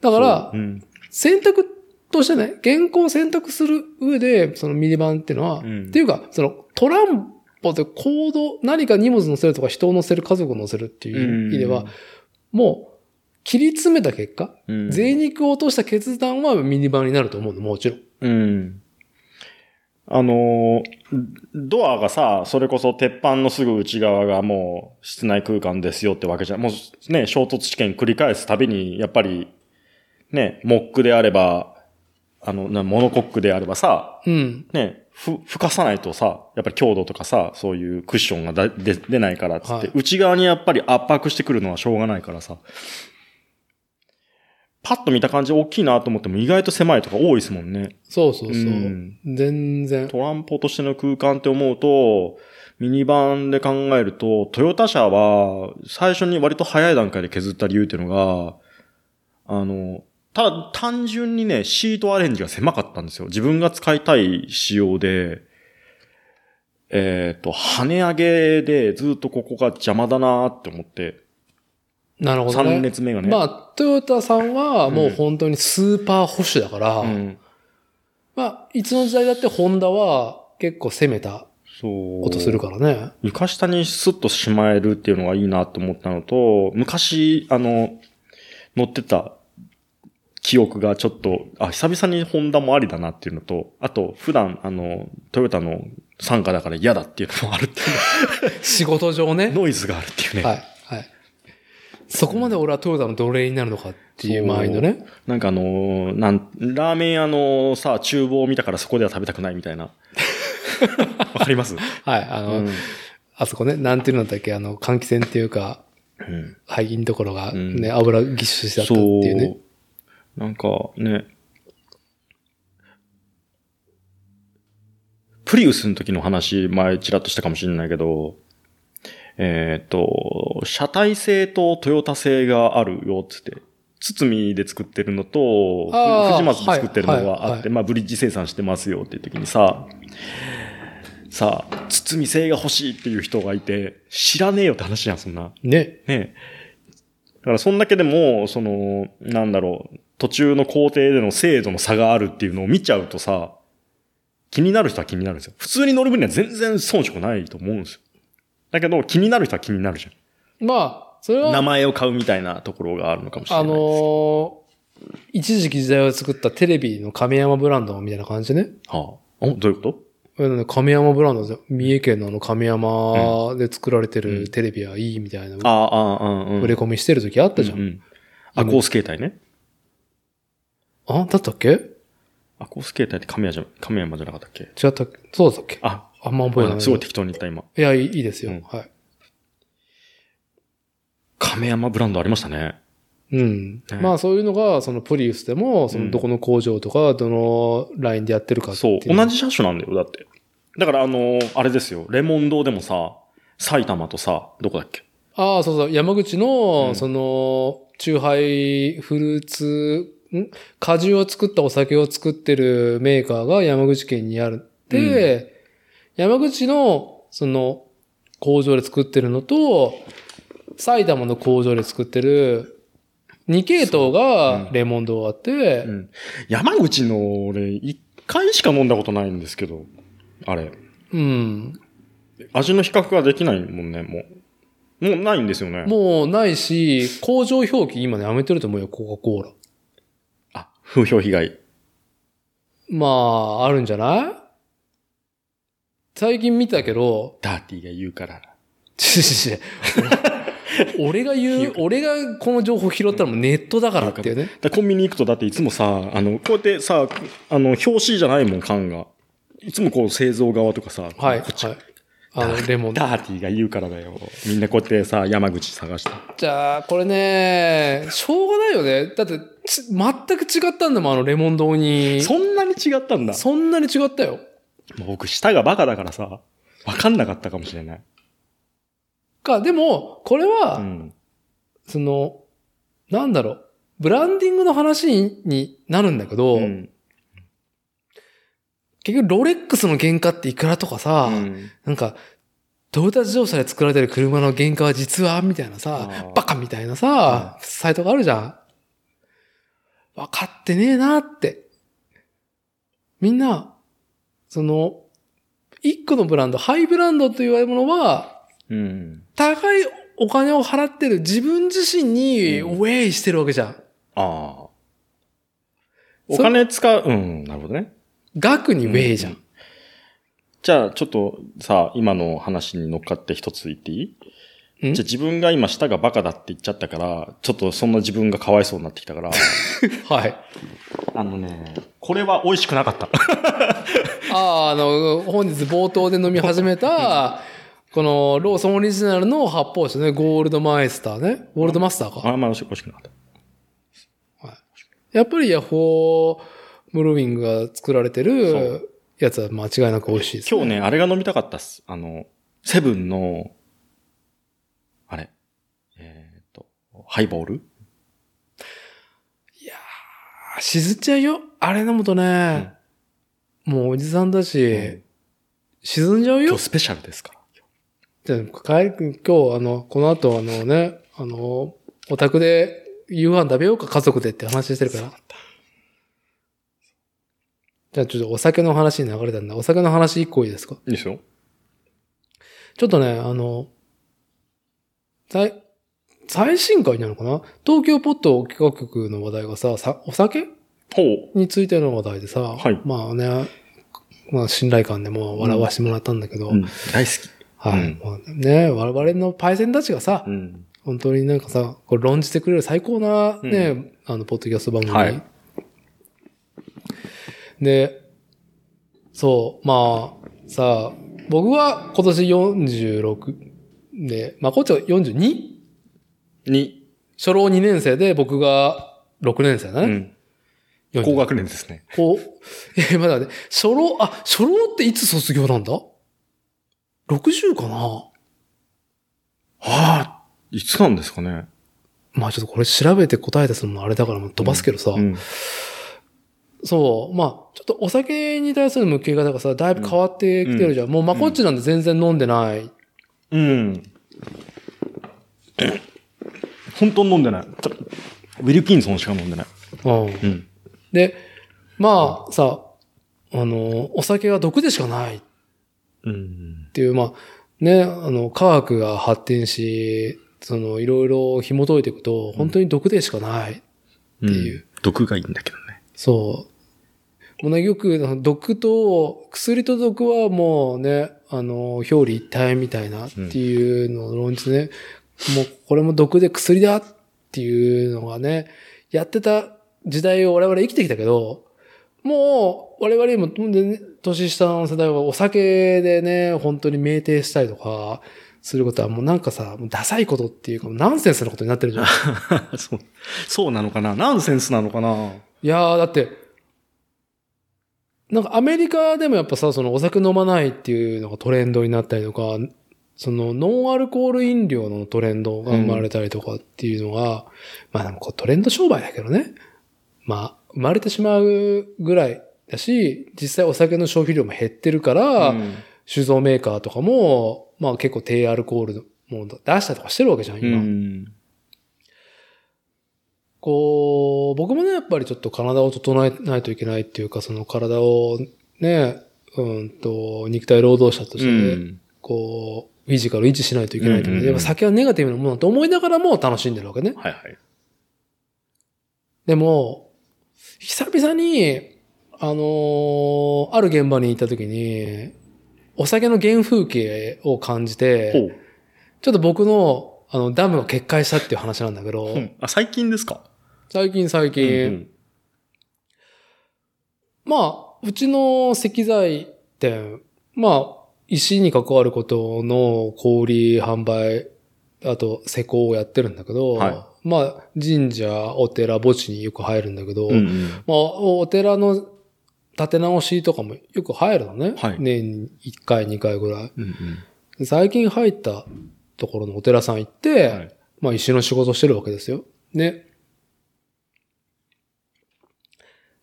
だからそう、うん。選択としてね、原稿を選択する上で、そのミニバンっていうのは、うんっていうか、そのトランポで行動、何か荷物乗せるとか人を乗せる、家族を乗せるっていう意味では、もう、切り詰めた結果、うん、贅肉を落とした決断はミニバンになると思うの、もちろん。うん。あのードアがさ、それこそ鉄板のすぐ内側がもう室内空間ですよってわけじゃん。もうね、衝突試験繰り返すたびに、やっぱり、ね、モックであれば、あの、なモノコックであればさ、うん。ね、ふ、吹かさないとさ、やっぱり強度とかさ、そういうクッションがだ出出ないからっつって、はい内側にやっぱり圧迫してくるのはしょうがないからさ、パッと見た感じ大きいなと思っても意外と狭いとか多いですもんね。そうそうそう。うん全然。トランポとしての空間って思うと、ミニバンで考えると、トヨタ車は最初に割と早い段階で削った理由っていうのが、あの、ただ単純にね、シートアレンジが狭かったんですよ。自分が使いたい仕様で、えっ、と、跳ね上げでずっとここが邪魔だなって思って、なるほど3ね。列目がね。まあ、トヨタさんはもう本当にスーパー保守だから、うん、まあ、いつの時代だってホンダは結構攻めた。ことするからね。床下にスッとしまえるっていうのがいいなと思ったのと、昔、あの、乗ってた記憶がちょっと、あ、久々にホンダもありだなっていうのと、あと、普段、あの、トヨタの参加だから嫌だっていうのもあるっていう 仕事上ね。ノイズがあるっていうね。はい。はい。そこまで俺はトヨタの奴隷になるのかっていうマインドね。なんかあのーなん、ラーメン屋のさ、厨房を見たからそこでは食べたくないみたいな。わかります？はい。あの、うん。あそこね、なんていうのだっけ、あの、換気扇っていうか、うん排気のところがうんね、油ぎっしりしちゃったってそういうね。なんかね、プリウスの時の話、前ちらっとしたかもしれないけど、えっ、と、車体製とトヨタ製があるよ、つって。堤で作ってるのと、藤松で作ってるのがあって、はいはいはいまあブリッジ生産してますよっていう時にさ、さあ、堤製が欲しいっていう人がいて、知らねえよって話じゃん、そんな。ね。ねだからそんだけでも、その、なんだろう、途中の工程での精度の差があるっていうのを見ちゃうとさ、気になる人は気になるんですよ。普通に乗る分には全然遜色ないと思うんですよ。だけど、気になる人は気になるじゃまあ、それん。名は、前を買うみたいなところがあるのかもしれない。あのー一時期時代を作ったテレビの亀山ブランドみたいな感じでね。はあ、おどういうこと？亀山ブランドで、三重県のあの亀山で作られてるテレビはいいみたいな、ああ、ああ、うん。売れ込みしてる時あったじゃん。うんうん。アコース携帯ね。あ、だったっけ？違アコース携帯って亀山じゃ、亀山じゃなかったっけ？ったっけ？そうだったっけ？あ、あんま覚えてない。すごい適当に言った今。いや、いいですよ。うんはい。亀山ブランドありましたね。うん。ねまあそういうのが、そのプリウスでも、そのどこの工場とか、どのラインでやってるかってそ、いうう。同じ車種なんだよ、だって。だからあのーあれですよ、レモン堂でもさ、埼玉とさ、どこだっけ？ああ、そうそう。山口の、うんその、チューハイフルーツ、ん？果汁を作ったお酒を作ってるメーカーが山口県にあるって、山口の、その、工場で作ってるのと、埼玉の工場で作ってる、2系統がレモンドがあって、うん。山口の俺、一回しか飲んだことないんですけど、あれ。うん。味の比較ができないもんね、もう。もうないんですよね。もうないし、工場表記今ねやめてると思うよ、コカ・コーラ。あ、風評被害。まあ、あるんじゃない？最近見たけど、ダーティーが言うから。ちちち俺が言う、俺がこの情報拾ったのもネットだからっていうね。だコンビニ行くとだっていつもさ、あの、こうやってさ、あの、表紙じゃないもん、缶が。いつもこう製造側とかさ、はい、こっちはい。あの、レモン。ダーティーが言うからだよ。みんなこうやってさ、山口探して。じゃあ、これね、しょうがないよね。だって、ち全く違ったんだもん、あのレモン堂に。そんなに違ったんだ。そんなに違ったよ。もう僕、舌がバカだからさ、わかんなかったかもしれない。か、でも、これは、うん。その、なんだろう、ブランディングの話にになるんだけど、うん。結局ロレックスの原価っていくらとかさ、うんなんか、トヨタ自動車で作られてる車の原価は実はみたいなさバカみたいなさ、サイトがあるじゃん。分かってねえなって。みんな、その、一個のブランド、ハイブランドと言われるものは、うん。高いお金を払ってる自分自身にうんウェイしてるわけじゃん。ああ。お金使う、うん、なるほどね。額にウェイじゃん。うんじゃあ、ちょっとさ、今の話に乗っかって一つ言っていい？んじゃあ自分が今舌がバカだって言っちゃったから、ちょっとそんな自分がかわいそうになってきたから、はい。あのね、これは美味しくなかった。ああ、あの、本日冒頭で飲み始めた、このローソンオリジナルの発泡酒ね、ゴールドマイスターね。ゴールドマスターか。あんま美味し美味しくなかった。やっぱりヤッホームルウィングが作られてそるやつは間違いなく美味しいです、今日ね、あれが飲みたかったっす。あの、セブンの、あれ、えっ、と、ハイボール？あ沈っちゃうよ。あれ飲むとね、もうおじさんだし、うん沈んじゃうよ今日。スペシャルですか？ら。で帰り、今日、あの、この後、あのね、あの、お宅で夕飯食べようか、家族でって話してるから。じゃあちょっとお酒の話に流れたんだ。お酒の話一個いいですか？いいですよ。ちょっとね、あの、最、最新回なのかな？東京ポット企画局の話題がさ、さお酒？ほう。についての話題でさ、はいまあね、まあ信頼感でも笑わしてもらったんだけど、うん、大好き。はい、うんまあね、我々のパイセンたちがさ、うん。本当になんかさ、これ論じてくれる最高なね、あの、ポッドキャスト番組。はいで、そう、まあ、さ、僕は今年46で、まあ、こっちは 42? に、初老2年生で僕が6年生だね。うん。40高学年ですね。お、え、まだね、初老、あ、初老っていつ卒業なんだ ?60 かな？はあ、いつなんですかね。まあちょっとこれ調べて答え出すのもあれだからもう飛ばすけどさ、うん。そう。まあ、ちょっとお酒に対する向き方がさ、だいぶ変わってきてるじゃん。もうまこっちなんて全然飲んでない。うん。本当に飲んでない。ウィルキンソンしか飲んでない。うん。うん。で、まあさ、あの、お酒は毒でしかないっうん。ていう、まあ、ね、あの、科学が発展し、その、いろいろ紐解いていくと、本当に毒でしかない。っていう。毒がいいんだけどね。そう。もうね、よく、毒と、薬と毒はもうね、あの、表裏一体みたいなっていうのを論じてね、もうこれも毒で薬だっていうのがね、やってた時代を我々生きてきたけど、もう我々今、ね、年下の世代はお酒でね、本当に酩酊したりとか、することはもうなんかさ、ダサいことっていうか、ナンセンスなことになってるじゃん。そう、そうなのかな？ナンセンスなのかな？いやー、だって、なんかアメリカでもやっぱさ、そのお酒飲まないっていうのがトレンドになったりとか、そのノンアルコール飲料のトレンドが生まれたりとかっていうのが、まあでもこうトレンド商売だけどね。まあ、生まれてしまうぐらいだし、実際お酒の消費量も減ってるから、うん酒造メーカーとかも、まあ結構低アルコールのもの出したりとかしてるわけじゃん、う今。ん。こう、僕もね、やっぱりちょっと体を整えないといけないっていうか、その体をね、うんと、肉体労働者としうて、ん。こう、フィジカルを維持しないといけないと思う。うんうんうんやっぱ酒はネガティブなものだと思いながらも楽しんでるわけね。はいはい。でも、久々に、あのーある現場に行った時に、お酒の原風景を感じほて、う。ちょっと僕の、あの、ダムが決壊したっていう話なんだけど、うんあ、最近ですか？最近最近、うんまあ、うちの石材店、まあ、石に関わることの小売り販売、あと施工をやってるんだけど、はいまあ、神社、お寺、墓地によく入るんだけど、うんうんまあ、お寺の建て直しとかもよく入るのね。はい年に1回、2回ぐらい。うんうんで最近入ったところのお寺さん行って、はいまあ石の仕事してるわけですよ。ね。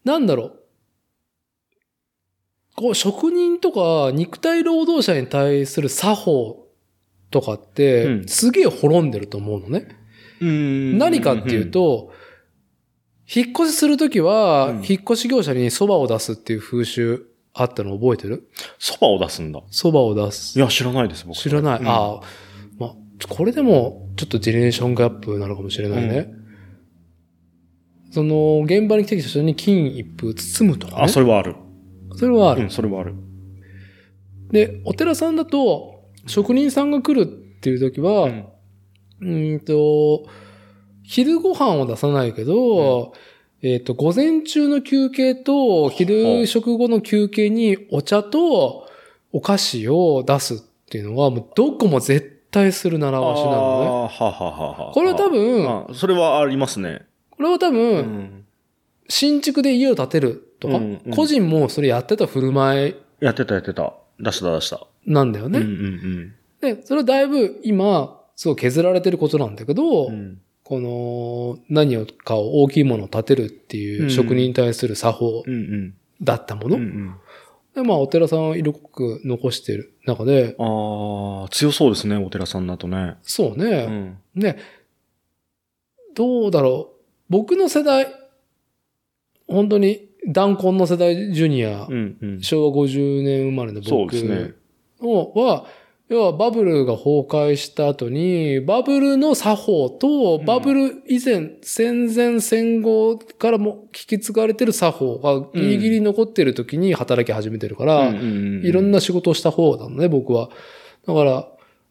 なんだろう。こう、職人とか肉体労働者に対する作法とかって、うんすげえ滅んでると思うのね。うん何かっていう、と、引っ越しするときは、うん引っ越し業者に蕎麦を出すっていう風習あったの覚えてる？そばを出すんだ。蕎麦を出すい。や、知らないです、僕。知らない。うんああ、まあ、これでも、ちょっとジェネレーションギャップなのかもしれないね。その、現場に来てきた人に金一封包むとかね。あ、それはある。それはある。うん、それはある。で、お寺さんだと、職人さんが来るっていう時は、うんうーんと、昼ご飯を出さないけど、えっ、と、午前中の休憩と、昼食後の休憩にお茶とお菓子を出すっていうのは、もうどこも絶対する習わしなのね。ははははこれは多分、あそれはありますね。これは多う分、ん。新築で家を建てるとか、うんうん個人もそれやってた振る舞いやってたやってた。出した出した。なんだよね。うんうんで、それはだいぶ今、すごい削られてることなんだけど、うん。うんこの何をかを大きいものを建てるっていう職人に対する作法うんうん。だったもの。うんうん。で、まあ、お寺さんは色濃く残してる中で、ああ、強そうですね、お寺さんだとね。そううね。ん。ね、どうだろう。僕の世代、本当に、弾痕の世代ジュニア、うんうん。昭和50年生まれの僕ですね。のは、要はバブルが崩壊した後に、バブルの作法と、んバブル以前、戦前戦後からも引き継がれてる作法がギリギリ残ってる時に働き始めてるから、いろんな仕事をした方なのね、僕は。だから、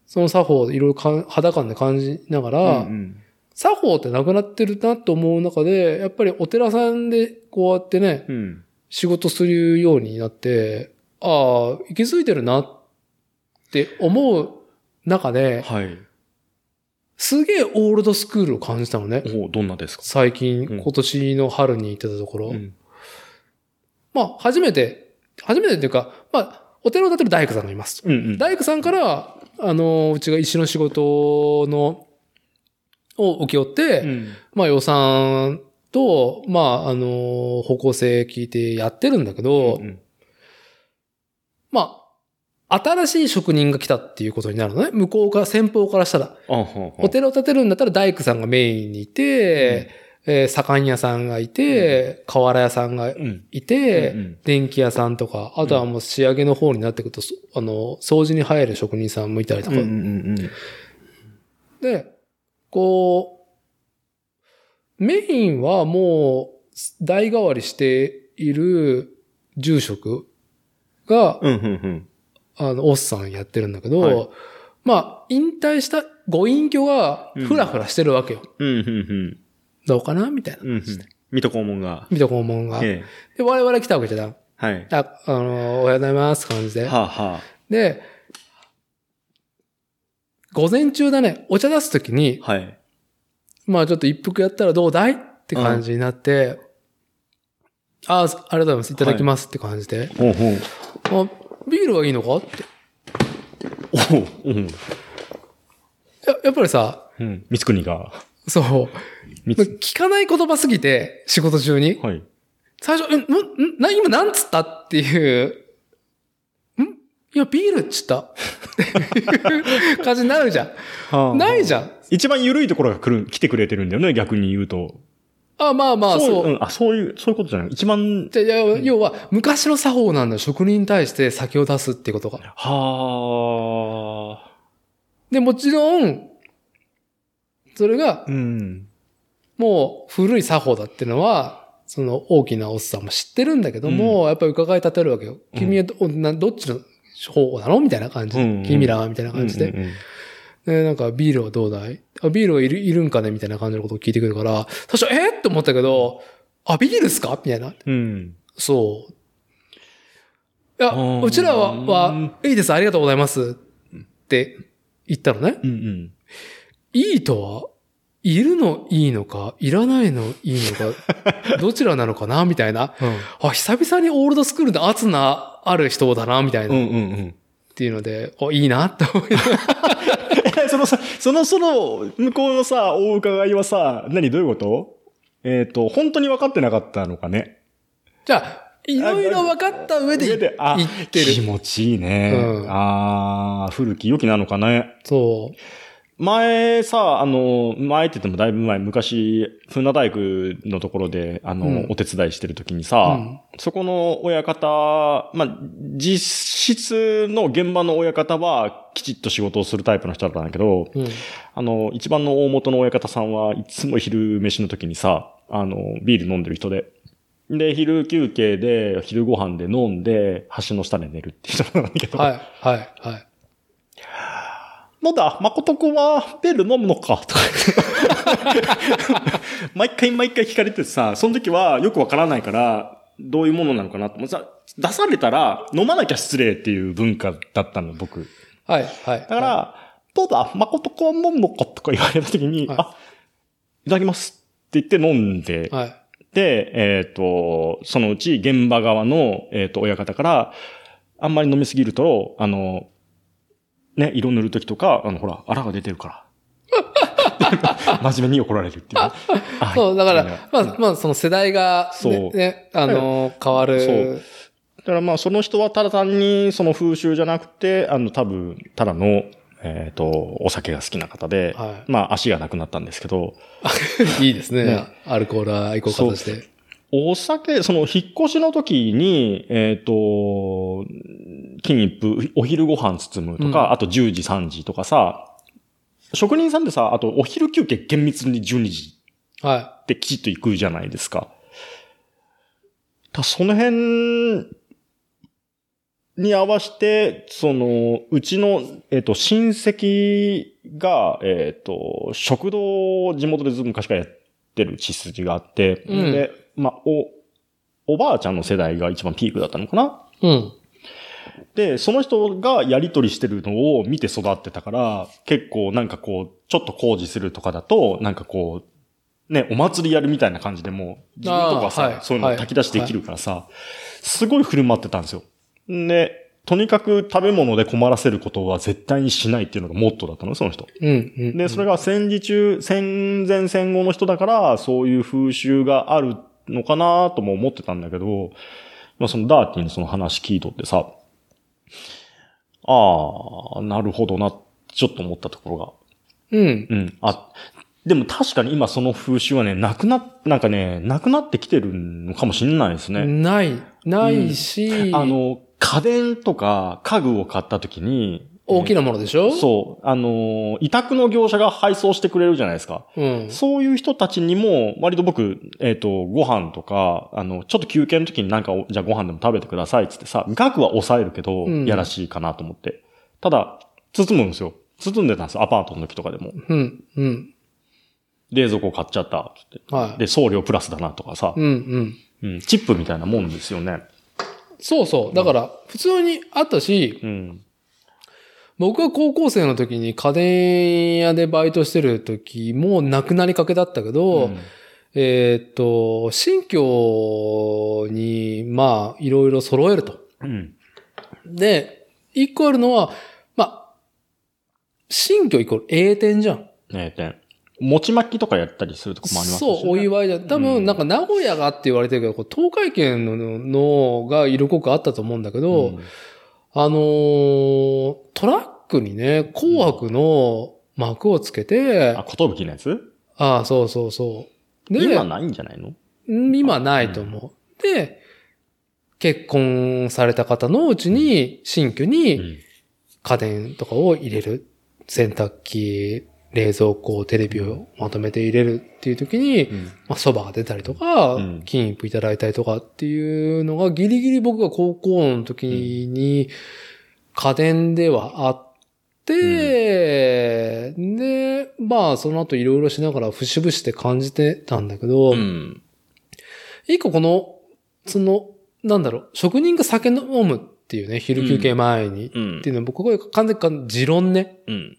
その作法をいろいろか肌感で感じながら、うんうん作法ってなくなってるなと思う中で、やっぱりお寺さんでこうやってね、うん。仕事するようになって、ああ、行き着いてるなって思う中で、はい。すげえオールドスクールを感じたのね。おどんなですか？最近、うん今年の春に行ってたところ。うんまあ、初めて、初めてっていうか、まあ、お寺を建てる大工さんがいます。うんうん。大工さんから、あの、うちが石の仕事の、を請け負って、うんまあ予算と、まあ、あの、方向性聞いてやってるんだけど、うんまあ、新しい職人が来たっていうことになるのね。向こうから、先方からしたら。お寺を建てるんだったら大工さんがメインにいて、えー左官屋さんがいて、瓦屋さんがうん。いて、うんうん電気屋さんとか、あとはもう仕上げの方になってくると、そあの、掃除に入る職人さんもいたりとか。うんうんうんで、こう、メインはもう代替わりしている住職が、うんうんうんあの、オッさんやってるんだけど、はいまあ、引退したご隠居がふらふらしてるわけよ。うんうんうんどうかなみたいな。うんうん水戸黄門が。水戸黄門が。ええ。で、我々来たわけじゃん。はい。あ、あの、おはようございます感じで。はあ、はで、午前中だね、お茶出すときに、あ、はい。まあちょっと一服やったらどうだいって感じになって、ああ、ありがとうございます。いただきますって感じで。ほうほう。あビールはいいのかって。おう、うん。ややっぱりさ、うん。三つ国が。そう。聞かない言葉すぎて、仕事中に。はい。最初、え、ん、ん、な、今なんつったっていう、んいや、ビールっつった？っていう感じになるじゃん。ないじゃん。一番緩いところが来る、来てくれてるんだよね、逆に言うと。あ、まあまあ、そう。んあ、そういう、そういうことじゃない。一番、でいや要は、昔の作法なんだよ。職人に対して酒を出すっていうことが。はあ。で、もちろん、それが、うん。もう古い作法だっていうのは、その大きなおっさんも知ってるんだけども、やっぱり伺い立てるわけよ。うん君はどなどっちの方法なのみたいな感じで。うん君らはみたいな感じで。うんうんうんで、なんか、ビールはどうだい？あ、ビールはいる、いるんかね？みたいな感じのことを聞いてくるから、最初、えー？って思ったけど、あ、ビールっすか？みたいな。うん。そう。いや、うんうちらは、は、いいです、ありがとうございます。って言ったのね。うんうん。いいとは、いるのいいのか、いらないのいいのか、どちらなのかな？みたいな。あ、久々にオールドスクールで圧な、ある人だな、みたいな。っうんうんうん。ていうので、あ、いいな、って思いながら え、そのさ、その、その、向こうのさ、お伺いはさ、何どういうこと？えっ、と、本当に分かってなかったのかね？じゃあ、いろいろ分かった上で上で、あ、言ってる。気持ちいいね。うんああ、古き良きなのかね。そう。前さ、あの、前って言ってもだいぶ前、昔、船大工のところで、あの、うんお手伝いしてる時にさ、うんそこの親方、まあ、実質の現場の親方は、きちっと仕事をするタイプの人だったんだけど、うん。あの、一番の大元の親方さんはいつも昼飯の時にさ、あの、ビール飲んでる人で。で、昼休憩で、昼ご飯で飲んで、橋の下で寝るっていう人なんだけど。はい、はい、はい。のだ、誠君はビール飲むのかとか言って。毎回毎回聞かれてさ、その時はよくわからないから、どういうものなのかなと思ってさ、出されたら飲まなきゃ失礼っていう文化だったの、僕。はい、はい。だから、どうだ、誠君は飲むのかとか言われた時に、はいあ、いただきますって言って飲んで、はい。で、えっ、と、そのうち現場側の、えっ、と、親方から、あんまり飲みすぎると、あの、ね、色塗るときとか、あの、ほら、荒が出てるから。真面目に怒られるっていう そう、だからはい、まあ、まあ、その世代が、そう。ね、ねあの、変わる。そう。だからまあ、その人はただ単にその風習じゃなくて、あの、多分、ただの、えっ、と、お酒が好きな方で、はい。まあ、足がなくなったんですけど、いいですね。ね。アルコールは愛好家として。お酒、その、引っ越しの時に、えっ、と、金一封、お昼ご飯包むとか、うん。あと10時、3時とかさ、職人さんってさ、あとお昼休憩厳密に12時はってきちっと行くじゃないですか。だその辺に合わせて、その、うちの、えっ、と、親戚が、えっ、と、食堂を地元でずっと昔からやってる血筋があって、うん。で、まあ、お、おばあちゃんの世代が一番ピークだったのかな？うん。で、その人がやりとりしてるのを見て育ってたから、結構なんかこう、ちょっと工事するとかだと、なんかこう、ね、お祭りやるみたいな感じでもう、自分とかさ、はいそういうの炊き出しできるからさ、すごい振る舞ってたんですよ。で、とにかく食べ物で困らせることは絶対にしないっていうのがモットーだったの、その人。うん。うん。で、それが戦時中、戦前戦後の人だから、そういう風習があるのかなとも思ってたんだけど、まあそのダーティーのその話聞いとってさ、ああ、なるほどな、ちょっと思ったところが。うん。うん。あ、でも確かに今その風習はね、なくな、なんかね、なくなってきてるのかもしれないですね。ない。ないし、あの、家電とか家具を買った時に、大きなものでしょ？そう、あの、委託の業者が配送してくれるじゃないですか。う。うん。そういう人たちにも、割と僕、えっ、と、ご飯とか、あの、ちょっと休憩の時になんかお、じゃあご飯でも食べてくださいっつってさ、額は抑えるけど、うんやらしいかなと思って。ただ、包むんですよ。包んでたんですよ、アパートの時とかでも。うん。うん。冷蔵庫買っちゃったって。はい。で、送料プラスだなとかさう、んうん。うん、チップみたいなもんですよね。そうそう。だから、普通にあったし、うん。僕が高校生の時に家電屋でバイトしてる時もなくなりかけだったけど、うんえーっと、新居に、まあ、いろいろ揃えると。うん。で、一個あるのは、まあ、新居イコール A 点じゃん。ねえ、で、餅巻きとかやったりするとこもありますしねそう、お祝いじゃん。多う分、んなんか名古屋がって言われてるけど、こう東海圏ののが色濃くあったと思うんだけど、うんあのートラックにね、紅白の幕をつけて、あ、ことぶきのやつ？ああ、そうそうそう。で、今ないんじゃないの？うん今ないと思う。で、結婚された方のうちに、新居うにん。家電とかを入れる。洗濯機、冷蔵庫、テレビをまとめて入れるっていう時に、うんまあ、蕎麦が出たりとか、うん金一封いただいたりとかっていうのがギリギリ僕が高校の時に家電ではあって、で、まあその後いろいろしながら節々で感じてたんだけど、うん。一個この、その、なんだろう、職人が酒飲むっていうね、昼休憩前に、うんっていうのは僕は完全に持論ね。うん。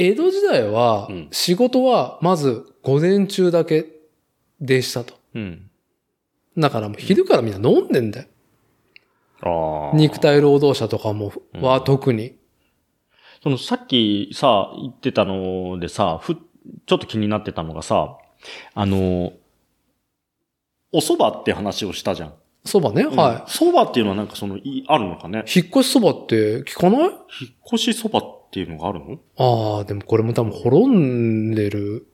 江戸時代はうん、仕事はまず午前中だけでしたと。うん。だからもう昼からみんな飲んでんだよ。ああ。肉体労働者とかも、うんは特に。そのさっきさ、言ってたのでさ、ふ、ちょっと気になってたのがさ、あの、お蕎麦って話をしたじゃん。そばね、は蕎麦っていうのはなんかその、いあるのかね？い。引っ越しそばって聞かない？引っ越し蕎麦っていうのがあるの？ああ、でもこれも多分滅んでる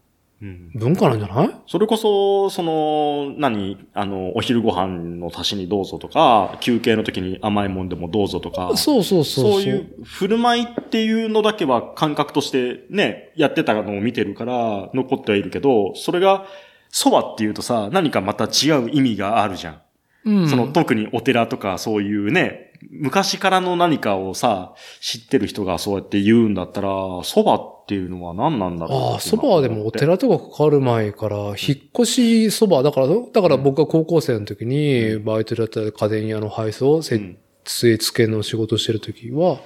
うん。文化なんじゃない？それこそ、その、何？あの、お昼ご飯の足しにどうぞとか、休憩の時に甘いもんでもどうぞとか、そうそうそう。そういう振る舞いっていうのだけは感覚としてね、やってたのを見てるから残ってはいるけど、それが蕎麦っていうとさ、何かまた違う意味があるじゃん。うん、その特にお寺とかそういうね、昔からの何かをさ、知ってる人がそうやって言うんだったら、蕎麦っていうのは何なんだろうああ、そばはでもお寺とかかかる前から、引っ越しそば、だから、だから僕が高校生の時に、バイトだったら家電屋の配送、設うん。据え付けの仕事してる時は、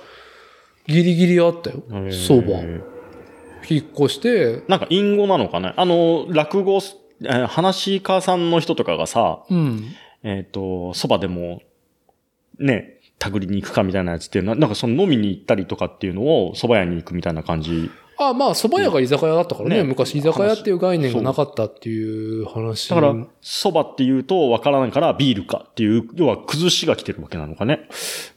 ギリギリあったよ。そば。引っ越して、なんか隠語なのかね。あの、落語、えー話し家さんの人とかがさ、うん。えっ、と、蕎麦でも、ね、たぐりに行くかみたいなやつっていうのは、なんかその飲みに行ったりとかっていうのを蕎麦屋に行くみたいな感じ。あまあ、蕎麦屋が居酒屋だったからね。ね昔居酒屋っていう概念がなかったっていう話。だから、蕎麦っていうとわからないからビールかっていう、要は崩しが来てるわけなのかね。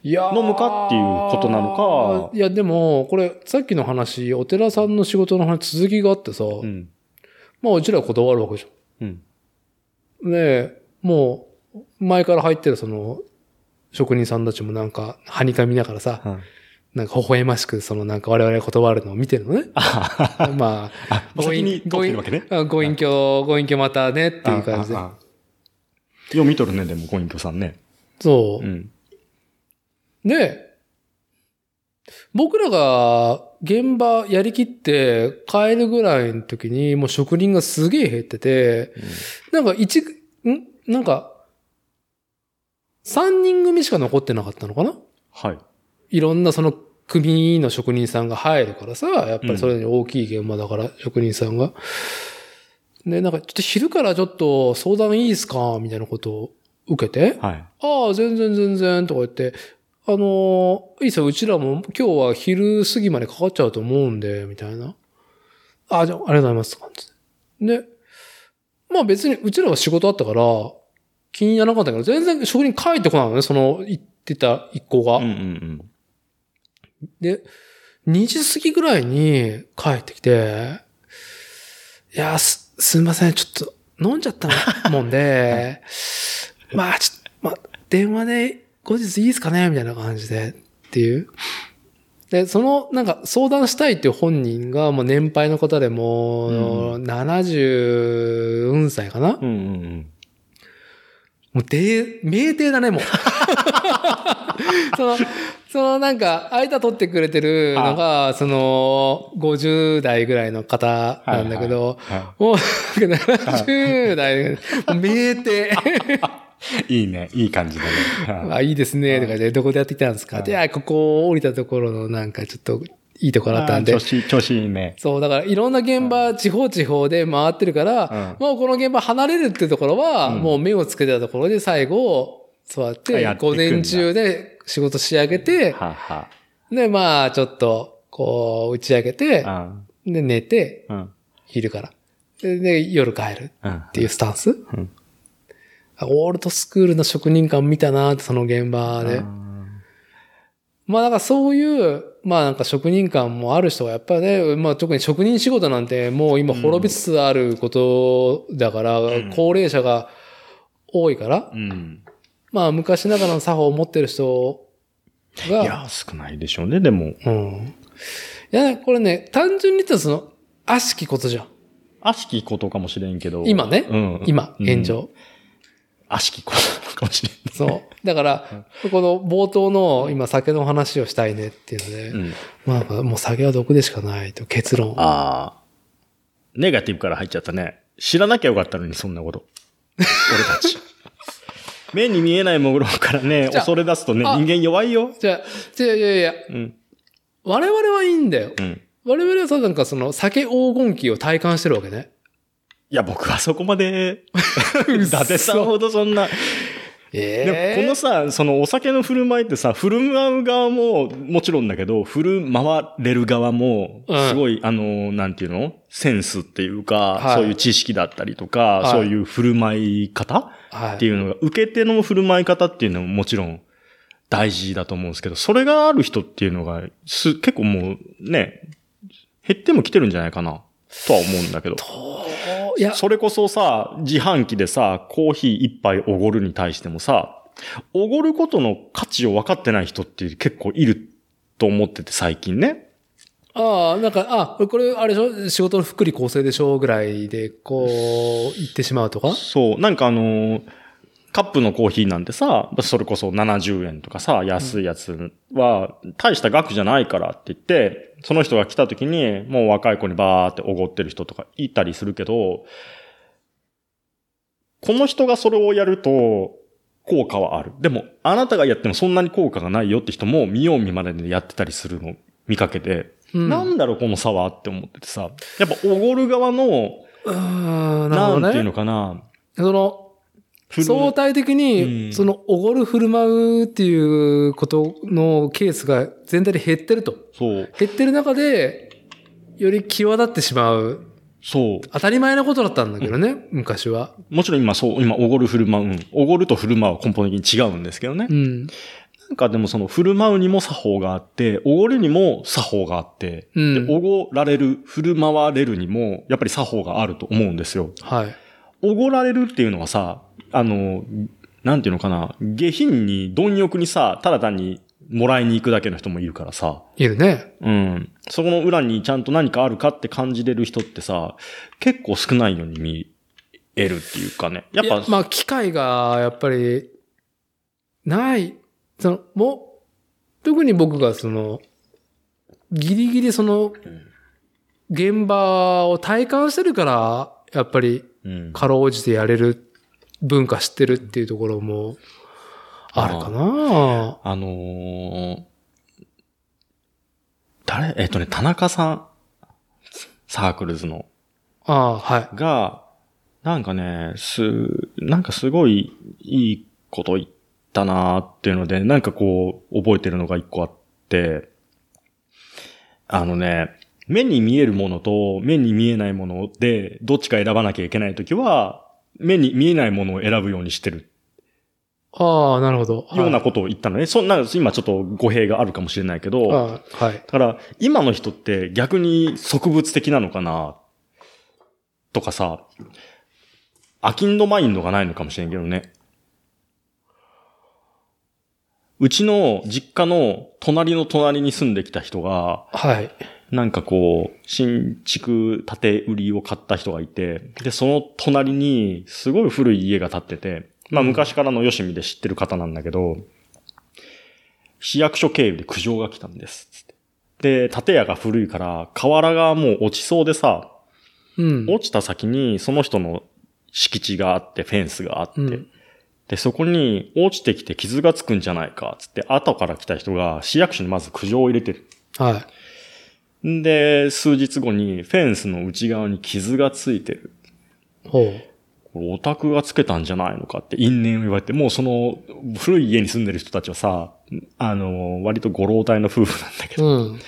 いやー飲むかっていうことなのかいや、でも、これ、さっきの話、お寺さんの仕事の話、続きがあってさ、うん。まあ、うちらこだわるわけじうん。ゃん。で、もう、前から入ってるその、職人さんたちもなんか、はにかみながらさ、はい。なんか微笑ましく、そのなんか我々が断るのを見てるのね。まあ、お先に取ってるわけね。あご隠居、ご隠居またねっていう感じで。よう見とるね、でも、ご隠居さんね。そうう。ん。で、僕らが現場やりきって帰るぐらいの時にもう職人がすげえ減ってて、なんか一、ん？なんか、3人組しか残ってなかったのかな？はい。いろんなその組の職人さんが入るからさ、やっぱりそれに大きい現場だから、職人さんが。で、なんかちょっと昼からちょっと相談いいですか？みたいなことを受けて、はい。ああ、全然全然、とか言って、あのーいいですよ、うちらも今日は昼過ぎまでかかっちゃうと思うんで、みたいな。ああ、じゃあ、ありがとうございます、感じで。で、まあ別にうちらは仕事あったから、気にならなかったけど、全然職人帰ってこないのね、その、言ってた一行が。うんうんうん。で、2時過ぎぐらいに帰ってきて、いや、す、すみません、ちょっと飲んじゃったもんで、まあ、ちょっと、まあ、電話で後日いいですかねみたいな感じで、っていう。で、その、なんか相談したいっていう本人が、もう年配の方でもう、70、うん歳かな？うんうんうん。もう、で、酩酊だね、もう。その、そのなんか、間取ってくれてるのが、その、50代ぐらいの方なんだけど、はもう、70代、もう見えて、い いいね。いい感じだね。あ、いいですね、とかで、どこでやってきたんですか？はい。で、あ、ここ降りたところのなんかちょっといいところだったんで調。子調子いいね。そう、だからいろんな現場、地方地方で回ってるから、もうこの現場離れるっていうところは、うんもう目をつけたところで最後、座って、あやって午前中で仕事仕上げて。で、まあ、ちょっと、こう、打ち上げて、うん。で、寝て、うん。昼から。で、で夜帰るうん。っていうスタンス。んオールドスクールの職人感見たなって、その現場で。まあ、だからそういう、まあなんか職人感もある人はやっぱね、まあ特に職人仕事なんてもう今滅びつつあることだから、ん高齢者が多いから、うん。まあ昔ながらの作法を持ってる人が、いや、少ないでしょうね、でも。うん。いや、これね、単純に言ったらその、悪しきことじゃん。悪しきことかもしれんけど。今ね。うん。今、うん現。状。悪しきことかもしれん。そう。だから、この冒頭の今酒の話をしたいねっていうので、うん。まあもう酒は毒でしかないと結論。ああ。ネガティブから入っちゃったね。知らなきゃよかったのに、そんなこと。俺たち。目に見えないものからね、恐れ出すとね、あ人間弱いよ。じゃあ、じゃあいやいや、うん。我々はいいんだよ。うん。我々はさ、なんかその酒黄金期を体感してるわけね。いや、僕はそこまで、伊達さんほどそんな。えでもこのさ、そのお酒の振る舞いってさ、振る舞う側ももちろんだけど、振る舞われる側も、うん。すごい、あの、なんていうの？センスっていうか、はい。そういう知識だったりとか、はい。そういう振る舞い方はい。っていうのが、受け手の振る舞い方っていうのももちろん大事だと思うんですけど、それがある人っていうのが、す、結構もうね、減っても来てるんじゃないかな、とは思うんだけど。いや、それこそさ、自販機でさ、コーヒー一杯おごるに対してもさ、おごることの価値を分かってない人って結構いると思ってて最近ね。ああ、なんか、あ、これ、あれでしょ？仕事の福利厚生でしょ？ぐらいで、こう、言ってしまうとか？そう、なんかあのーカップのコーヒーなんてさ、それこそ70円とかさ、安いやつは、大した額じゃないからって言って、その人が来た時に、もう若い子にバーっておごってる人とかいたりするけど、この人がそれをやると、効果はある。でも、あなたがやってもそんなに効果がないよって人も見よう見まねでやってたりするのを見かけて、うん。なんだろうこの差はって思っててさ、やっぱおごる側の、なんていうのかな、その、相対的うに、んその、おごる振る舞うっていうことのケースが全体で減ってると。そう。減ってる中で、より際立ってしまう。そう。当たり前なことだったんだけどね、昔は。もちろん今そう、今、おごる振る舞う。うんおごると振る舞うは根本的に違うんですけどね。うん。なんかでもその振る舞うにも作法があって、おごるにも作法があって、うんで、おごられる、振る舞われるにも、やっぱり作法があると思うんですよ。はい。おごられるっていうのはさ、あの、なんていうのかな、下品に、貪欲にさ、ただ単にもらいに行くだけの人もいるからさ、いるね。うん。そこの裏にちゃんと何かあるかって感じれる人ってさ、結構少ないように見えるっていうかね。やっぱ、いまあ、機会が、やっぱり、ない。その、もう、特に僕がその、ギリギリその、現場を体感してるから、やっぱり、うん、かろうじてやれる文化知ってるっていうところも、あるかな。あのー誰？えっとね、田中さん、サークルズの、ああ、はい。が、なんかね、す、なんかすごいいいこと言ったなーっていうので、なんかこう、覚えてるのが一個あって、あのね、目に見えるものと目に見えないもので、どっちか選ばなきゃいけないときは、目に見えないものを選ぶようにしてるああ、なるほど。ようなことを言ったのね。そんな、今ちょっと語弊があるかもしれないけど、はい。だから、今の人って逆に植物的なのかな？とかさ、アキンドマインドがないのかもしれんけどね。うちの実家の隣の隣に住んできた人が、はい。なんかこう、新築建て売りを買った人がいて、で、その隣にすごい古い家が建ってて、まあうん昔からのよしみで知ってる方なんだけど、市役所経由で苦情が来たんです。つってで、建屋が古いから、瓦がもう落ちそうでさ、うん。落ちた先にその人の敷地があって、フェンスがあって、うんで、そこに落ちてきて傷がつくんじゃないか、つって、後から来た人が市役所にまず苦情を入れてる。はい。んで、数日後にフェンスの内側に傷がついてる。ほう。これオタクがつけたんじゃないのかって因縁を言われて、もうその古い家に住んでる人たちはさ、あの、割とご老体の夫婦なんだけど、うん。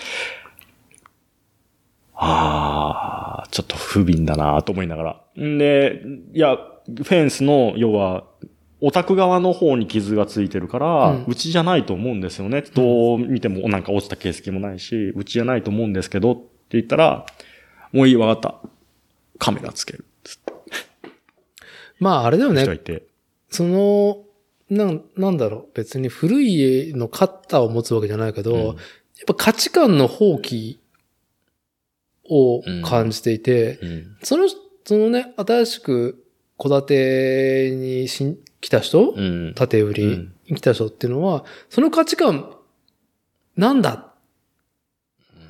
ああ、ちょっと不憫だなと思いながら。んで、いや、フェンスの、要は、オタク側の方に傷がついてるから、ううんちじゃないと思うんですよね。どう見てもなんか落ちた形跡もないし、うちじゃないと思うんですけどって言ったら、もういいわかった。カメラつける。まあ、あれだよね。その、なん、なんだろう。別に古い家のカッターを持つわけじゃないけど、うんやっぱ価値観の放棄を感じていて、うん。その、そのね、新しく戸建てにしん来た人、うん。建て売りに来た人っていうのは、その価値観、なんだ？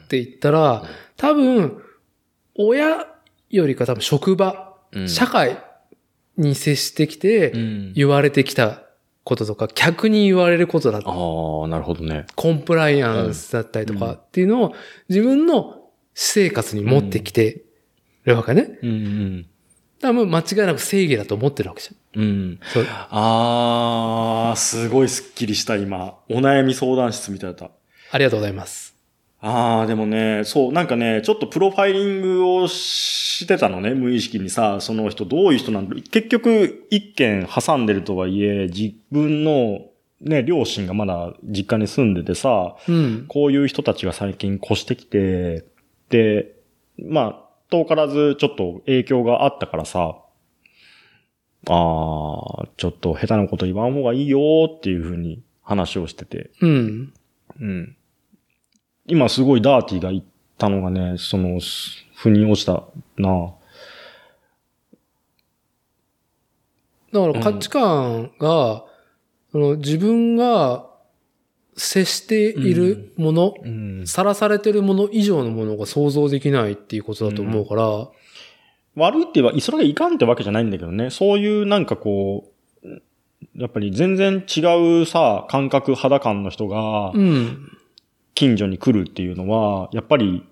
って言ったら、多分、親よりか多分職場、うん社会に接してきてうん。言われてきたこととか、客に言われることだああ、なるほどね。コンプライアンスだったりとかっていうのを自分の私生活に持ってきてるわけね。うんうん。多分間違いなく正義だと思ってるわけじゃん。うん。そうあー、すごいスッキリした今。お悩み相談室みたいだった。ありがとうございます。あー、でもね、そう、なんかね、ちょっとプロファイリングをしてたのね、無意識にさ、その人どういう人なんだ結局、一軒挟んでるとはいえ、自分のね、両親がまだ実家に住んでてさ、うん。こういう人たちが最近越してきて、で、まあ、遠からずちょっと影響があったからさ、あー、ちょっと下手なこと言わん方がいいよっていう風に話をしてて、うん。うん。今すごいダーティーが言ったのがね、その、腑に落ちたなだから価値観が、その自分が接しているもの、うん。さらされてるもの以上のものが想像できないっていうことだと思うから、悪いって言えば、それがいかんってわけじゃないんだけどね。そういうなんかこう、やっぱり全然違うさ、感覚、肌感の人がうん。近所に来るっていうのは、やっぱり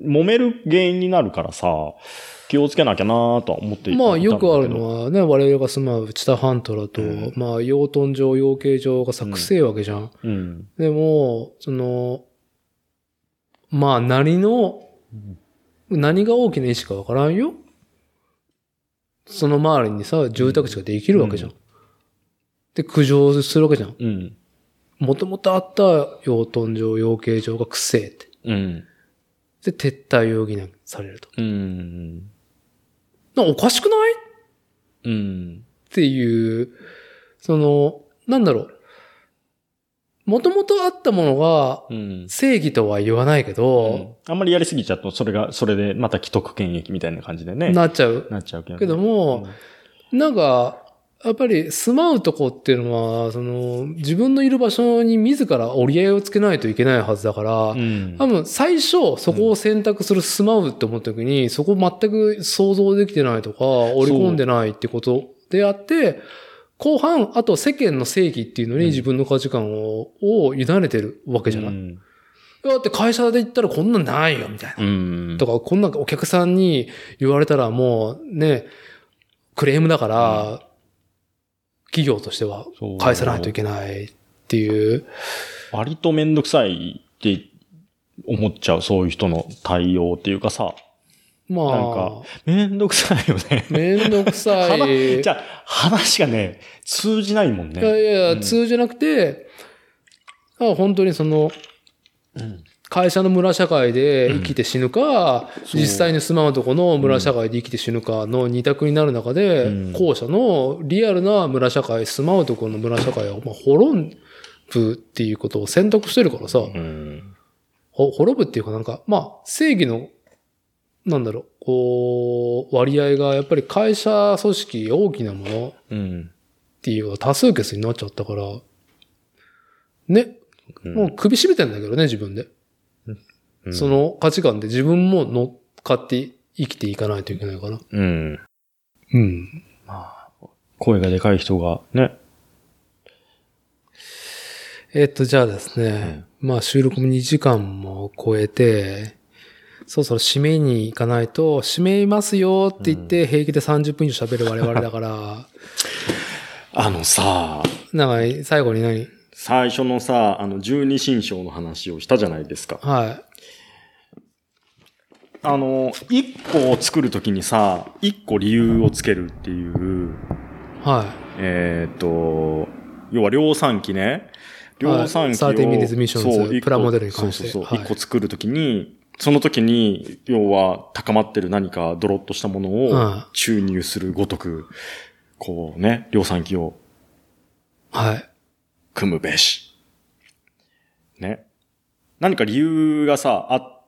揉める原因になるからさ、気をつけなきゃなとは思っていたまあよくあるのは、はね、我々が住まう知多半島だと、うんまあ養豚場、養鶏場がさ、くせえわけじゃん。うん。でも、その、まあ何の、何が大きな意思かわからんよ。その周りにさ、住宅地ができるわけじゃん。うで、苦情するわけじゃん。うん。もともとあった養豚場、養鶏場がくせえって。うん。で、撤退を余儀なくされると。うん。なおかしくない？うん。っていう、その、なんだろう。もともとあったものがうん。正義とは言わないけど、あんまりやりすぎちゃうと、それが、それでまた既得権益みたいな感じでね。なっちゃう。なっちゃうけど。けども、なんか、やっぱり住まうとこっていうのは、その、自分のいる場所に自ら折り合いをつけないといけないはずだから、うん。多分最初そこを選択する住まうって思った時に、そこ全く想像できてないとか、織り込んでないってことであって、後半、あと世間の正義っていうのうんに自分の価値観を,、を委ねてるわけじゃない。うん。だって会社で言ったらこんなんないよみたいな。うん。とか、こんなんお客さんに言われたらもうね、クレームだから、企業としては返さないといけないっていう。割とめんどくさいって思っちゃう、そういう人の対応っていうかさ、まあ、なんかめんどくさいよね。めんどくさい。じゃあ、話がね、通じないもんね。いやいや、うん通じゃなくて、あ本当にその、うん会社の村社会で生きて死ぬか、そう実際に住まうとこの村社会で生きて死ぬかの二択になる中で、うん後者のリアルな村社会、住まうとこの村社会を、まあ、滅ぶっていうことを選択してるからさ、うん。ほ滅ぶっていうかなんか、まあ、正義の、なんだろう、こう、割合がやっぱり会社組織大きなものうん。っていう多数決になっちゃったから、ね、うんもう首絞めてんだけどね、自分で。うんそ、の価値観で自分も乗っかって生きていかないといけないから。うん。うん。まあ、声がでかい人がね。えっと、じゃあですね。まあ、収録も2時間も超えて、そろそろ締めに行かないと、締めますよって言って平気で30分以上喋る我々だから、あのさ、なんか、最後に何？最初のさ、あの、十二神将の話をしたじゃないですか。はい。あの、一個を作るときにさ、一個理由をつけるっていう、はえっ、と、要は量産機ね。量産機を、はい13 minutes missions そうプラモデルに関してそうそうそう。はい一、個作るときに、その時に、要は高まってる何かドロッとしたものをは注入するごとく、こうね、量産機をい。はい。組むべし。ね。何か理由がさ、あっ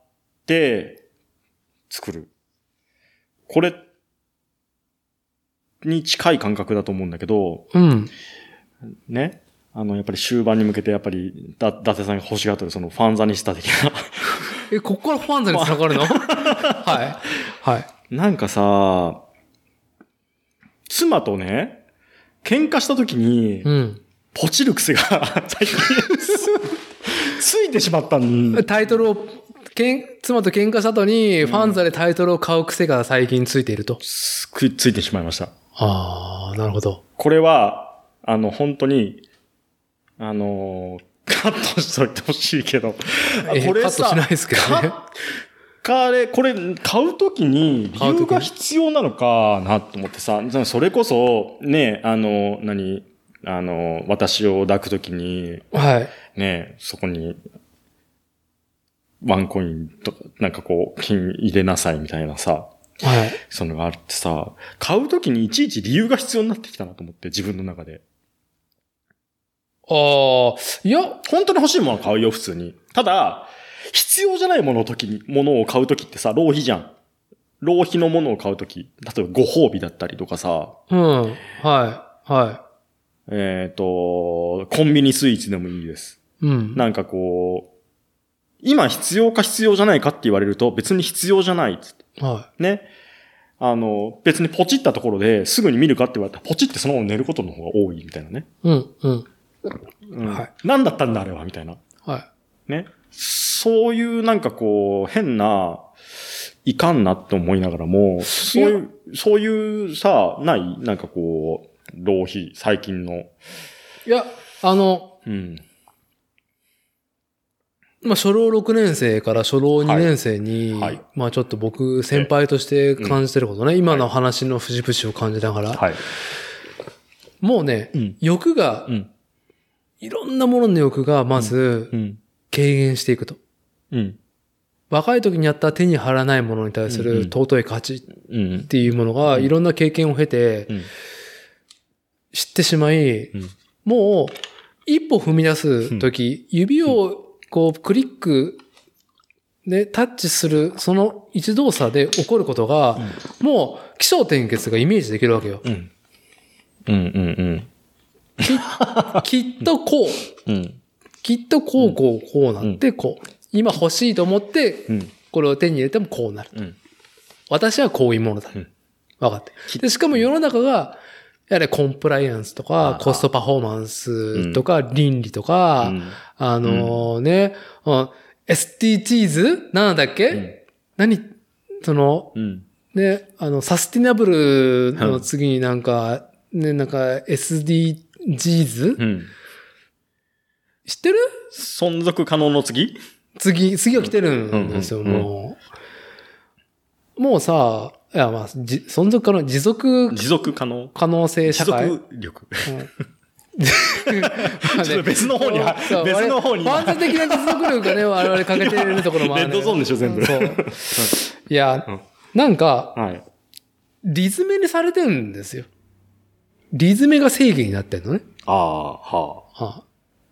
て、作る。これに近い感覚だと思うんだけど、うん。ね。あの、やっぱり終盤に向けて、やっぱり、だ、伊達さんが欲しがってる、そのファンザニスタ的な。え、ここからファンザに繋がるの？はい。はい。なんかさ、妻とね、喧嘩した時に、うん。ポチる癖が最近ついてしまったんタイトルを、けん妻と喧嘩した後に、ファンザでタイトルを買う癖が最近ついていると。つくついてしまいました。ああ、なるほど。これは、あの、本当に、あのーカットしといてほしいけど、あえカットしないですけどね。かれ、これ、買うときに？理由が必要なのかなと思ってさ、それこそ、ね、あの、何、あの、私を抱くときに、はい。ね、そこに、ワンコインとか、なんかこう、金入れなさいみたいなさ、はい。そのがあってさ、買うときにいちいち理由が必要になってきたなと思って、自分の中で。ああ、いや、本当に欲しいものは買うよ、普通に。ただ、必要じゃないものの時に、ものを買うときってさ、浪費じゃん。浪費のものを買うとき、例えばご褒美だったりとかさ、うん。はい。はえっ、と、コンビニスイーツでもいいです。い。うん。なんかこう、今必要か必要じゃないかって言われると別に必要じゃないっつって。はね。あの、別にポチったところですぐに見るかって言われたら、ポチってそのまま寝ることの方が多いみたいなね。い。うん。うん。うんはい何だったんだあれはみたいな。はい。ね。そういうなんかこう、変な、いかんなって思いながらも、そういう、そういうさ、ない？なんかこう、浪費、最近の。いや、あの、うん。まあ、初老6年生から初老2年生に、はいはいまあちょっと僕、先輩として感じてることね、今の話の節々を感じながら、はい。もうね、うん欲が、うん。いろんなものの欲がまずうん。軽減していくと。うん。若い時にやった手に入らないものに対すうんうんる尊い価値っうん。ていうものが、うんいろんな経験を経てうん。知ってしまい、うんもう一歩踏み出す時、指をこうクリックでタッチするその一動作で起こることが、もう起承転結がイメージできるわけよ。うん。うん。うん。きっとこう。うん。きっとこうこうこうなってこう。今欲しいと思って、うん。これを手に入れてもこうなる。うん。私はこういうものだ。うん分かって。で、しかも世の中が、やはりコンプライアンスとかコストパフォーマンスとか、倫理とか、うん。あのね、うん。SDGs? なんだっけ、うん。何？その、うん。ね、あの、サスティナブルの次になんか、ね、なんか SDGs? うん。知ってる？存続可能の次？次、次が来てるんですよ、もう。もうさ、いや、まあ、じ存続可能、持続持続可能可能性社持会。続力。まあ ちょっと別の方に別の方にファンザ的な持続力がね、我々欠けてるところもある、レッドゾーンでしょ全部そう。いや、うんなんか、はい。リズメにされてるんですよ。リズメが正義になってんのね。ああ、ははあ、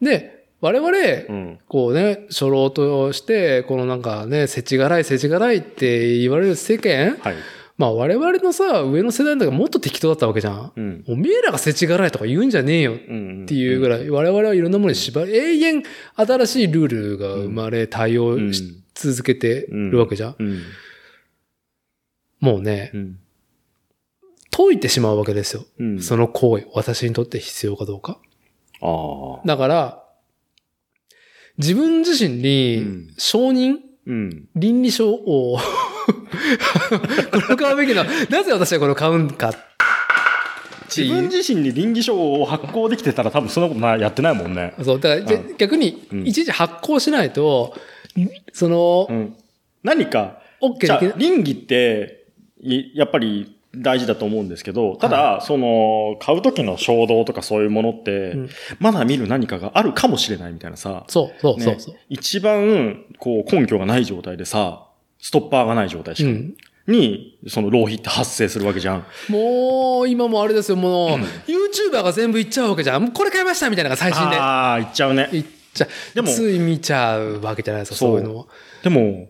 で、我々、あ。うん。こうね、初老として、このなんかね、世知辛い世知辛いって言われる世間はい。まあ我々のさ、上の世代だからもっと適当だったわけじゃん。うん。おめえらが世知辛いとか言うんじゃねえよっうん。ていうぐらい、我々はいろんなものに縛り、永遠新しいルールが生まれ、対応し続けてるわけじゃん。うん。もうね、うん。解いてしまうわけですよ。うん。その行為、私にとって必要かどうか。ああ。だから、自分自身うにん承認、うん。倫理書を、これを買うべきな、なぜ私はこれを買うんか自分自身に倫理書を発行できてたら多分そんなことやってないもんね。そう、だから逆にう、んいちいち発行しないと、そのう、ん。何か、OK じゃあできない。倫理って、いやっぱり大事だと思うんですけど、ただ、その、買う時の衝動とかそういうものって、うんまだ見る何かがあるかもしれないみたいなさ、そう、そう、ねそうそう。一番、こう、根拠がない状態でさ、ストッパーがない状態しかも、うん。に、その浪費って発生するわけじゃん。もう、今もあれですよ、もう、YouTuber が全部言っちゃうわけじゃん。もうこれ買いましたみたいなのが最新で。ああ、言っちゃうね。言っちゃでもつい見ちゃうわけじゃないですか、そういうのも。でも、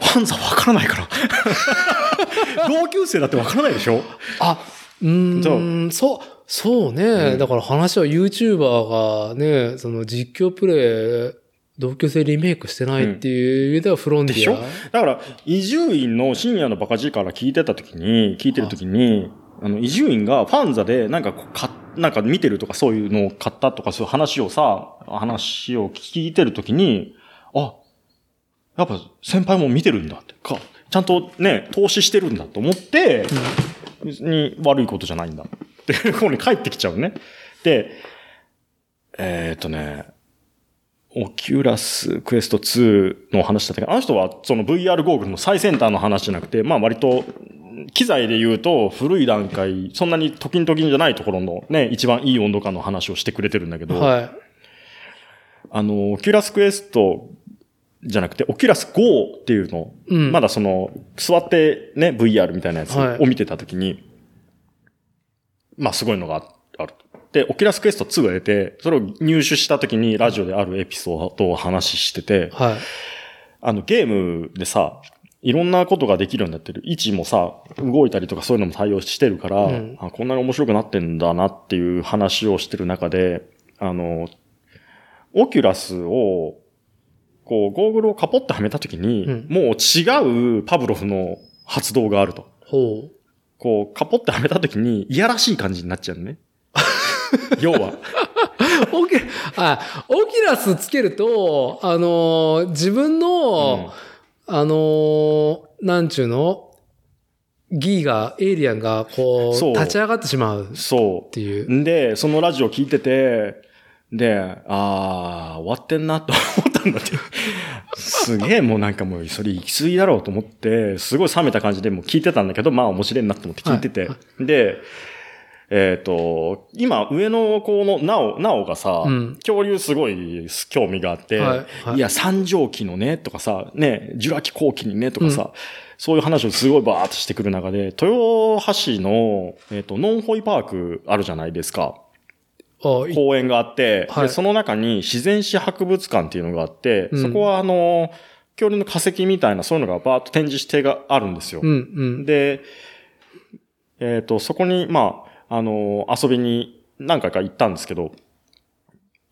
ファンザわからないから。同級生だってわからないでしょ？あ、うーん、そう、そうね。うんだから話は YouTuber がね、その実況プレイ、同級生リメイクしてないっていう意味ではフロンティア。でだから、伊集院の深夜のバカ力聞いてた時に、聞いてる時に、あ。の、伊集院がファンザでなんかこうか、なんか見てるとかそういうのを買ったとかそういう話をさ、話を聞いてる時に、あ、やっぱ先輩も見てるんだって。か、ちゃんとね、投資してるんだと思って、別に悪いことじゃないんだって。いう方に帰ってきちゃうね。で、えーっとね、オキュラスクエスト2の話だったけど、あの人はその VR ゴーグルの最先端の話じゃなくて、まあ割と、機材で言うと古い段階、そんなに時々じゃないところのね、一番いい温度感の話をしてくれてるんだけど、はい。あの、オキュラスクエストじゃなくて、オキュラス GO っていうの、うん。まだその、座ってね、VR みたいなやつはいを見てたときに、まあすごいのがある。で、オキュラスクエスト2が出て、それを入手したときにラジオであるエピソードを話してて、はい。あのゲームでさ、いろんなことができるようになってる。位置もさ、動いたりとかそういうのも対応してるから、うんあこんなに面白くなってんだなっていう話をしてる中で、あの、オキュラスを、こう、ゴーグルをカポってはめたときに、うんもう違うパブロフの発動があると。ほう。こう、カポってはめたときに、いやらしい感じになっちゃうのね。要は。オキあ、オキュラスつけると、あのー自分の、あのーなんちゅうの？ギーが、エイリアンが、こう、立ち上がってしまうっそう。ていう。んで、そのラジオ聞いてて、で、あー、終わってんなと思ったんだって。すげえもうなんかもうそれ行き過ぎだろうと思って、すごい冷めた感じでもう聞いてたんだけど、まあ面白いなと思って聞いてて。はで、えっ、と、今上の子のなお、なおがさ、うん恐竜すごい興味があって、はいはいいや、三畳紀のね、とかさ、ね、ジュラ紀後期にね、とかさ、そういう話をすごいバーっとしてくる中で、豊橋の、えっ、と、ノンホイパークあるじゃないですか。公園があって、はいでその中に自然史博物館っていうのがあって、うんそこはあの、恐竜の化石みたいなそういうのがバーッと展示してがあるんですよ。うんうん。で、えっ、と、そこに、まあ、あの、遊びに何回か行ったんですけど、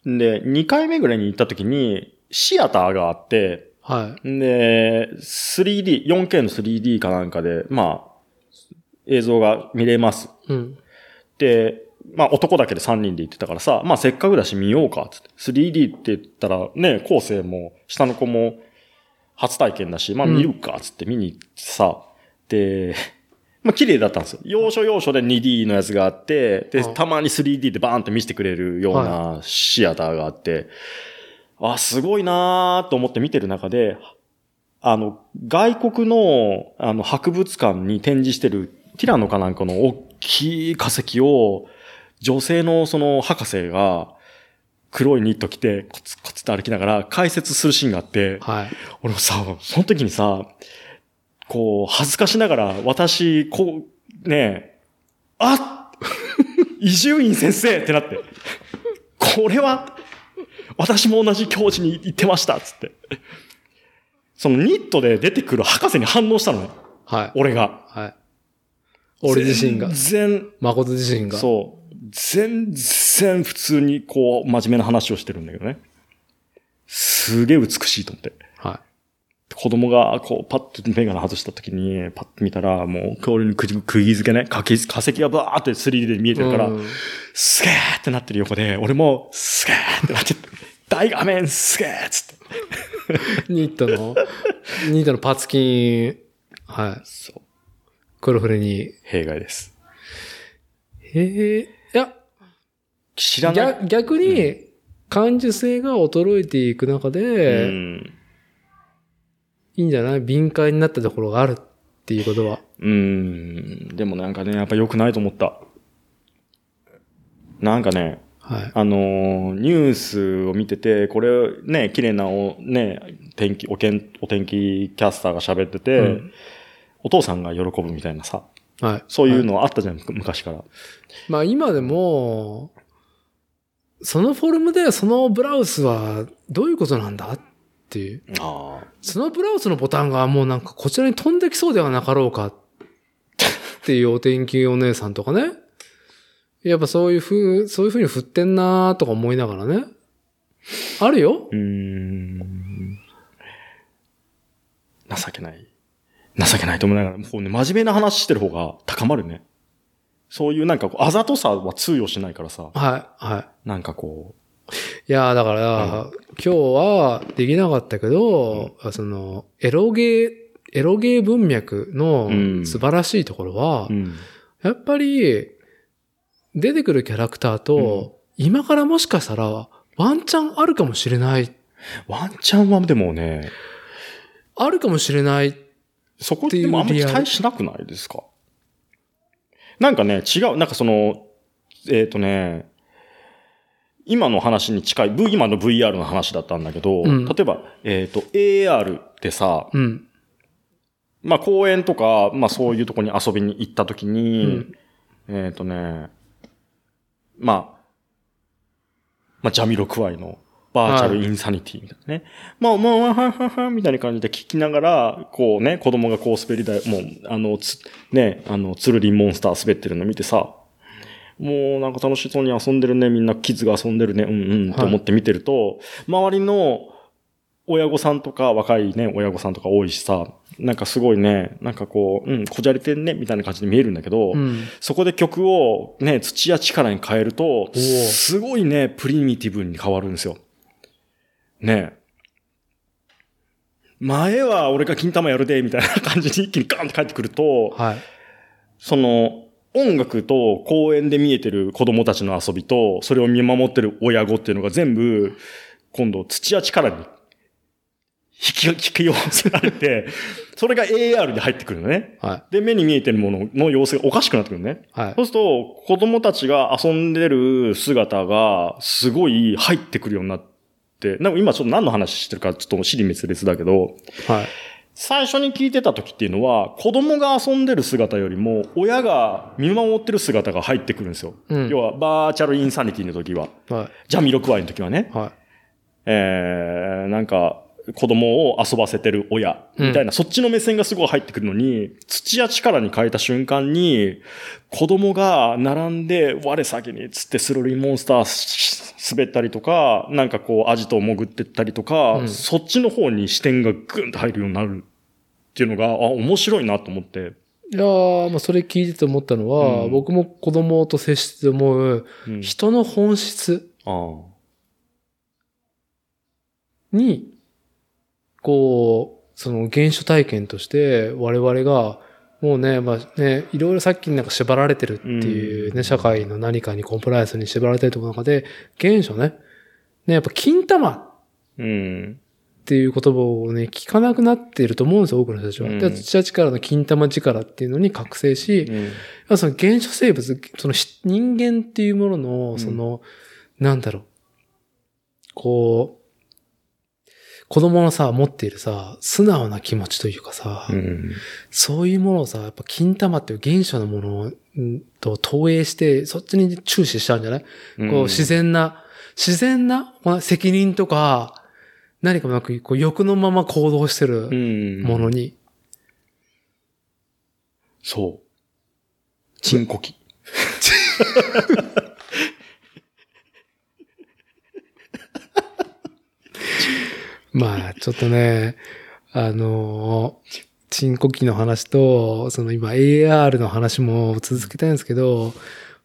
で、2回目ぐらいに行った時に、シアターがあって、はい。で、3D、4K の 3D かなんかで、まあ、映像が見れます。うん。で、まあ男だけで3人で行ってたからさ、まあせっかくだし見ようか、つって。3D って言ったらね、後世も下の子も初体験だし、まあ見るか、つって見に行ってさ、で、まあ綺麗だったんですよ。要所要所で 2D のやつがあって、で、うんたまに 3D でバーンって見せてくれるようなシアターがあって、あ、すごいなーと思って見てる中で、あの、外国の、あの、博物館に展示してるティラノかなんかの大きい化石を、女性のその博士が、黒いニット着て、コツコツと歩きながら解説するシーンがあって、はい。俺もさ、その時にさ、こう、恥ずかしながら、私、こう、ねえ、あ伊集院先生ってなって、これは、私も同じ教授に行ってました、つって。そのニットで出てくる博士に反応したのね。はい。俺が。はい。俺自身が。全然、誠自身が。そう。全然普通にこう、真面目な話をしてるんだけどね。すげえ美しいと思って。は子供が、こう、パッとメガネ外した時に、パッと見たら、もう、俺に釘付けね、化石化石がバーって 3D で見えい。てるから、うんすげーってなってる横で、俺も、すげーってなって、大画面すげーっつって。ニットの、ニットのパツキン、はい。そう。黒フレに。弊害です。へえ。いや、知らない。逆逆に、感受性が衰えていく中うで、ん。いいんじゃない？敏感になったところがあるっていうことは。うん。でもなんかね、やっぱ良くないと思った。なんかね、はい。あのーニュースを見てて、これね、綺麗なお、ね、天気、おけん、お天気キャスターが喋ってて、うんお父さんが喜ぶみたいなさ、はい。そういうはのあったじゃん、昔から。まあ今でも、そのフォルムでそのブラウスはどういうことなんだっていう。ああ。そのブラウスのボタンがもうなんかこちらに飛んできそうではなかろうかっていうお天気お姉さんとかね。やっぱそういう風、そういう風に振ってんなーとか思いながらね。あるようーん。情けない。情けないと思いながら、こうね、真面目な話してる方が高まるね。そういうなんかこう、あざとさは通用しないからさ、はい、はい。なんかこいやーだから、今日はできなかったけど、その、エロゲー、エロゲー文脈のうん。素晴らしいところは。やっぱり、出てくるキャラクターと、今からもしかしたら、ワンチャンあるかもしれない、ワンチャンはでもね、あるかもしれない。そこってもあんま期待しなくないですか？なんかね、違う、なんかその、えっ、とね、今の話に近い、今の VR の話だったんだけど、うん例えば、えっ、と、AR ってさ、うん。まあ公園とか、まあそういうとこに遊びに行った時に、うんえっ、とね、まあ、まあジャミロクワイのバーチャルインサニティみたいなね。まあまあ、ははははみたいな感じで聞きながら、こうね、子供がこう滑り台、もう、あの、つ、ね、あの、ツルリンモンスター滑ってるの見てさ、もうなんか楽しそうに遊んでるね、みんなキッズが遊んでるね、うんうん、と思って見てると、周りの親御さんとか若いね、親御さんとか多いしさ、なんかすごいね、なんかこう、うん、こじゃれてんね、みたいな感じで見えるんだけど、うん。そこで曲をね、土や力に変えると、ーすごいね、プリミティブに変わるんですよ。ね前は俺が金玉やるで、みたいな感じに一気にガンって帰ってくると、はい。その、音楽と公園で見えてる子供たちの遊びと、それを見守ってる親子っていうのが全部、今度土や力に引き、引き寄せられて、それが AR に入ってくるのね。はい。で、目に見えてるものの様子がおかしくなってくるのね。はいそう。すると、子供たちが遊んでる姿が、すごい入ってくるようになって、なんか今ちょっと何の話してるかちょっと尻滅裂だけど、はい。最初に聞いてた時っていうのは、子供が遊んでる姿よりも、親が見守ってる姿が入ってくるんですよ。うん要は、バーチャルインサニティの時は。はい。ジャミロクワイの時はね。はえー、なんか、子供を遊ばせてる親、みたいな、そっちの目線がすごい入ってくるのに、土や力に変えた瞬間に、子供が並んで、我先に、つってスロリンモンスターし滑ったりとか、なんかこう、アジトを潜ってったりとか、うんそっちの方に視点がグンと入るようになるっていうのが、あ、面白いなと思って。い。いやーまあそれ聞いてて思ったのは、うん僕も子供と接して思う、うん人の本質あに、こう、その原初体験として我々が、もうね、まあね、いろいろさっきなんか縛られてるっていうね、うん社会の何かにコンプライアンスに縛られてるところの中で、原初ね、ね、やっぱ金玉っうん。ていう言葉をね、聞かなくなっていると思うんですよ、多くの人たちは。うんで、土屋力の金玉力っていうのに覚醒し、うん。その原初生物、そのし人間っていうものの、んその、なんだろう、こう、子供のさ、持っているさ、素直な気持ちというかさ、うん。そういうものをさ、やっぱ金玉っていう原初のものんと投影して、そっちに注視しちゃうんじゃない、こう自然な、自然なまあ責任とか、何かもなく、こう欲のまま行動してるうん。ものに。そう。チンコキ。まあ、ちょっとね、あのー、チンコ機の話と、その今 AR の話も続けたいんですけど、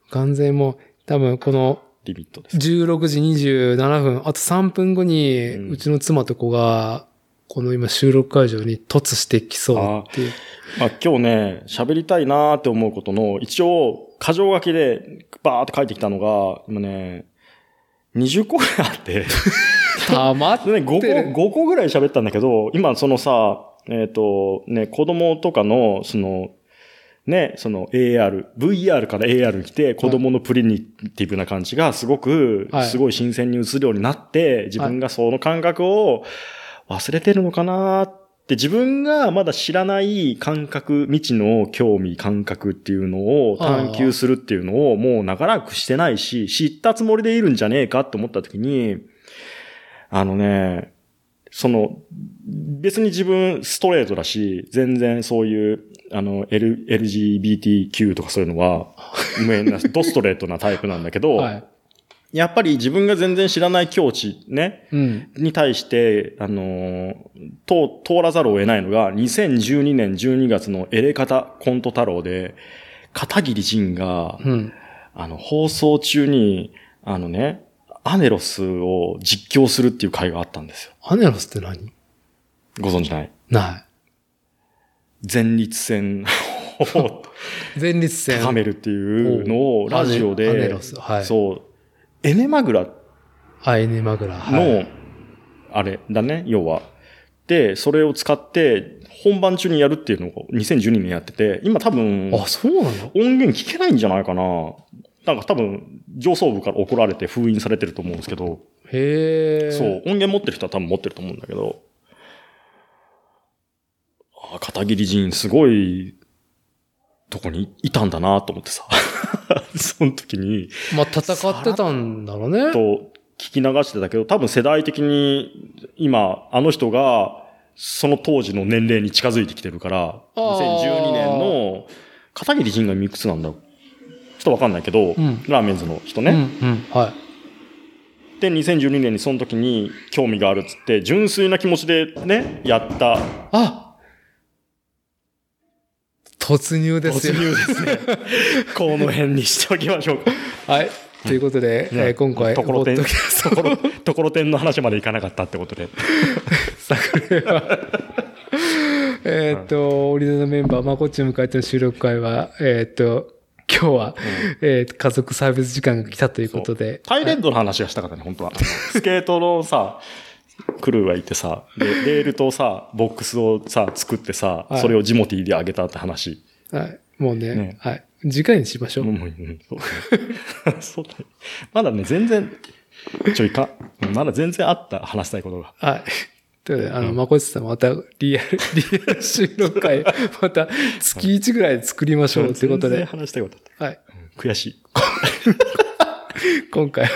完全もう、多分このリミットです。16時27分、あと3分後に、うちの妻と子が、この今収録会場に突してきそうっていう。まあ、今日ね、喋りたいなーって思うことの、一応、箇条書きでバーって書いてきたのが、今ね、20個ぐらいあって、たまっでね、5てる個、5個ぐらい喋ったんだけど、今そのさ、えっ、と、ね、子供とかの、その、ね、その AR、VR から AR に来て、子供のプリミティブな感じがすごく、はい。すごい新鮮に映るようになって、自分がその感覚を忘れてるのかなって、自分がまだ知らない感覚、未知の興味、感覚っていうのを探求するっていうのをもう長らくしてないし、知ったつもりでいるんじゃねえかって思った時に、あのね、その、別に自分ストレートだし、全然そういう、あの、L、LGBTQ とかそういうのは、無縁な、ドストレートなタイプなんだけど、はい。やっぱり自分が全然知らない境地ね、うん。に対して、あのー通、通らざるを得ないのが、2012年12月のエレカタコント太郎で、片桐仁が、うん。あの、放送中に、あのね、アネロスを実況するっていう回があったんですよ。アネロスって何？ご存知ない？な前立腺をい。前立腺。高めるっていうのをラジオで、アネロスはいそう、エネマグラアイネマグラ。はいの、あれだね、要は。で、それを使って、本番中にやるっていうのを2012年やってて、今多分、あ、そうなの？音源聞けないんじゃないかな。なんか多分、上層部から怒られて封印されてると思うんですけど、へえ。そう、音源持ってる人は多分持ってると思うんだけど、あ片桐仁すごい、とこにいたんだなと思ってさ。その時に、まあ、戦ってたんだろうね。と聞き流してたけど、多分世代的に今、あの人が、その当時の年齢に近づいてきてるから、あー2012年の、片桐仁がいくつなんだろうちょっとわかんないけど、んラーメンズの人うん、ね。うん。はい。で、2012年にその時に興味があるっつって、純粋な気持ちでね、やったあ突入ですよ。突入ですね。この辺にしておきましょうか。はい。ということで、えー今回、ところてん、ポところ、ところてんの話までいかなかったってことで。は、えーっと、オリジナルメンバー、まこっちを迎えての収録会は、えーっと、今日は、えー家族サービス時間が来たということで、タイレンドの話がしたかったね、本当は。スケートのさ、クルーがいてさ、で、レールとさ、ボックスをさ、作ってさ、はいそれをジモティーであげたって話。はい。もうね、ねはい。次回にしましょう。うんうんそうだね そうだね。まだね、全然、ちょいか、まだ全然あった、話したいことが。はい。ということで、あの、まこっちさんまたリアル、リアル収録会、また月1ぐらいで作りましょうということで、話したいこと。はい。悔しい。今回は。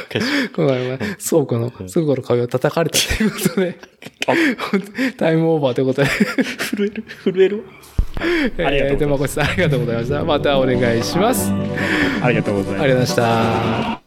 今回は倉庫の、倉庫の壁を叩かれたということで、タイムオーバーということで、震える震えるえーでまこっちさんありがとうございました。またお願いします。ありがとうございますありがとうございました。